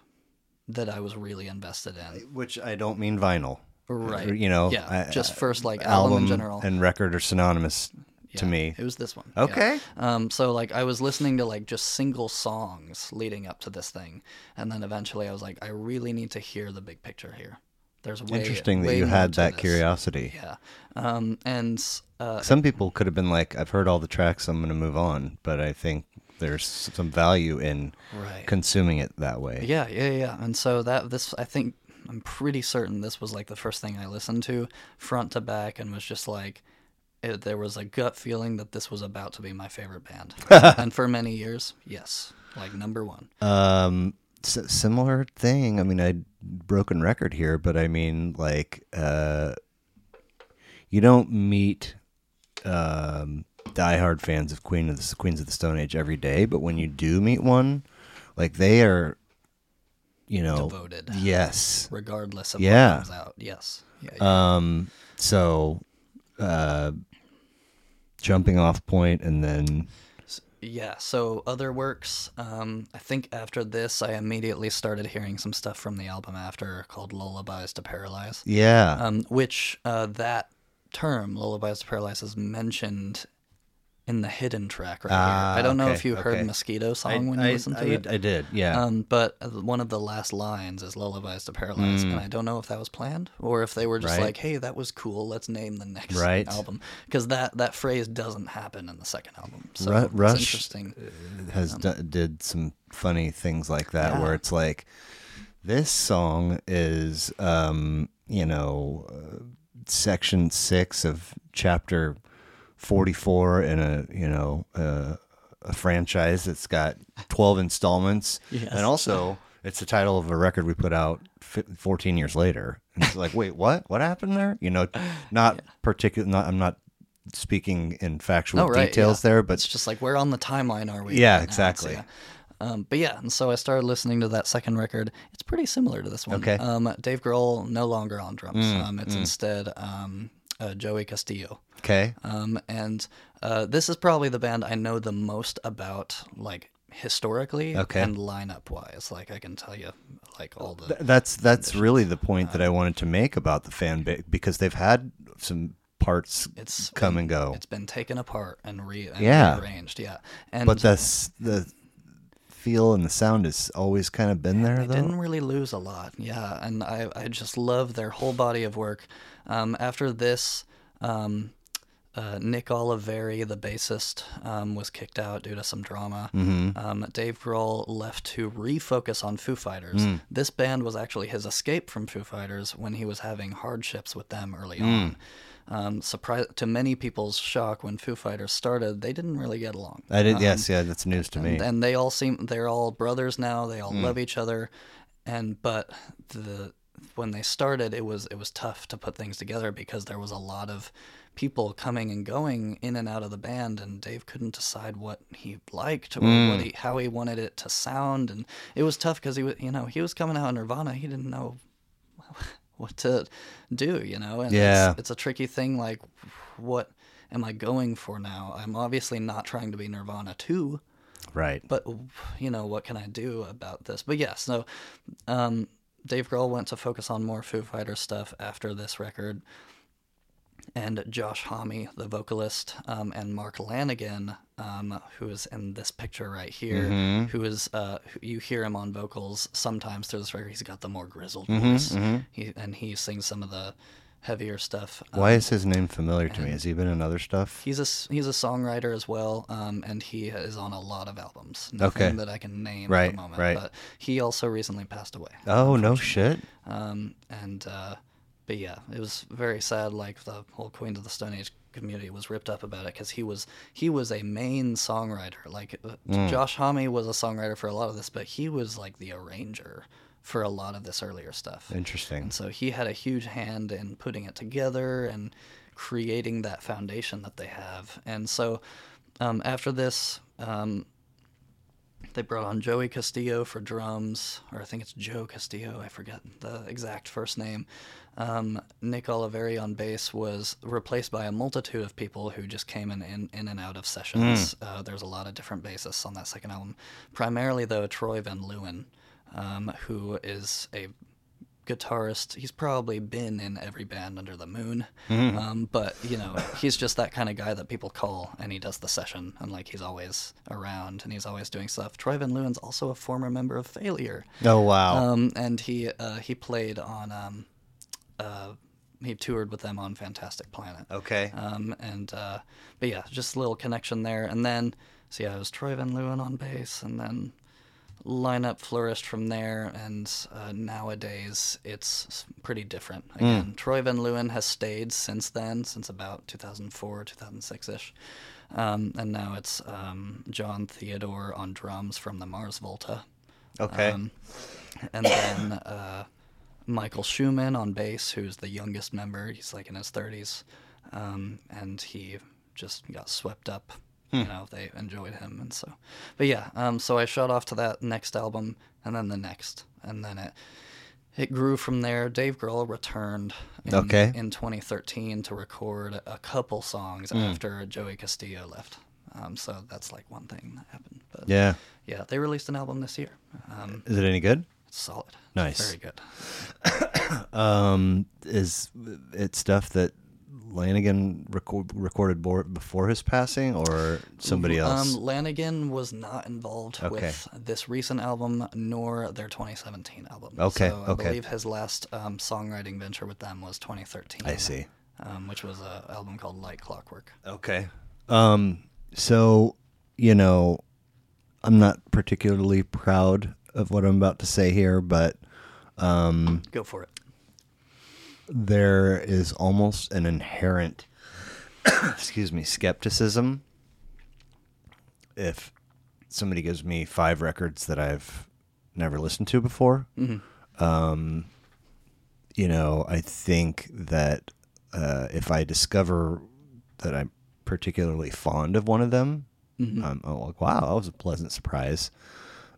that I was really invested in. Which I don't mean vinyl. Right. You know, Yeah, I- just first, like, album in general. and record are synonymous to me. It was this one. yeah. Okay. Um, so like I was listening to like just single songs leading up to this thing, and then eventually I was like, I really need to hear the big picture here. There's way, Interesting that you had that this. curiosity. Yeah. Um, and uh, Some people could have been like, I've heard all the tracks, I'm going to move on. But I think there's some value in right. consuming it that way. Yeah, yeah, yeah. And so that this, I think, I'm pretty certain this was like the first thing I listened to, front to back, and was just like, it, there was a gut feeling that this was about to be my favorite band. and for many years, yes, like number one. Um, s- similar thing. I mean, I broken record here, but I mean, like, uh, you don't meet um, diehard fans of Queen of the Queens of the Stone Age every day, but when you do meet one, like they are, you know, Devoted. Yes. regardless of Yeah. what comes out. Yes. Yeah, yeah. Um. So, uh, jumping off point, and then yeah. So other works. Um, I think after this, I immediately started hearing some stuff from the album after called "Lullabies to Paralyze," yeah, um, which uh, that term "Lullabies to Paralyze" is mentioned in the hidden track right Ah, here. I don't know if you heard okay. "Mosquito" song I, when you I, listened to I, it. I did. Yeah. Um, but uh, one of the last lines is "Lullabies to Paralyze," Mm. and I don't know if that was planned or if they were just Right. like, "Hey, that was cool. Let's name the next Right. album," because that that phrase doesn't happen in the second album. So Ru- Rush interesting. has do, did some funny things like that Yeah. where it's like this song is um you know uh, section 6 of chapter 44 in a you know uh, a franchise that's got 12 installments Yes. and also it's the title of a record we put out 14 years later and it's like wait what what happened there you know not particular not i'm not speaking in factual Oh, right, details yeah. there but It's just like where on the timeline are we? Yeah, right exactly. Um, but yeah, and so I started listening to that second record. It's pretty similar to this one. Okay. Mm, Um, Dave Grohl no longer on drums. um, it's instead um, uh, Joey Castillo. okay Um, and uh, this is probably the band I know the most about, like historically Okay. and lineup wise. Like I can tell you, like all the Th- That's that's really the point that I wanted to make about the fan base because they've had some parts it's come been- and go, It's been taken apart and, re- and Yeah. rearranged. Yeah, and but the the feel and the sound has always kind of been there They though. didn't really lose a lot, yeah, and I I just love their whole body of work. Um, after this, um, uh, Nick Oliveri, the bassist, um, was kicked out due to some drama. Mm-hmm. Um, Dave Grohl left to refocus on Foo Fighters. Mm. This band was actually his escape from Foo Fighters when he was having hardships with them early Mm. on. Um, surprise to many people's shock, when Foo Fighters started, they didn't really get along. I did. Um, yes, yeah, that's news to me. and, and they all seem they're all brothers now. They all love each other, and but the when they started, it was it was tough to put things together because there was a lot of people coming and going in and out of the band, and Dave couldn't decide what he liked or Hmm. what he how he wanted it to sound, and it was tough because he was you know he was coming out of Nirvana, he didn't know what to do, you know, and Yeah. it's, it's a tricky thing. Like, what am I going for now? I'm obviously not trying to be Nirvana too right. but you know what can I do about this? But yeah, so um, Dave Grohl went to focus on more Foo Fighters stuff after this record, and Josh Homme, the vocalist, um, and Mark Lanegan, um, who is in this picture right here, Mm-hmm. who is uh, you hear him on vocals sometimes through this record. He's got the more grizzled Mm-hmm, voice, he, and he sings some of the heavier stuff. Um, Why is his name familiar to me? Has he been in other stuff? He's a he's a songwriter as well, um, and he is on a lot of albums. Nothing Okay. that I can name at Right, the moment. right. But he also recently passed away. Oh no shit. Um, and uh, but yeah, it was very sad. Like the whole Queen of the Stone Age community was ripped up about it because he was he was a main songwriter. Like uh, Hmm. Josh Homme was a songwriter for a lot of this, but he was like the arranger for a lot of this earlier stuff. Interesting. And so he had a huge hand in putting it together and creating that foundation that they have. And so um, after this, um, they brought on Joey Castillo for drums, or I think it's Joe Castillo, I forget the exact first name. Um, Nick Oliveri on bass was replaced by a multitude of people who just came in, in, in and out of sessions. Uh, there's a lot of different bassists on that second album. Primarily, though, Troy Van Leeuwen um, who is a guitarist. He's probably been in every band under the moon, um, but you know, he's just that kind of guy that people call, and he does the session, and like he's always around, and he's always doing stuff. Troy Van Leeuwen's also a former member of Failure, Oh wow. um, and he uh, he played on. Um, uh, he toured with them on Fantastic Planet. okay. Um, and uh, but yeah, just a little connection there. And then so yeah, it was Troy Van Leeuwen on bass, and then lineup flourished from there. And uh, nowadays it's pretty different. Again, Troy Van Leeuwen has stayed since then, since about 2004, 2006 ish. Um, and now it's um, Jon Theodore on drums from the Mars Volta. okay. Um, and then uh, Michael Shuman on bass, who's the youngest member. He's like in his 30s. Um, and he just got swept up. You know, they enjoyed him. And so, but yeah, um, so I shot off to that next album and then the next. And then it. It grew from there. Dave Grohl returned in, Okay. in 2013 to record a couple songs Mm. after Joey Castillo left. Um, so that's like one thing that happened. But yeah. yeah, they released an album this year. Um, Is it any good? it's solid. Nice. Very good. Um, is it stuff that Lanegan record, recorded before his passing, or somebody else? Um, Lanegan was not involved Okay. with this recent album nor their 2017 album. Okay, So I okay. believe his last um, songwriting venture with them was 2013. I see. Um, which was an album called Like Clockwork. Okay. Um, so, you know, I'm not particularly proud of what I'm about to say here, but um, Go for it. There is almost an inherent, excuse me, skepticism if somebody gives me five records that I've never listened to before. Um, you know, I think that uh, if I discover that I'm particularly fond of one of them, I'm, I'm like, wow, that was a pleasant surprise.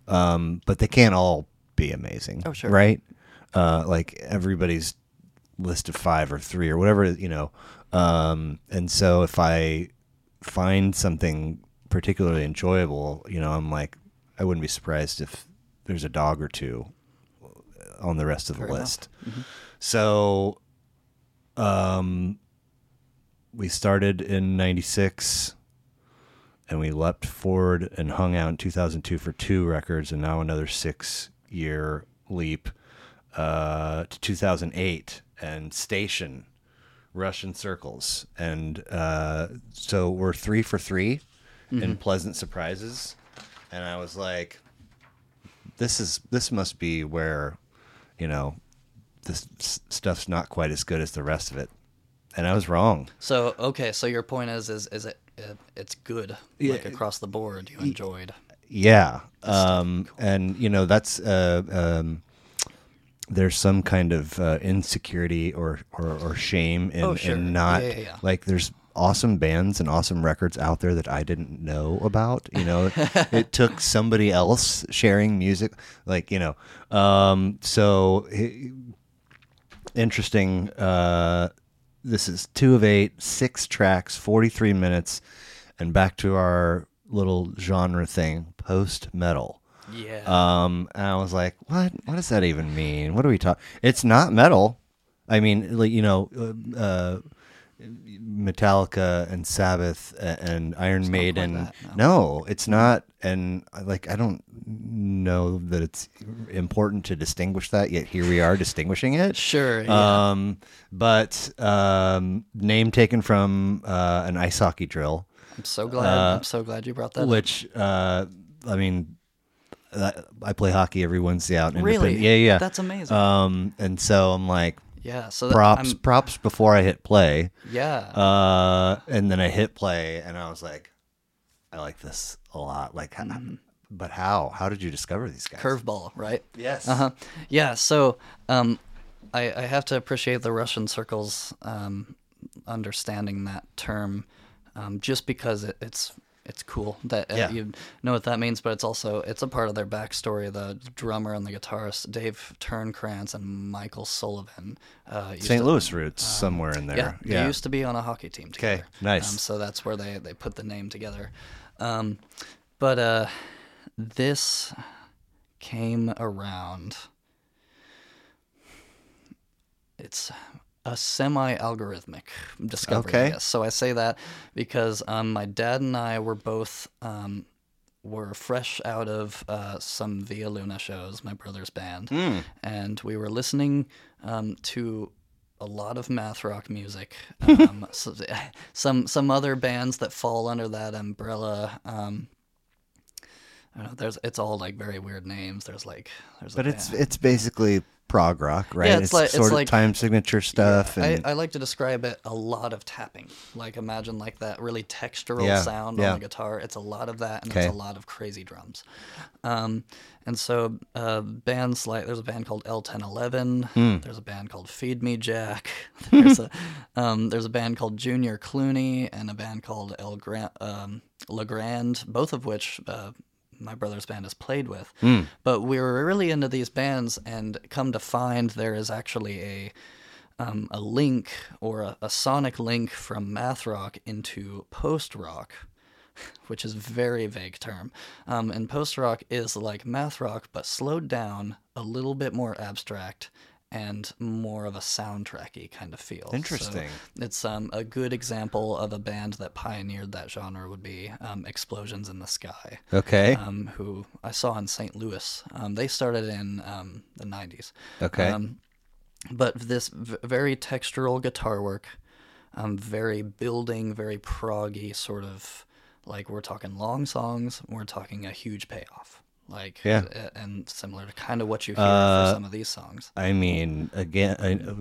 Um, but they can't all be amazing. Oh, sure. Right? Uh, like everybody's list of five or three or whatever, you know. Um, and so if I find something particularly enjoyable, you know, I'm like, I wouldn't be surprised if there's a dog or two on the rest of the Fair enough. list. So, um, we started in 96 and we leapt forward and hung out in 2002 for two records and now another six year leap uh, to 2008 and station russian circles. And uh, so we're three for 3 in pleasant surprises. And i was like this is this must be where you know this s- stuff's not quite as good as the rest of it. And i was wrong. So okay, so your point is is is it, it it's good Yeah. like across the board you enjoyed. Yeah, um, and you know that's uh, um, there's some kind of uh, insecurity or, or, or shame in, Oh, sure. in not Yeah, yeah, like there's awesome bands and awesome records out there that I didn't know about. You know, it took somebody else sharing music, like you know. Um, so interesting. Uh, this is two of eight, six tracks, forty three minutes, and back to our little genre thing, post metal. Yeah. Um, and I was like, what? What does that even mean? What are we talking? It's not metal. I mean, like you know, uh, uh, Metallica and Sabbath and Iron quite Maiden. that, no. it's not. And like, I don't know that it's important to distinguish that. Yet here we are distinguishing it. sure. Yeah. Um, but um, name taken from uh, an ice hockey drill I'm so glad. uh, I'm so glad you brought that. up. which uh, I mean, I play hockey every Wednesday out. in Really? Yeah, yeah. That's amazing. Um, and so I'm like, Yeah. So that, props, I'm, props before I hit play. yeah. Uh, and then I hit play, and I was like, I like this a lot. Like, how- but how? How did you discover these guys? curveball, right? Yes. Uh huh. Yeah. So, um, I I have to appreciate the Russian circles um, understanding that term, um, just because it, it's it's cool that uh, Yeah. you know what that means, but it's also it's a part of their backstory. The drummer and the guitarist Dave Turncrantz and Michael Sullivan. Uh, St. to- Louis roots somewhere in there. yeah, Yeah. they used to be on a hockey team together. Okay, nice. Um, so that's where they, they put the name together. Um, but uh, this came around. It's a semi-algorithmic discovery. Okay. Yes. So I say that because um, my dad and I were both um, were fresh out of uh, some Via Luna shows, my brother's band, and we were listening um, to a lot of math rock music. Um, so, some some other bands that fall under that umbrella. I know. There's it's all like very weird names. There's like there's. a But it's band- it's basically prog rock, right? Yeah, it's like- it's sort of like- time signature stuff. I, and I like to describe it a lot of tapping. Like imagine like that really textural Yeah, sound yeah. on the guitar. It's a lot of that, and Okay. it's a lot of crazy drums. Um, and so uh, bands like there's a band called L1011. Hmm. There's a band called Feed Me Jack. There's a um, there's a band called Junior Clooney and a band called El Grand um, Legrand. Both of which. Uh, my brother's band has played with, but we were really into these bands, and come to find there is actually a um, a link or a, a sonic link from math rock into post rock, which is a very vague term. Um, and post rock is like math rock, but slowed down, a little bit more abstract, and more of a soundtracky kind of feel. So Interesting. it's um, a good example of a band that pioneered that genre would be um, Explosions in the Sky okay, um, who I saw in St. Louis. Um, they started in um, the 90s. Okay. Um, but this v- very textural guitar work, um, very building, very proggy sort of like we're talking long songs, we're talking a huge payoff. Like, Yeah. and similar to kind of what you hear Uh, for some of these songs. I mean, again, I, uh,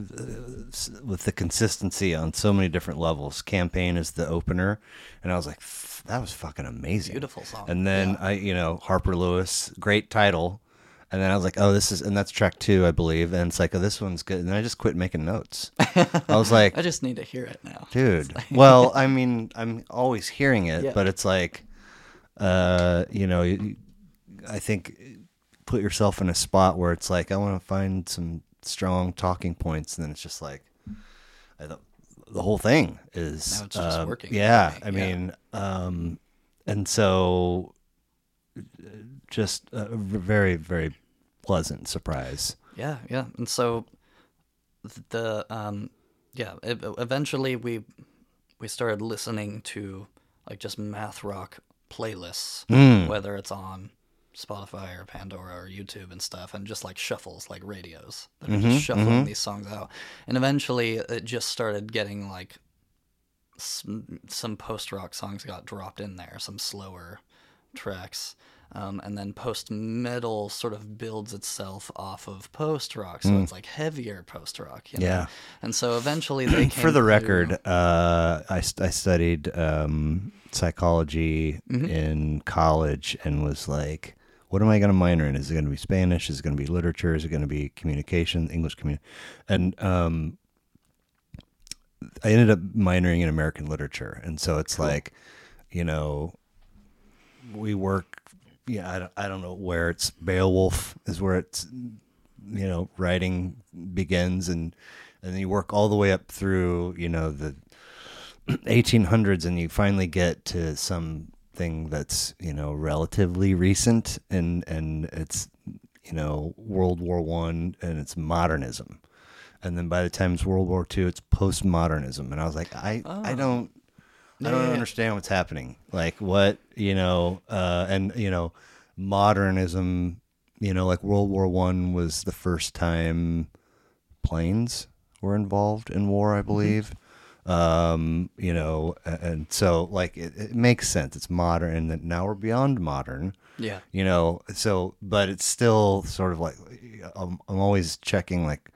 with the consistency on so many different levels. Campaign is the opener, and I was like, that was fucking amazing, Beautiful song, And then yeah. I, you know, Harper Lewis, great title. And then I was like, oh, this is, and that's track two, I believe. And it's like, oh, this one's good. And then I just quit making notes. I was like, I just need to hear it now. dude. well, I mean, I'm always hearing it, Yeah. but it's like, uh, you know, I think put yourself in a spot where it's like, I want to find some strong talking points, and then it's just like, I the whole thing is Now it's just uh, working Yeah, I me, yeah. mean, um, and so just a very, very pleasant surprise. Yeah, yeah. And so the um yeah, eventually we we started listening to like just math rock playlists, Mm. whether it's on Spotify or Pandora or YouTube and stuff, and just like shuffles, like radios that are Mm-hmm, just shuffling these songs out. And eventually, it just started getting like some, some post rock songs got dropped in there, some slower tracks. Um, and then post metal sort of builds itself off of post rock, so it's like heavier post rock. You know? Mm. Yeah. And so eventually they came For the through- record, uh, I, I studied um, psychology Mm-hmm. in college and was like, what am I going to minor in? Is it going to be Spanish? Is it going to be literature? Is it going to be communication, English communication? And um, I ended up minoring in American literature. And so it's like, you know, we work, yeah, I don't, I don't know where it's Beowulf is where it's, you know, writing begins and, and then you work all the way up through, you know, the 1800s and you finally get to something that's, you know, relatively recent and, and it's, you know, World War One and it's modernism. And then by the time it's World War Two, it's postmodernism. And I was like, I, I don't, I don't yeah, understand what's happening. Like what, you know, uh, and you know, modernism, you know, like World War One was the first time planes were involved in war, Mm-hmm. I believe. Um, you know, and so like it, it makes sense. It's modern, and then now we're beyond modern. Yeah. You know, so but it's still sort of like I'm, I'm always checking like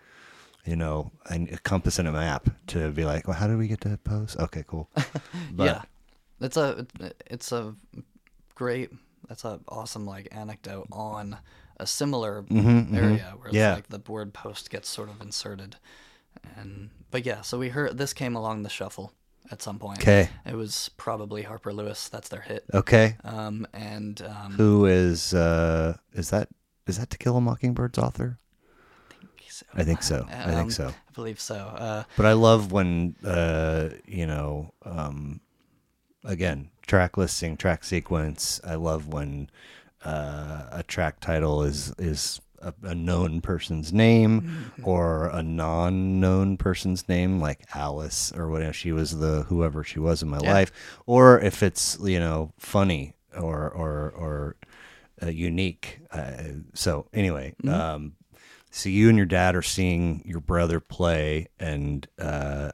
you know, an- a compass and a map to be like, well, how did we get to post? Okay, cool. But, yeah, it's a it's a great that's a awesome like anecdote on a similar area where it's Yeah. like the board post gets sort of inserted, and but yeah, so we heard this came along the shuffle at some point. Okay. it was probably Harper Lewis. That's their hit. Okay. Um, and um, Who is uh is that is that To Kill a Mockingbird's author? so- I think so. I think um, so. I believe so. Uh, But I love when uh you know um again track listing track sequence. I love when uh, a track title is is a, a known person's name Mm-hmm. or a non-known person's name, like Alice or whatever she was the whoever she was in my Yeah. life, or if it's you know funny or or or uh, unique. Uh, so anyway, Mm-hmm. um, so you and your dad are seeing your brother play, and uh,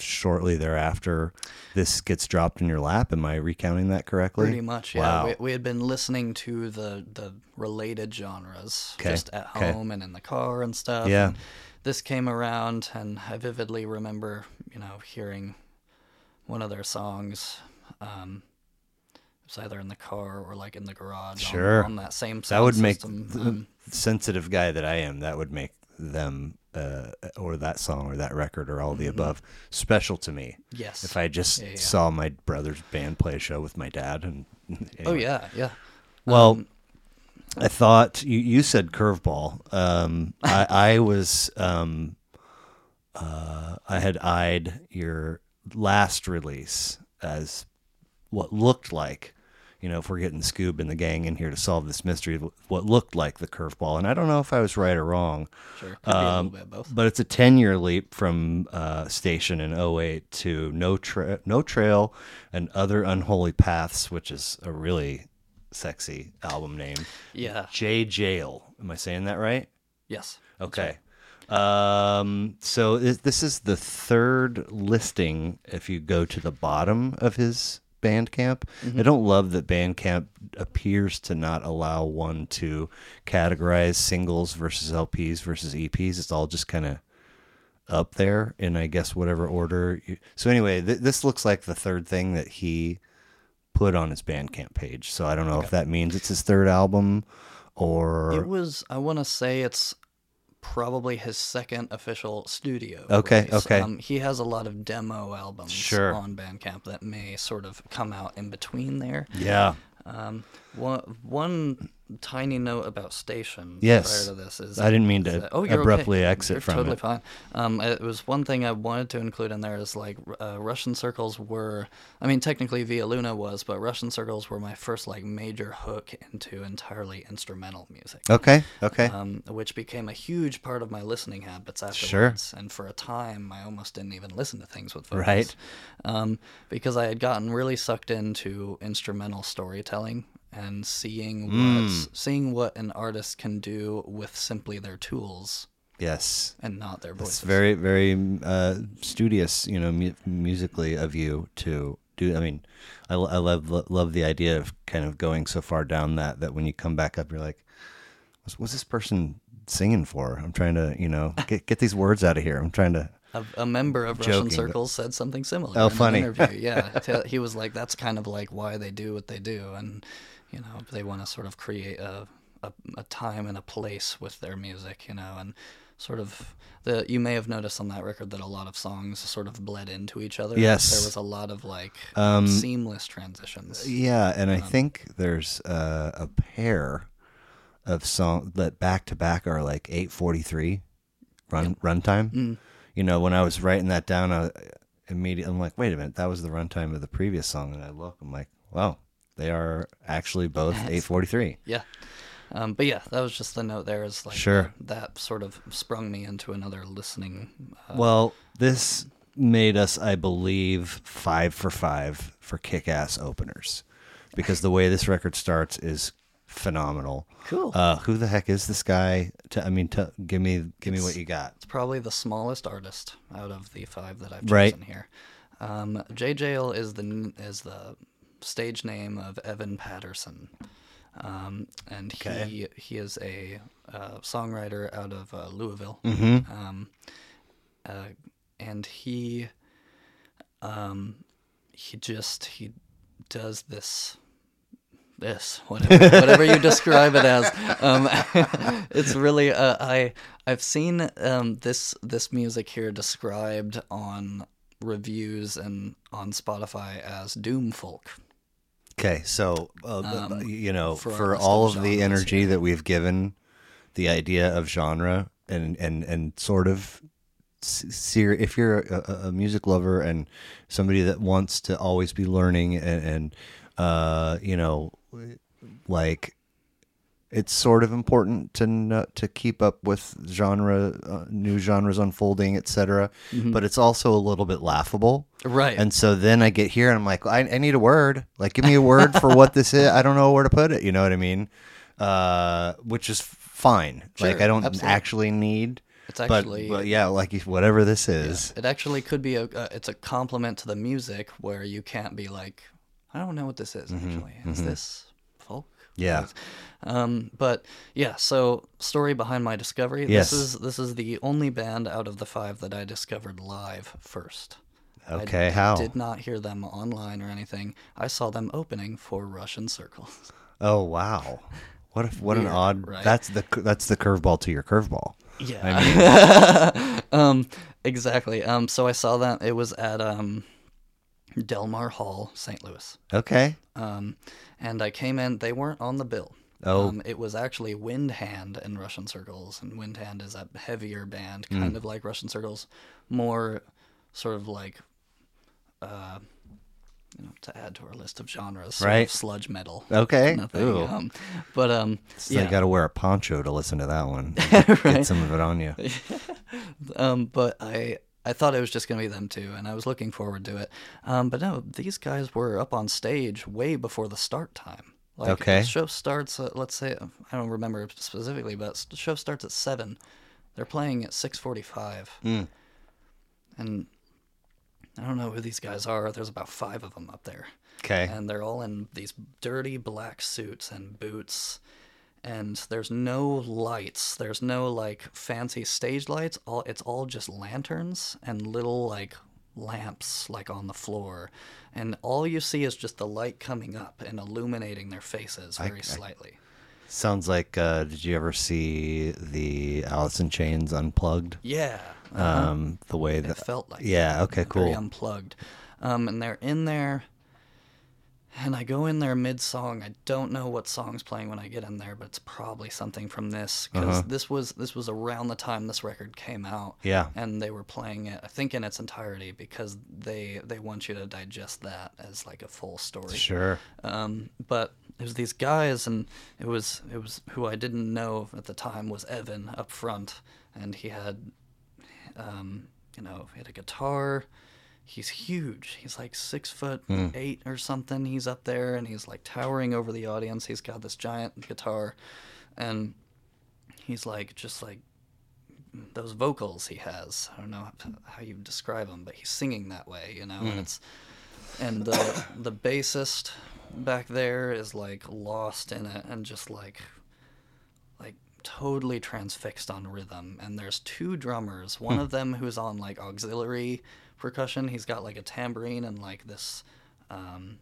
shortly thereafter, this gets dropped in your lap. Am I recounting that correctly? Pretty much, yeah. Wow. We, we had been listening to the the related genres 'Kay, just at home and in the car and stuff. Yeah. and this came around, and I vividly remember, you know, hearing one of their songs. Um, it was either in the car or like in the garage. Sure. On, that same. that would make the Um, sensitive guy that I am. That would make them uh, or that song or that record or all the above special to me. yes. If I just Mm-hmm. Yeah, yeah. saw my brother's band play a show with my dad, and Oh yeah, yeah. Well, Um, I thought you, you said curveball. Um, I, I was um, uh, I had eyed your last release as what looked like, you know, if we're getting Scoob and the gang in here to solve this mystery, of what looked like the curveball. And I don't know if I was right or wrong. Sure, could be a Um, little bit both. But it's a 10 year leap from uh, Station in 08 to No, Tra- no Trail and Other Unholy Paths, which is a really sexy album name. Yeah. Jaye Jayle. Am I saying that right? Yes. Okay. Um, so this is the third listing if you go to the bottom of his Bandcamp. I mm-hmm. don't love that Bandcamp appears to not allow one to categorize singles versus LPs versus EPs. It's all just kind of up there in I guess whatever order. You, so anyway, th- this looks like the third thing that he put on his Bandcamp page. So I don't know if that means it's his third album or It was. I want to say it's probably his second official studio. Okay, release. okay. Um, he has a lot of demo albums Sure. on Bandcamp that may sort of come out in between there. yeah. Um, one one tiny note about Station. Yes. Prior to this is I didn't mean to that- oh, abruptly okay. exit You're from totally it. fine. Um, it was one thing I wanted to include in there is like uh, Russian circles were. I mean, technically Via Luna was, but Russian circles were my first like major hook into entirely instrumental music Okay. Okay. um, which became a huge part of my listening habits afterwards. Sure. And for a time, I almost didn't even listen to things with vocals, Right. Um, because I had gotten really sucked into instrumental storytelling and seeing Hmm. what seeing what an artist can do with simply their tools yes. and not their voices. It's very, very uh, studious, you know, mu- musically of you to do. I mean, I, I love lo- love the idea of kind of going so far down that that when you come back up, you're like, what's, what's this person singing for? I'm trying to, you know, get get these words out of here. I'm trying to. a, a member of Joking, Russian but- circles said something similar. Oh, in an funny. interview. Yeah, he was like, "That's kind of like why they do what they do, and you know, they want to sort of create a, a a time and a place with their music, you know, and sort of the. You may have noticed on that record that a lot of songs sort of bled into each other. Yes. there was a lot of like Um, seamless transitions. Yeah, and Um, I think there's uh, a pair of song that back to back are like 8:43 run runtime. Mm. You know, when I was writing that down, I immediately I'm like, wait a minute, that was the runtime of the previous song, and I look, I'm like, wow, they are actually both 8:43. Yeah. Um, but yeah, that was just the note there. Is like Sure. that sort of sprung me into another listening. Uh, Well, this made us, I believe, five for five for kick-ass openers, because the way this record starts is phenomenal. Cool. Uh, who the heck is this guy? To, I mean, to, give me, give me what you got. It's probably the smallest artist out of the five that I've Right. chosen here. Um, Jaye Jayle is the is the stage name of Evan Patterson, um, and he Okay. he is a uh, songwriter out of uh, Louisville, Mm-hmm. um, uh, and he um, he just he does this this whatever whatever you describe it as um it's really uh, i i've seen um this this music here described on reviews and on spotify as doom folk Okay, so uh, Um, you know, for for, all of of the energy here. that we've given the idea of genre and and and sort of ser- if you're a, a- a music lover and somebody that wants to always be learning and, and uh, you know, like it's sort of important to know, to keep up with genre, uh, new genres unfolding, etc. But it's also a little bit laughable. Mm-hmm. Right. And so then I get here and I'm like, I, I need a word. Like, give me a word for what this is. I don't know where to put it. You know what I mean? Uh, which is fine. like, I don't absolutely. actually need. It's actually but yeah, like whatever this is. It actually could be a. Uh, it's a compliment to the music where you can't be like, I don't know what this is actually. Is this folk? Mm-hmm, Yeah. Um, but yeah. So story behind my discovery. Yes. This is this is the only band out of the five that I discovered live first. I Okay, how? Did not hear them online or anything. I saw them opening for Russian Circles. Oh wow, what if what an odd. right? That's the that's the curveball to your curveball. Yeah. um, exactly. Um, so I saw that it was at um, Delmar Hall, St. Louis. Okay. Um, and I came in. They weren't on the bill. Oh. Um, it was actually Windhand in Russian Circles, and Windhand is a heavier band, kind of like Russian Circles, more sort of like, uh, you know, to add to our list of genres, sort of Right. sludge metal. Okay. Nothing. Um, but um, So yeah. you got to wear a poncho to listen to that one. Get some of it on you. um, but I I thought it was just gonna be them two, and I was looking forward to it. Um, but no, these guys were up on stage way before the start time. Like, Okay. The show starts at let's say I don't remember specifically, but the show starts at seven. They're playing at six forty-five, Hmm. and I don't know who these guys are. There's about five of them up there Okay. and they're all in these dirty black suits and boots and there's no lights there's no like fancy stage lights all it's all just lanterns and little like lamps like on the floor and all you see is just the light coming up and illuminating their faces very slightly Sounds like. Uh, did you ever see the Alice in Chains Unplugged? yeah Um, the way it that. felt like Yeah. Okay. very Cool. unplugged um, and they're in there and i go in there mid-song i don't know what song's playing when i get in there but it's probably something from this because Uh-huh. this was this was around the time this record came out Yeah. and they were playing it i think in its entirety because they they want you to digest that as like a full story Sure. um, but it was these guys, and it was it was who I didn't know at the time was Evan up front, and he had, um, you know, he had a guitar. He's huge. He's like six foot hmm. eight or something. He's up there, and he's like towering over the audience. He's got this giant guitar, and he's like just like those vocals he has. I don't know how you describe them, but he's singing that way, you know, and hmm. it's and the the bassist back there is like lost in it and just like like totally transfixed on rhythm and there's two drummers one hmm. of them who's on like auxiliary percussion he's got like a tambourine and like this um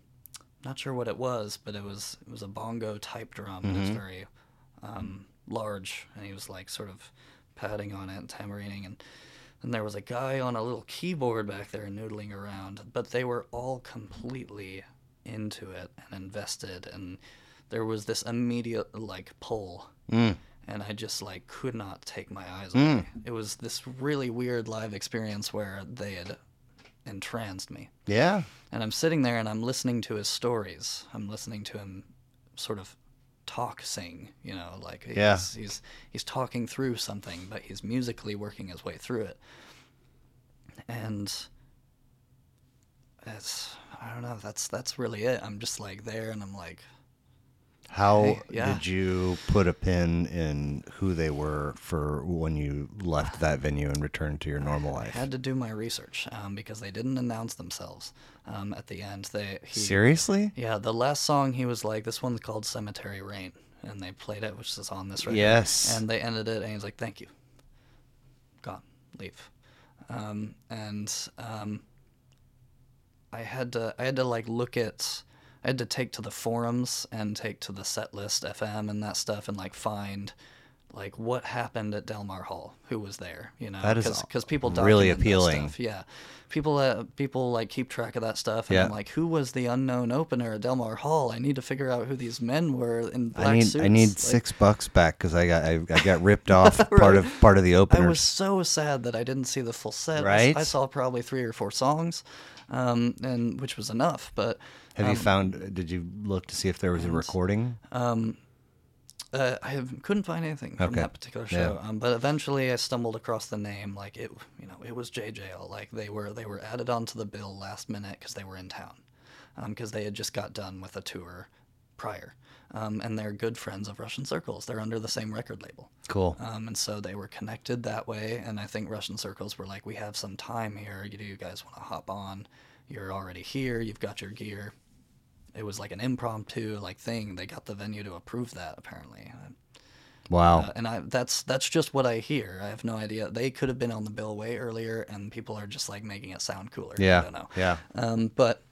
not sure what it was but it was it was a bongo type drum it was very um large and he was like sort of padding on it and tambourining and then there was a guy on a little keyboard back there noodling around, but they were all completely into it and invested and there was this immediate like pull. Mm. And I just like could not take my eyes away. It was this really weird live experience where they had entranced me. Yeah. And I'm sitting there and I'm listening to his stories. I'm listening to him sort of talk sing, you know, like he's, Yeah. he's he's talking through something, but he's musically working his way through it. And it's I don't know, that's that's really it. I'm just like there and I'm like How yeah. did you put a pin in who they were for when you left that venue and returned to your normal life? I had to do my research um, because they didn't announce themselves um, at the end. They he, Seriously? Yeah, the last song he was like, this one's called Cemetery Rain, and they played it, which is on this record. Yes. And they ended it, and he's like, "Thank you." Gone, leave, um, and um, I had to, I had to like look at, I had to take to the forums and take to the Setlist FM and that stuff, and like find. Like what happened at Delmar Hall? Who was there? You know, That is because people really appealing. stuff. Yeah, people uh, people like keep track of that stuff. And I'm like, who was the unknown opener at Delmar Hall? I need to figure out who these men were in black I need suits. I need Like, six bucks back because I got I, I got ripped off part of part of the opener. I was so sad that I didn't see the full set. Right? I saw probably three or four songs, um, and which was enough. But Have you um, found? Did you look to see if there was a recording? Uh, I have, couldn't find anything from Okay. that particular Yeah. show, um, but eventually I stumbled across the name. Like it, you know, it was Jaye Jayle. Like they were they were added onto the bill last minute because they were in town, because they had just got done with a tour prior, um, and they're good friends of Russian Circles. They're under the same record label, Cool. um, and so they were connected that way. And I think Russian Circles were like, "We have some time here. You, do you guys want to hop on? You're already here. You've got your gear." It was like an impromptu like thing. They got the venue to approve that apparently. Wow. Uh, and I that's that's just what I hear. I have no idea. They could have been on the bill way earlier, and people are just like making it sound cooler. yeah. I don't know. Yeah. Um, but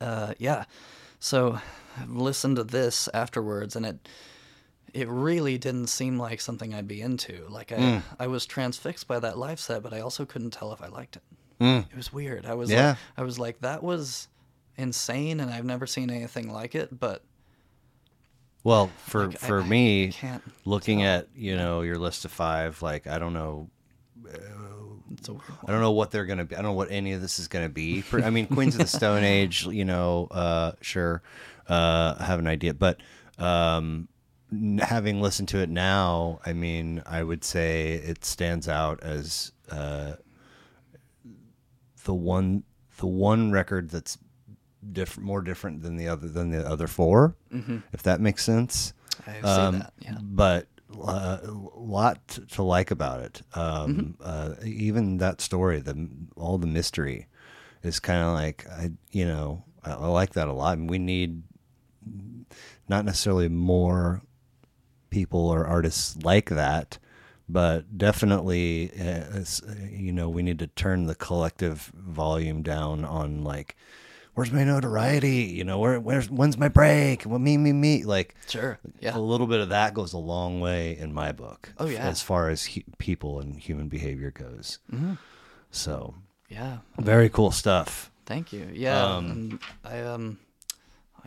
uh, yeah, so I listened to this afterwards, and it it really didn't seem like something I'd be into. Like I Mm. I was transfixed by that live set, but I also couldn't tell if I liked it. Mm. It was weird. I was Yeah. like, I was like that was insane, and I've never seen anything like it. But Well, for Like, for I me, looking tell. at you know your list of five, like I don't know, it's a weird one. I don't know what they're gonna be. I don't know what any of this is gonna be. I mean, Queens of the Stone Age, you know, uh, sure, uh, I have an idea, but um, having listened to it now, I mean, I would say it stands out as uh, the one the one record that's different, more different than the other than the other 4 if that makes sense. I see Um, that. Yeah. But uh, a lot to, like about it. Um, Mm-hmm. uh, even that story, the all the mystery, is kind of like I, you know, I, I like that a lot. And we need not necessarily more people or artists like that, but definitely, uh, uh, you know, we need to turn the collective volume down on like. Where's my notoriety? You know, where, where's when's my break? Well, me, me, me. Like, Sure. Yeah. a little bit of that goes a long way in my book. Oh, yeah. as far as hu- people and human behavior goes. Mm-hmm. So Yeah. very cool stuff. Thank you. Yeah. Um, I um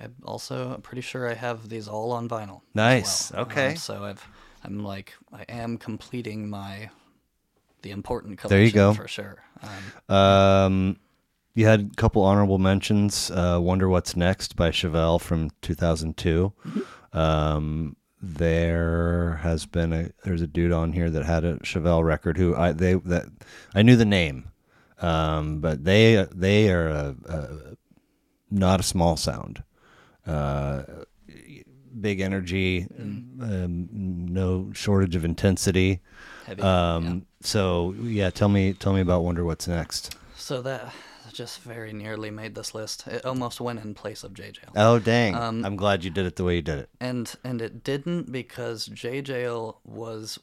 I'm also pretty sure I have these all on vinyl. Nice, well. okay. Um, so I've I'm like I am completing my the important collection There you go. for sure. Um, Um, you had a couple honorable mentions. Uh, Wonder What's Next by Chevelle from 2002. Mm-hmm. Um, there has been a there's a dude on here that had a Chevelle record who I they that I knew the name, um, but they they are a, a not a small sound. Uh, big energy, um, no shortage of intensity. heavy. Um, yeah. So yeah, tell me tell me about Wonder What's Next. So that just very nearly made this list. It almost went in place of Jaye Jayle. Oh dang! Um, I'm glad you did it the way you did it. and and it didn't because Jaye Jayle was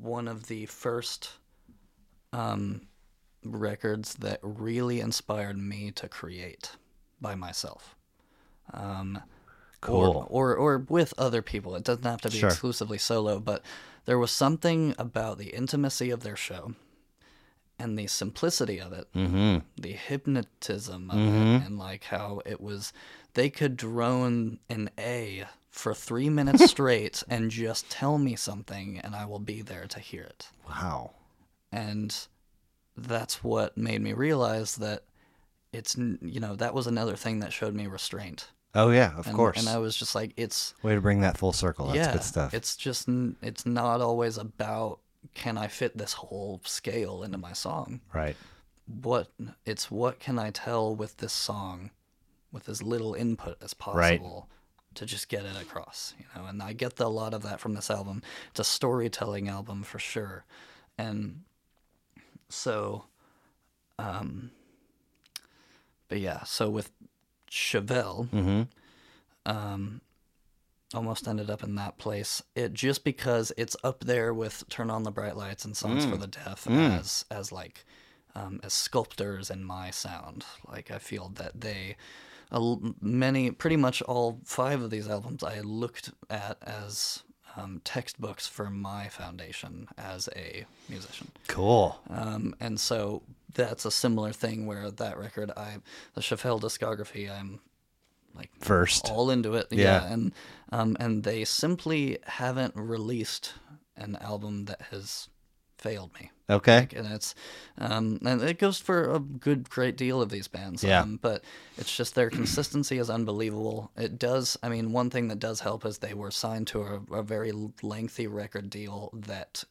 one of the first um, records that really inspired me to create by myself. Um, Cool. Or, or or with other people. It doesn't have to be Sure. exclusively solo, but there was something about the intimacy of their show and the simplicity of it Mm-hmm. the hypnotism of it and like how it was they could drone an A for three minutes straight and just tell me something and I will be there to hear it. Wow. And that's what made me realize that it's you know that was another thing that showed me restraint. Oh yeah, of And, course. And I was just like it's Way to bring that full circle. That's yeah, good stuff. It's just it's not always about can I fit this whole scale into my song right. what it's what can I tell with this song with as little input as Right. possible to just get it across, you know. And I get the, a lot of that from this album. It's a storytelling album for sure. And so um but yeah, so with Chevelle, Mm-hmm. um, almost ended up in that place. It just because it's up there with "Turn on the Bright Lights" and "Songs for the Deaf" as as like um, as sculptors in my sound. Like I feel that they, l- many, pretty much all five of these albums, I looked at as um, textbooks for my foundation as a musician. Cool. Um, and so that's a similar thing where that record, I the Chevelle discography, I'm like First. all into it. Yeah. Yeah, and um, and they simply haven't released an album that has failed me. Okay. Like, and it's um, and it goes for a good great deal of these bands. Yeah. Um, but it's just their consistency is unbelievable. It does. I mean, one thing that does help is they were signed to a, a very lengthy record deal that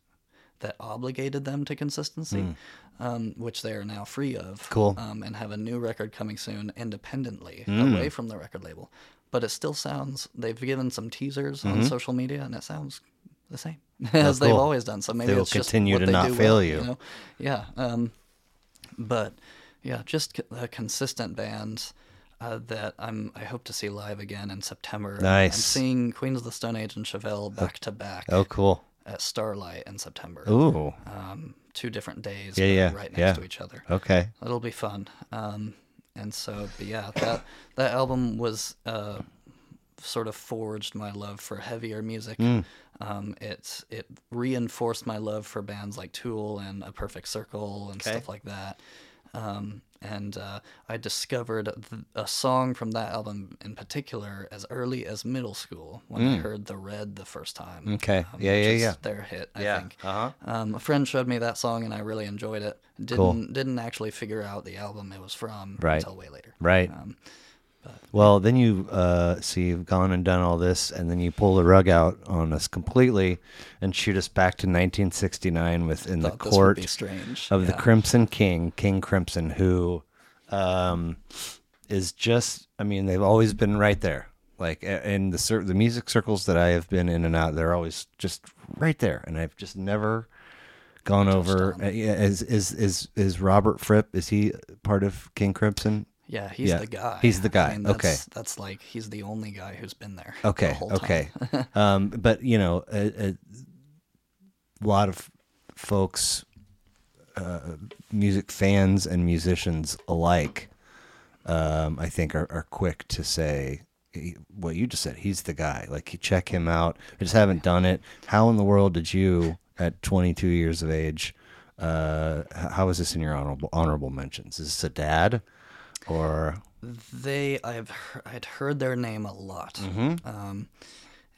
that obligated them to consistency, um, which they are now free of. Hmm. Cool. Um, and have a new record coming soon independently, Hmm. away from the record label. But it still sounds. They've given some teasers Mm-hmm. on social media, and it sounds the same as they've always done. So maybe They will continue what to not fail well, you. know? Yeah. Um, but yeah, just a consistent band uh, that I'm. I hope to see live again in September. Nice. I'm seeing Queens of the Stone Age and Chevelle back to back Oh, cool. at Starlight in September. Ooh. Um, two different days, Yeah, yeah, right next yeah. to each other. Okay. It'll be fun. Um, and so, but yeah, that that album was uh, sort of forged my love for heavier music. Mm. Um, it it reinforced my love for bands like Tool and A Perfect Circle and Okay. stuff like that. Um, and uh, I discovered th- a song from that album in particular as early as middle school when I heard The Red the first time. Mm. Okay. um, Yeah, which yeah, is yeah. Their hit, I Yeah. think. Uh-huh. Um, a friend showed me that song and I really enjoyed it. Didn't Cool. didn't actually figure out the album it was from Right. until way later. Right. Um, Well, then you uh, so you've gone and done all this, and then you pull the rug out on us completely, and shoot us back to 1969 within the thought this would court of the Crimson King, King Crimson, who um, is just. I mean, they've always been right there. Like in the the music circles that I have been in and out, they're always just right there, and I've just never gone over. Uh, yeah, is is is is Robert Fripp? Is he part of King Crimson? Yeah, he's Yeah, the guy. he's the guy, I mean, okay. that's, That's like he's the only guy who's been there. the Okay, time. okay. um, but you know, a, a lot of folks, uh, music fans and musicians alike, um, I think are, are quick to say what you just said. He's the guy. Like you check him out. I just haven't done it. How in the world did you, at 22 years of age, uh, how is this in your honorable honorable mentions? Is this a dad, or They, I've I'd heard their name a lot, Mm-hmm. um,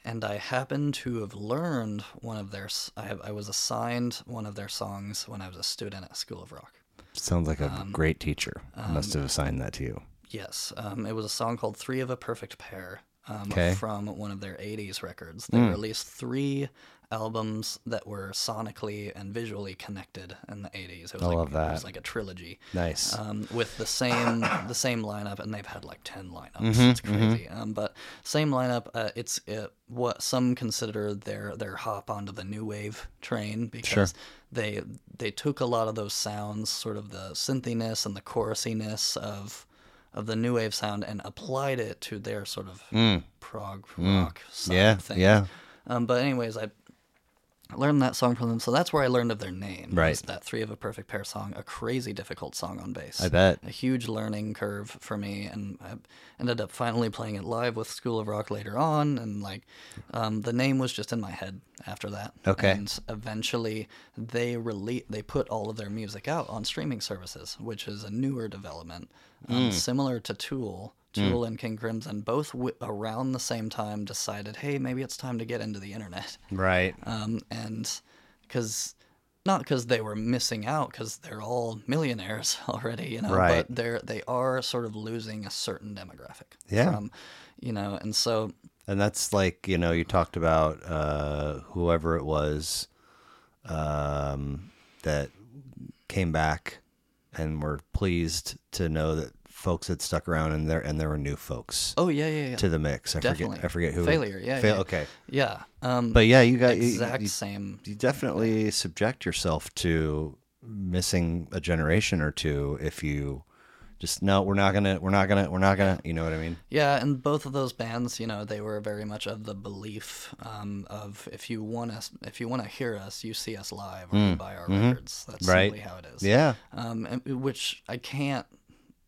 and I happen to have learned one of their. I, have, I was assigned one of their songs when I was a student at School of Rock. sounds like a Um, great teacher must have assigned that to you? Yes, um, it was a song called Three of a Perfect Pair um, 'Kay. from one of their 80s records. They Mm. released three albums that were sonically and visually connected in the 80s. It was I like, love It that. was like a trilogy. Nice. Um, with the same the same lineup, and they've had like ten lineups. Mm-hmm, it's crazy. Um, but same lineup. Uh, it's uh what some consider their their hop onto the new wave train because they they took a lot of those sounds, sort of the synthiness and the chorusiness of of the new wave sound, and applied it to their sort of prog rock side Mm. Yeah, of things. yeah. Um, but anyways, I learned that song from them, so that's where I learned of their name. Right. That Three of a Perfect Pair song, a crazy difficult song on bass. I bet. A huge learning curve for me, and I ended up finally playing it live with School of Rock later on, and like, um, the name was just in my head after that. Okay. And eventually, they rele- they put all of their music out on streaming services, which is a newer development, um, similar to Tool. Tool and King Crimson both w- around the same time decided, hey, maybe it's time to get into the internet Right. um, and because not because they were missing out because they're all millionaires already you know Right. but they're they are sort of losing a certain demographic Yeah. from you know and so And that's like, you know, you talked about uh, whoever it was um, that came back and were pleased to know that folks had stuck around and there and there were new folks oh yeah yeah yeah to the mix. I definitely forget I forget who failure yeah, Fail- yeah. Okay. yeah um But yeah, you got you, exact you, same you definitely subject yourself to missing a generation or two if you just no, we're not gonna we're not gonna we're not gonna you know what I mean? Yeah, and both of those bands, you know, they were very much of the belief um, of if you want us, if you want to hear us, you see us live or you buy our records. That's Mm. Mm-hmm. Right. simply how it is. Yeah. Um, and, which I can't,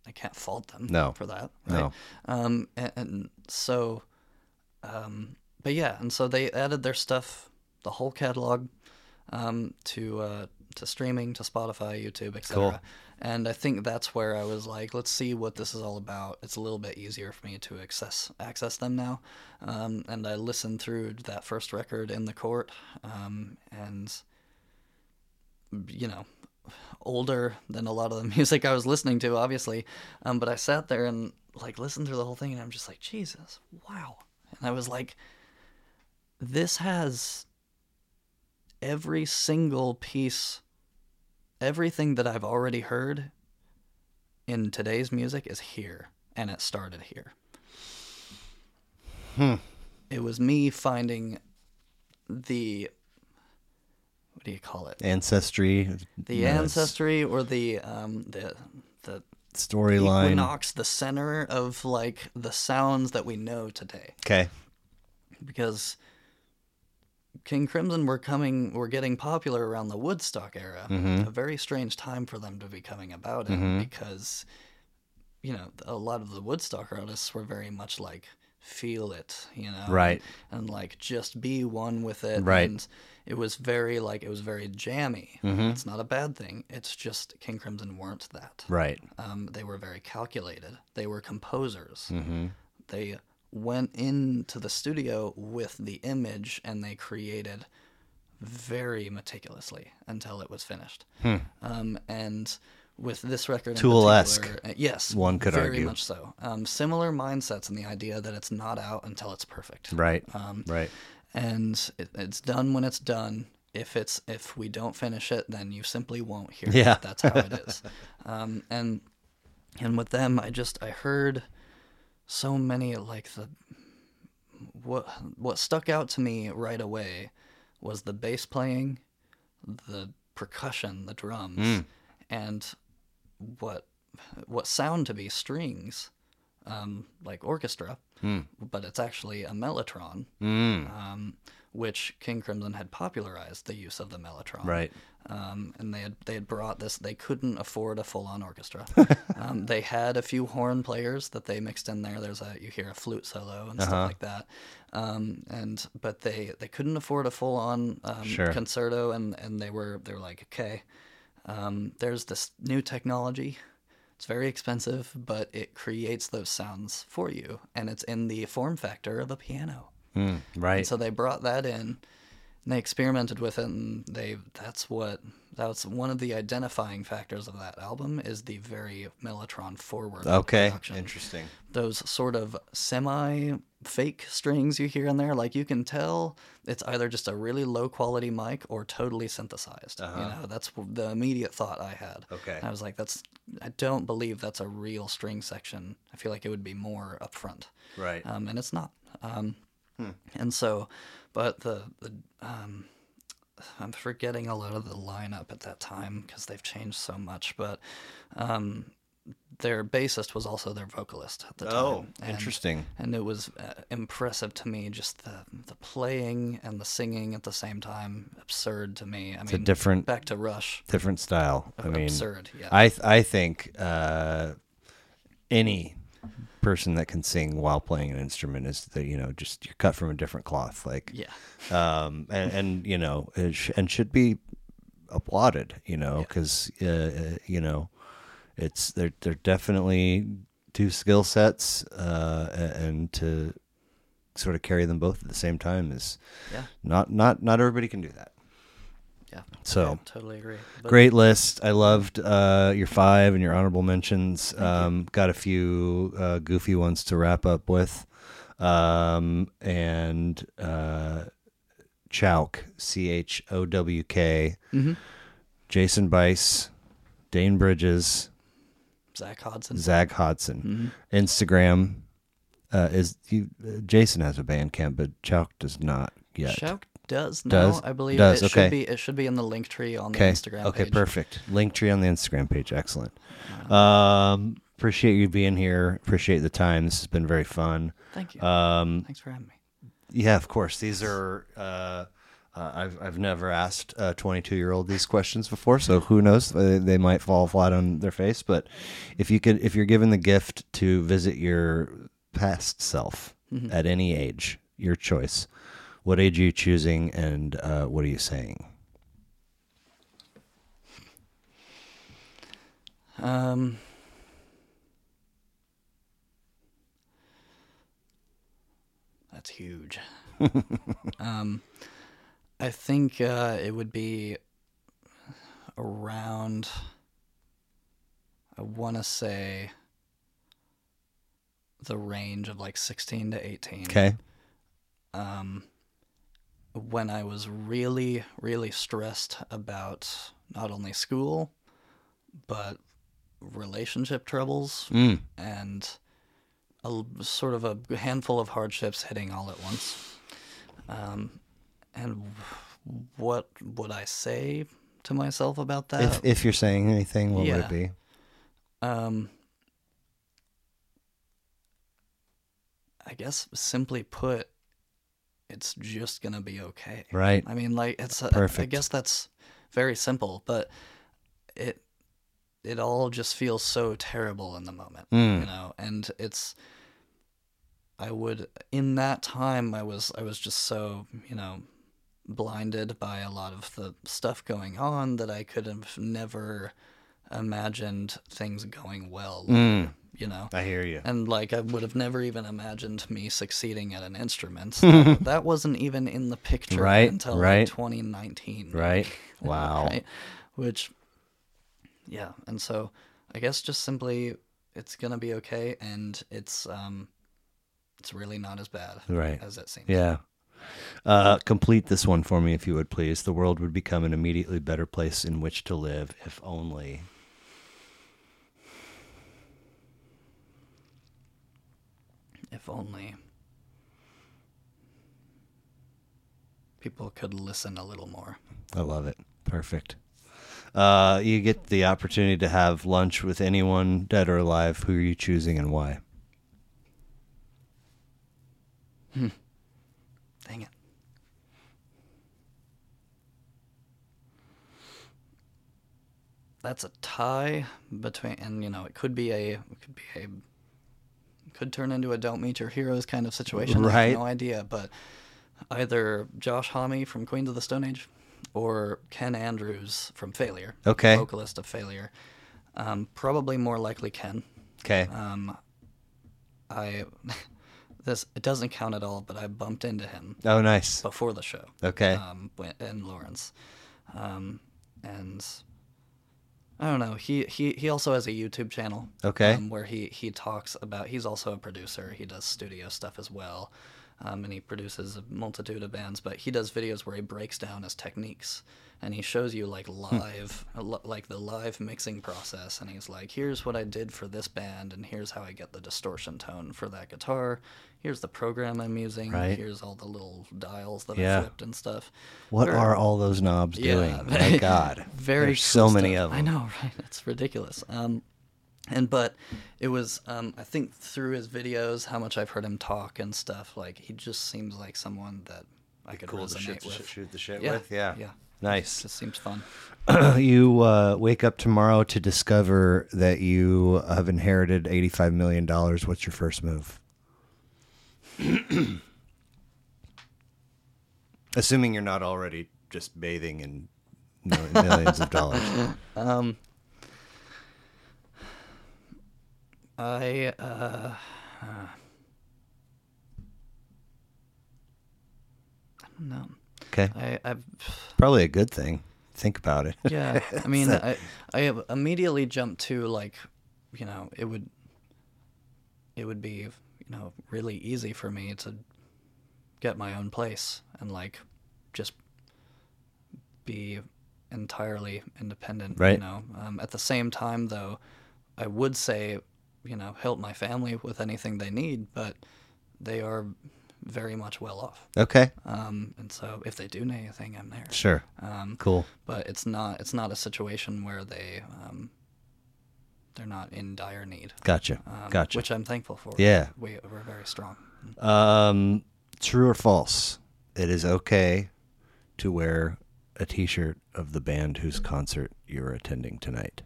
I can't fault them. No. For that. No. Right? Um, and, and so, um, but yeah, and so they added their stuff, the whole catalog, um, to uh, to streaming, to Spotify, YouTube, etc. Cool. And I think that's where I was like, let's see what this is all about. It's a little bit easier for me to access access them now. Um, and I listened through that first record in the court, um, and you know, older than a lot of the music I was listening to, obviously. Um, but I sat there and like listened through the whole thing, and I'm just like, Jesus, wow. And I was like, this has every single piece, everything that I've already heard in today's music is here, and it started here. It was me finding the do you call it? Ancestry. The no, ancestry or the um the the Storyline. equinox, the center of like the sounds that we know today. Okay. because King Crimson were coming, were getting popular around the Woodstock era. A very strange time for them to be coming about in because, you know, a lot of the Woodstock artists were very much like feel it, you know, Right. and like just be one with it, Right. And it was very like it was very jammy. It's not a bad thing. It's just King Crimson weren't that. Right. Um, they were very calculated. They were composers. Mm-hmm. They went into the studio with the image and they created very meticulously until it was finished. Um, and with this record, in Hmm. Tool-esque, uh, yes, one could very argue. much so. Um, similar mindsets and the idea that it's not out until it's perfect Right. Um, right. And it, it's done when it's done. If it's if we don't finish it, then you simply won't hear Yeah. it. That's how it is. um, and and with them, I just I heard so many like the what what stuck out to me right away was the bass playing, the percussion, the drums, and what what sound to be strings, um, like orchestra, but it's actually a mellotron, Mm. um, which King Crimson had popularized the use of the mellotron. Right. Um, and they had they had brought this. They couldn't afford a full on orchestra. um, they had a few horn players that they mixed in there. There's a you hear a flute solo and Uh-huh. stuff like that. Um, and but they they couldn't afford a full on um, Sure. concerto, and and they were they were like okay, um, there's this new technology. It's very expensive, but it creates those sounds for you, and it's in the form factor of a piano. Mm. Right. And so they brought that in, and they experimented with it, and they that's what that's one of the identifying factors of that album is the very mellotron forward. okay. production. Interesting. Those sort of semi fake strings you hear in there, like you can tell it's either just a really low quality mic or totally synthesized. You know, that's the immediate thought I had. Uh-huh. Okay. I was like, that's I don't believe that's a real string section. I feel like it would be more upfront Right. um, and it's not. Um, And so, but the the um, I'm forgetting a lot of the lineup at that time because they've changed so much. But um, their bassist was also their vocalist at the time. Oh, and- interesting. And it was uh, impressive to me, just the the playing and the singing at the same time. Absurd to me. I a mean, different- back to Rush. Different style. I mean, absurd. Yeah. I th- I think uh, any person that can sing while playing an instrument is that you know just you're cut from a different cloth. Like yeah. um, and, and you know, it sh- and should be applauded, you know, because uh, uh, you know, it's they're they're definitely two skill sets, uh, and to sort of carry them both at the same time is Yeah. not not not everybody can do that. Yeah. So- Yeah, totally agree. But Great list. I loved uh, your five and your honorable mentions. Um, got a few uh, goofy ones to wrap up with. Um, and uh, Chowk, C H O W K, Mhm. Jason Bice, Dane Bridges, Zach Hodson. Zach Hodson. Mhm. Instagram uh, is you, uh, Jason has a Bandcamp, but Chowk does not yet. Chowk does now, Does? I believe. Does, it okay. should be it should be in the link tree on Okay. the Instagram okay, page. perfect. Link tree on the Instagram page. Excellent. Um, appreciate you being here. Appreciate the time. This has been very fun. Thank you. Um, Thanks for having me. yeah, of course. These are. Uh, uh, I've I've never asked a 22 year old these questions before, so who knows? They, they might fall flat on their face. But if you could, if you're given the gift to visit your past self at any age, your choice. What age are you choosing, and uh, what are you saying? Um, that's huge. um, I think uh, it would be around, I want to say, the range of like 16 to 18. Okay. Um, when I was really, really stressed about not only school, but relationship troubles Mm. and a sort of a handful of hardships hitting all at once. Um, and what would I say to myself about that? if if you're saying anything, what would it be? Um, I guess simply put, it's just gonna be okay. Right. I mean, like it's. A, I Perfect. guess that's very simple, but it it all just feels so terrible in the moment, Mm. you know. And it's. I would in that time I was I was just so you know blinded by a lot of the stuff going on that I could have never imagined things going well. Mm. You know, I hear you. and like I would have never even imagined me succeeding at an instrument. that, that wasn't even in the picture Right, until right. like 2019. Right. Wow. Right? Which, yeah, and so I guess just simply it's gonna be okay, and it's um, it's really not as bad Right. as it seems. Yeah. Uh, complete this one for me, if you would, please. The world would become an immediately better place in which to live, if only. If only people could listen a little more. I love it. Perfect. Uh, you get the opportunity to have lunch with anyone, dead or alive. Who are you choosing and why? Dang it. That's a tie between, and you know, it could be a, it could be a, could turn into a "Don't Meet Your Heroes" kind of situation. I Right. have no idea, but either Josh Homme from Queens of the Stone Age, or Ken Andrews from Failure, Okay. vocalist of Failure. Um, probably more likely Ken. Okay. Um, I this it doesn't count at all, but I bumped into him oh, nice. before the show. Okay. Um, in Lawrence, um, and I don't know. He, he he also has a YouTube channel. Okay. Um, where he he talks about. He's also a producer. He does studio stuff as well. Um, and he produces a multitude of bands, but he does videos where he breaks down his techniques and he shows you like Hmm. live, like the live mixing process. And he's like, "Here's what I did for this band, and here's how I get the distortion tone for that guitar. Here's the program I'm using. Right. Here's all the little dials that Yeah. I flipped and stuff." What Very- are all those knobs doing? My God. very There's so many stuff. of them. I know, right? It's ridiculous. Um, and but it was um, I think through his videos, how much I've heard him talk and stuff. Like he just seems like someone that I could Cool resonate shoot, the with. shit- shoot the shit yeah, with. Yeah. yeah. Nice. Just seems fun. you uh, wake up tomorrow to discover that you have inherited $85 million. What's your first move? Assuming you're not already just bathing in millions of dollars. Um, I uh, uh, I don't know. Okay. I I've Probably a good thing. Think about it. yeah i mean i i immediately jumped to like you know it would it would be you know really easy for me to get my own place and like just be entirely independent Right. you know um, at the same time though i would say you know help my family with anything they need but they are very much well off Okay. um, and so if they do need anything i'm there Sure. um, Cool. but it's not it's not a situation where they um, they're not in dire need. Gotcha. Um, gotcha. Which I'm thankful for. Yeah. we we're very strong. Um, true or false? It is okay to wear a T-shirt of the band whose concert you're attending tonight.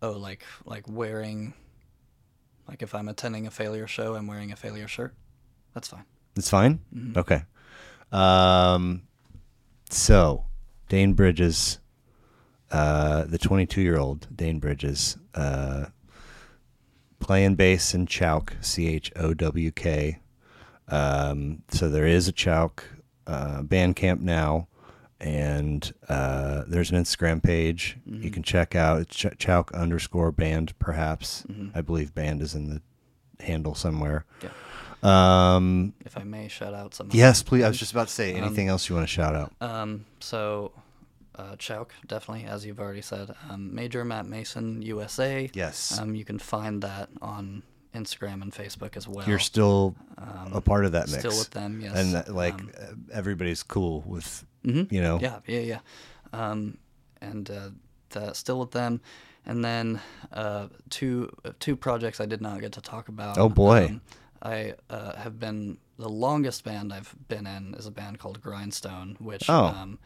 Oh, like like wearing, like if I'm attending a failure show, I'm wearing a failure shirt. That's fine. It's fine. Mhm. Okay. Um, so Dane Bridges, uh, the 22 year old Dane Bridges, uh, playing bass in Chowk, C H O W K. Um, so there is a Chowk uh, Bandcamp now. And uh, there's an Instagram page Mm-hmm. you can check out. It's Ch- Chowk underscore band, perhaps. Mhm. I believe band is in the handle somewhere. Yeah. Um, If I may shout out some. yes, please. I was just about to say Um, anything else you want to shout out. Um, so, uh, Chowk, definitely, as you've already said. Um, Major Matt Mason USA. Yes. Um, you can find that on Instagram and Facebook as well. You're still um, a part of that mix. Still with them, yes. and that, like Um, uh, everybody's cool with Mhm. you know Yeah, yeah, yeah. Um, and uh, the, still with them. And then uh, two uh, two projects I did not get to talk about. Oh, boy. Um, I uh, have been the longest band I've been in is a band called Grindstone, which Oh. um,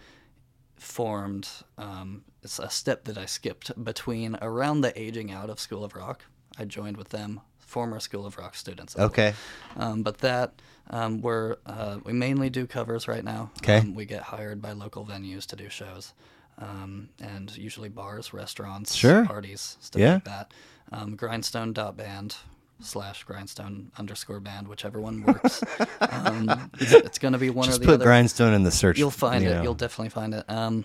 formed. Um, it's a step that I skipped between around the aging out of School of Rock. I joined with them, former School of Rock students. okay Um, but that um, we're uh, we mainly do covers right now. 'Kay. Um, we get hired by local venues to do shows, um, and usually bars, restaurants, Sure. parties, stuff Yeah. like that. Um, grindstone dot band slash grindstone underscore band, whichever one works. um, it's, it's going to be one just or the put grindstone in the search You'll find you it. know. You'll definitely find it. Um,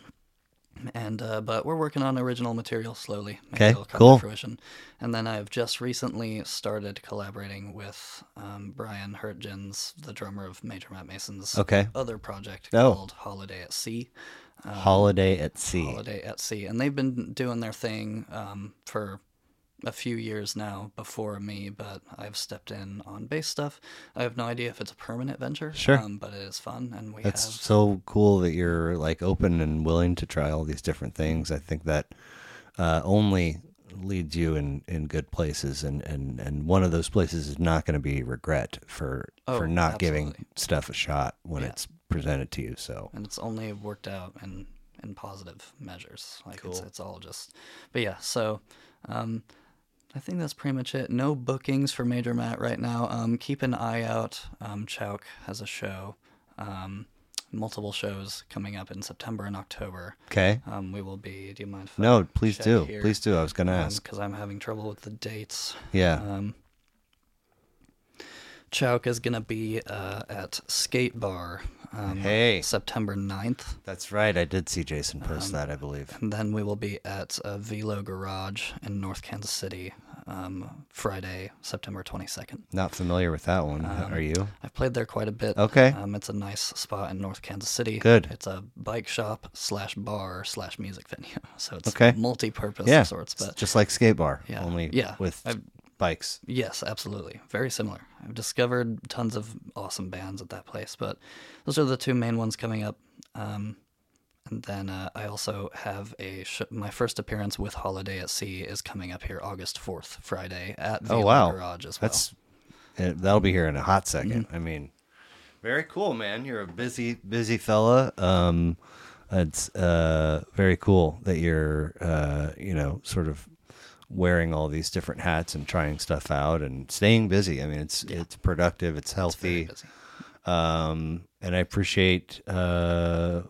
and uh, but we're working on original material slowly. Maybe Okay, it'll come cool. To fruition. And then I've just recently started collaborating with um, Brian Hurtgens, the drummer of Major Matt Mason's Okay. other project Oh. called Holiday at Sea. holiday at sea Holiday at Sea, and they've been doing their thing um, for a few years now before me, but I've stepped in on bass stuff. I have no idea if it's a permanent venture, Sure. um, but it is fun, and we That's have so cool that you're like open and willing to try all these different things. I think that uh, only leads you in, in good places, and, and, and one of those places is not going to be regret for Oh, for not giving stuff a shot when Yeah. it's presented to you. So and it's only worked out in in positive measures. Like it's it's all just, but yeah. So, um, I think that's pretty much it. No bookings for Major Matt right now. Um, keep an eye out. Um, Chowk has a show, um, multiple shows coming up in September and October. okay, Um, we will be. Do you mind? If I no, please do, here? please do. I was going to ask. because I'm having trouble with the dates. yeah, Um, Chowk is gonna be uh, at Skate Bar. Um, Hey. September 9th. that's right. I did see Jason post um, that. I believe. And then we will be at uh, Velo Garage in North Kansas City um, Friday, September 22nd. Not familiar with that one. Um, Are you? I've played there quite a bit. Okay. Um, it's a nice spot in North Kansas City. Good. It's a bike shop slash bar slash music venue. So it's Okay. multi-purpose Yeah, of sorts. But just like skate bar, Yeah. only Yeah. with I've- bikes. Yes, absolutely. Very similar. I've discovered tons of awesome bands at that place, but those are the two main ones coming up. Um, and then uh, I also have a sh- my first appearance with Holiday at Sea is coming up here August fourth, Friday at Oh wow, Garage as well. that's uh, that'll be here in a hot 2nd Mm-hmm. I mean, very cool, man. You're a busy, busy fella. Um, it's uh, very cool that you're, uh, you know, sort of wearing all these different hats and trying stuff out and staying busy. I mean, it's it's productive, it's It's healthy, busy. um, and I appreciate uh,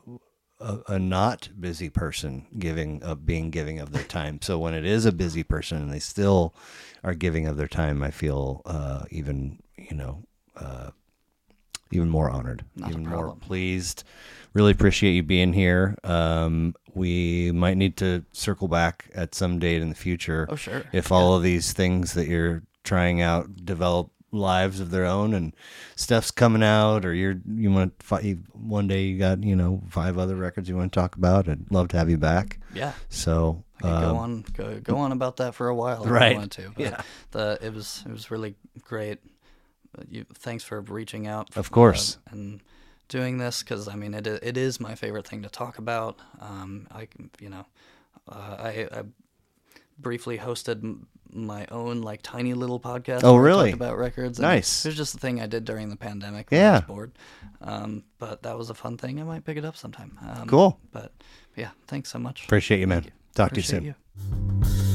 a, a not busy person giving of being giving of their time. So when it is a busy person and they still are giving of their time, I feel uh, even you know uh, even more honored, Not even more pleased. Really appreciate you being here. Um, we might need to circle back at some date in the future Oh sure. if all of these things that you're trying out develop lives of their own and stuff's coming out or you're you want to one day you got you know five other records you want to talk about i'd love to have you back Yeah. so go um, on go, go on about that for a while if Right. I wanted to. But Yeah. The it was it was really great. You thanks for reaching out. Of course. uh, and doing this because I mean it it is my favorite thing to talk about. Um, I you know uh, I, I briefly hosted my own like tiny little podcast. Oh, really? about records. Nice. It was just a thing I did during the pandemic. When I Yeah. was bored. Um, but that was a fun thing. I might pick it up sometime. Um, Cool. But yeah, thanks so much. appreciate you man you. talk to you soon you.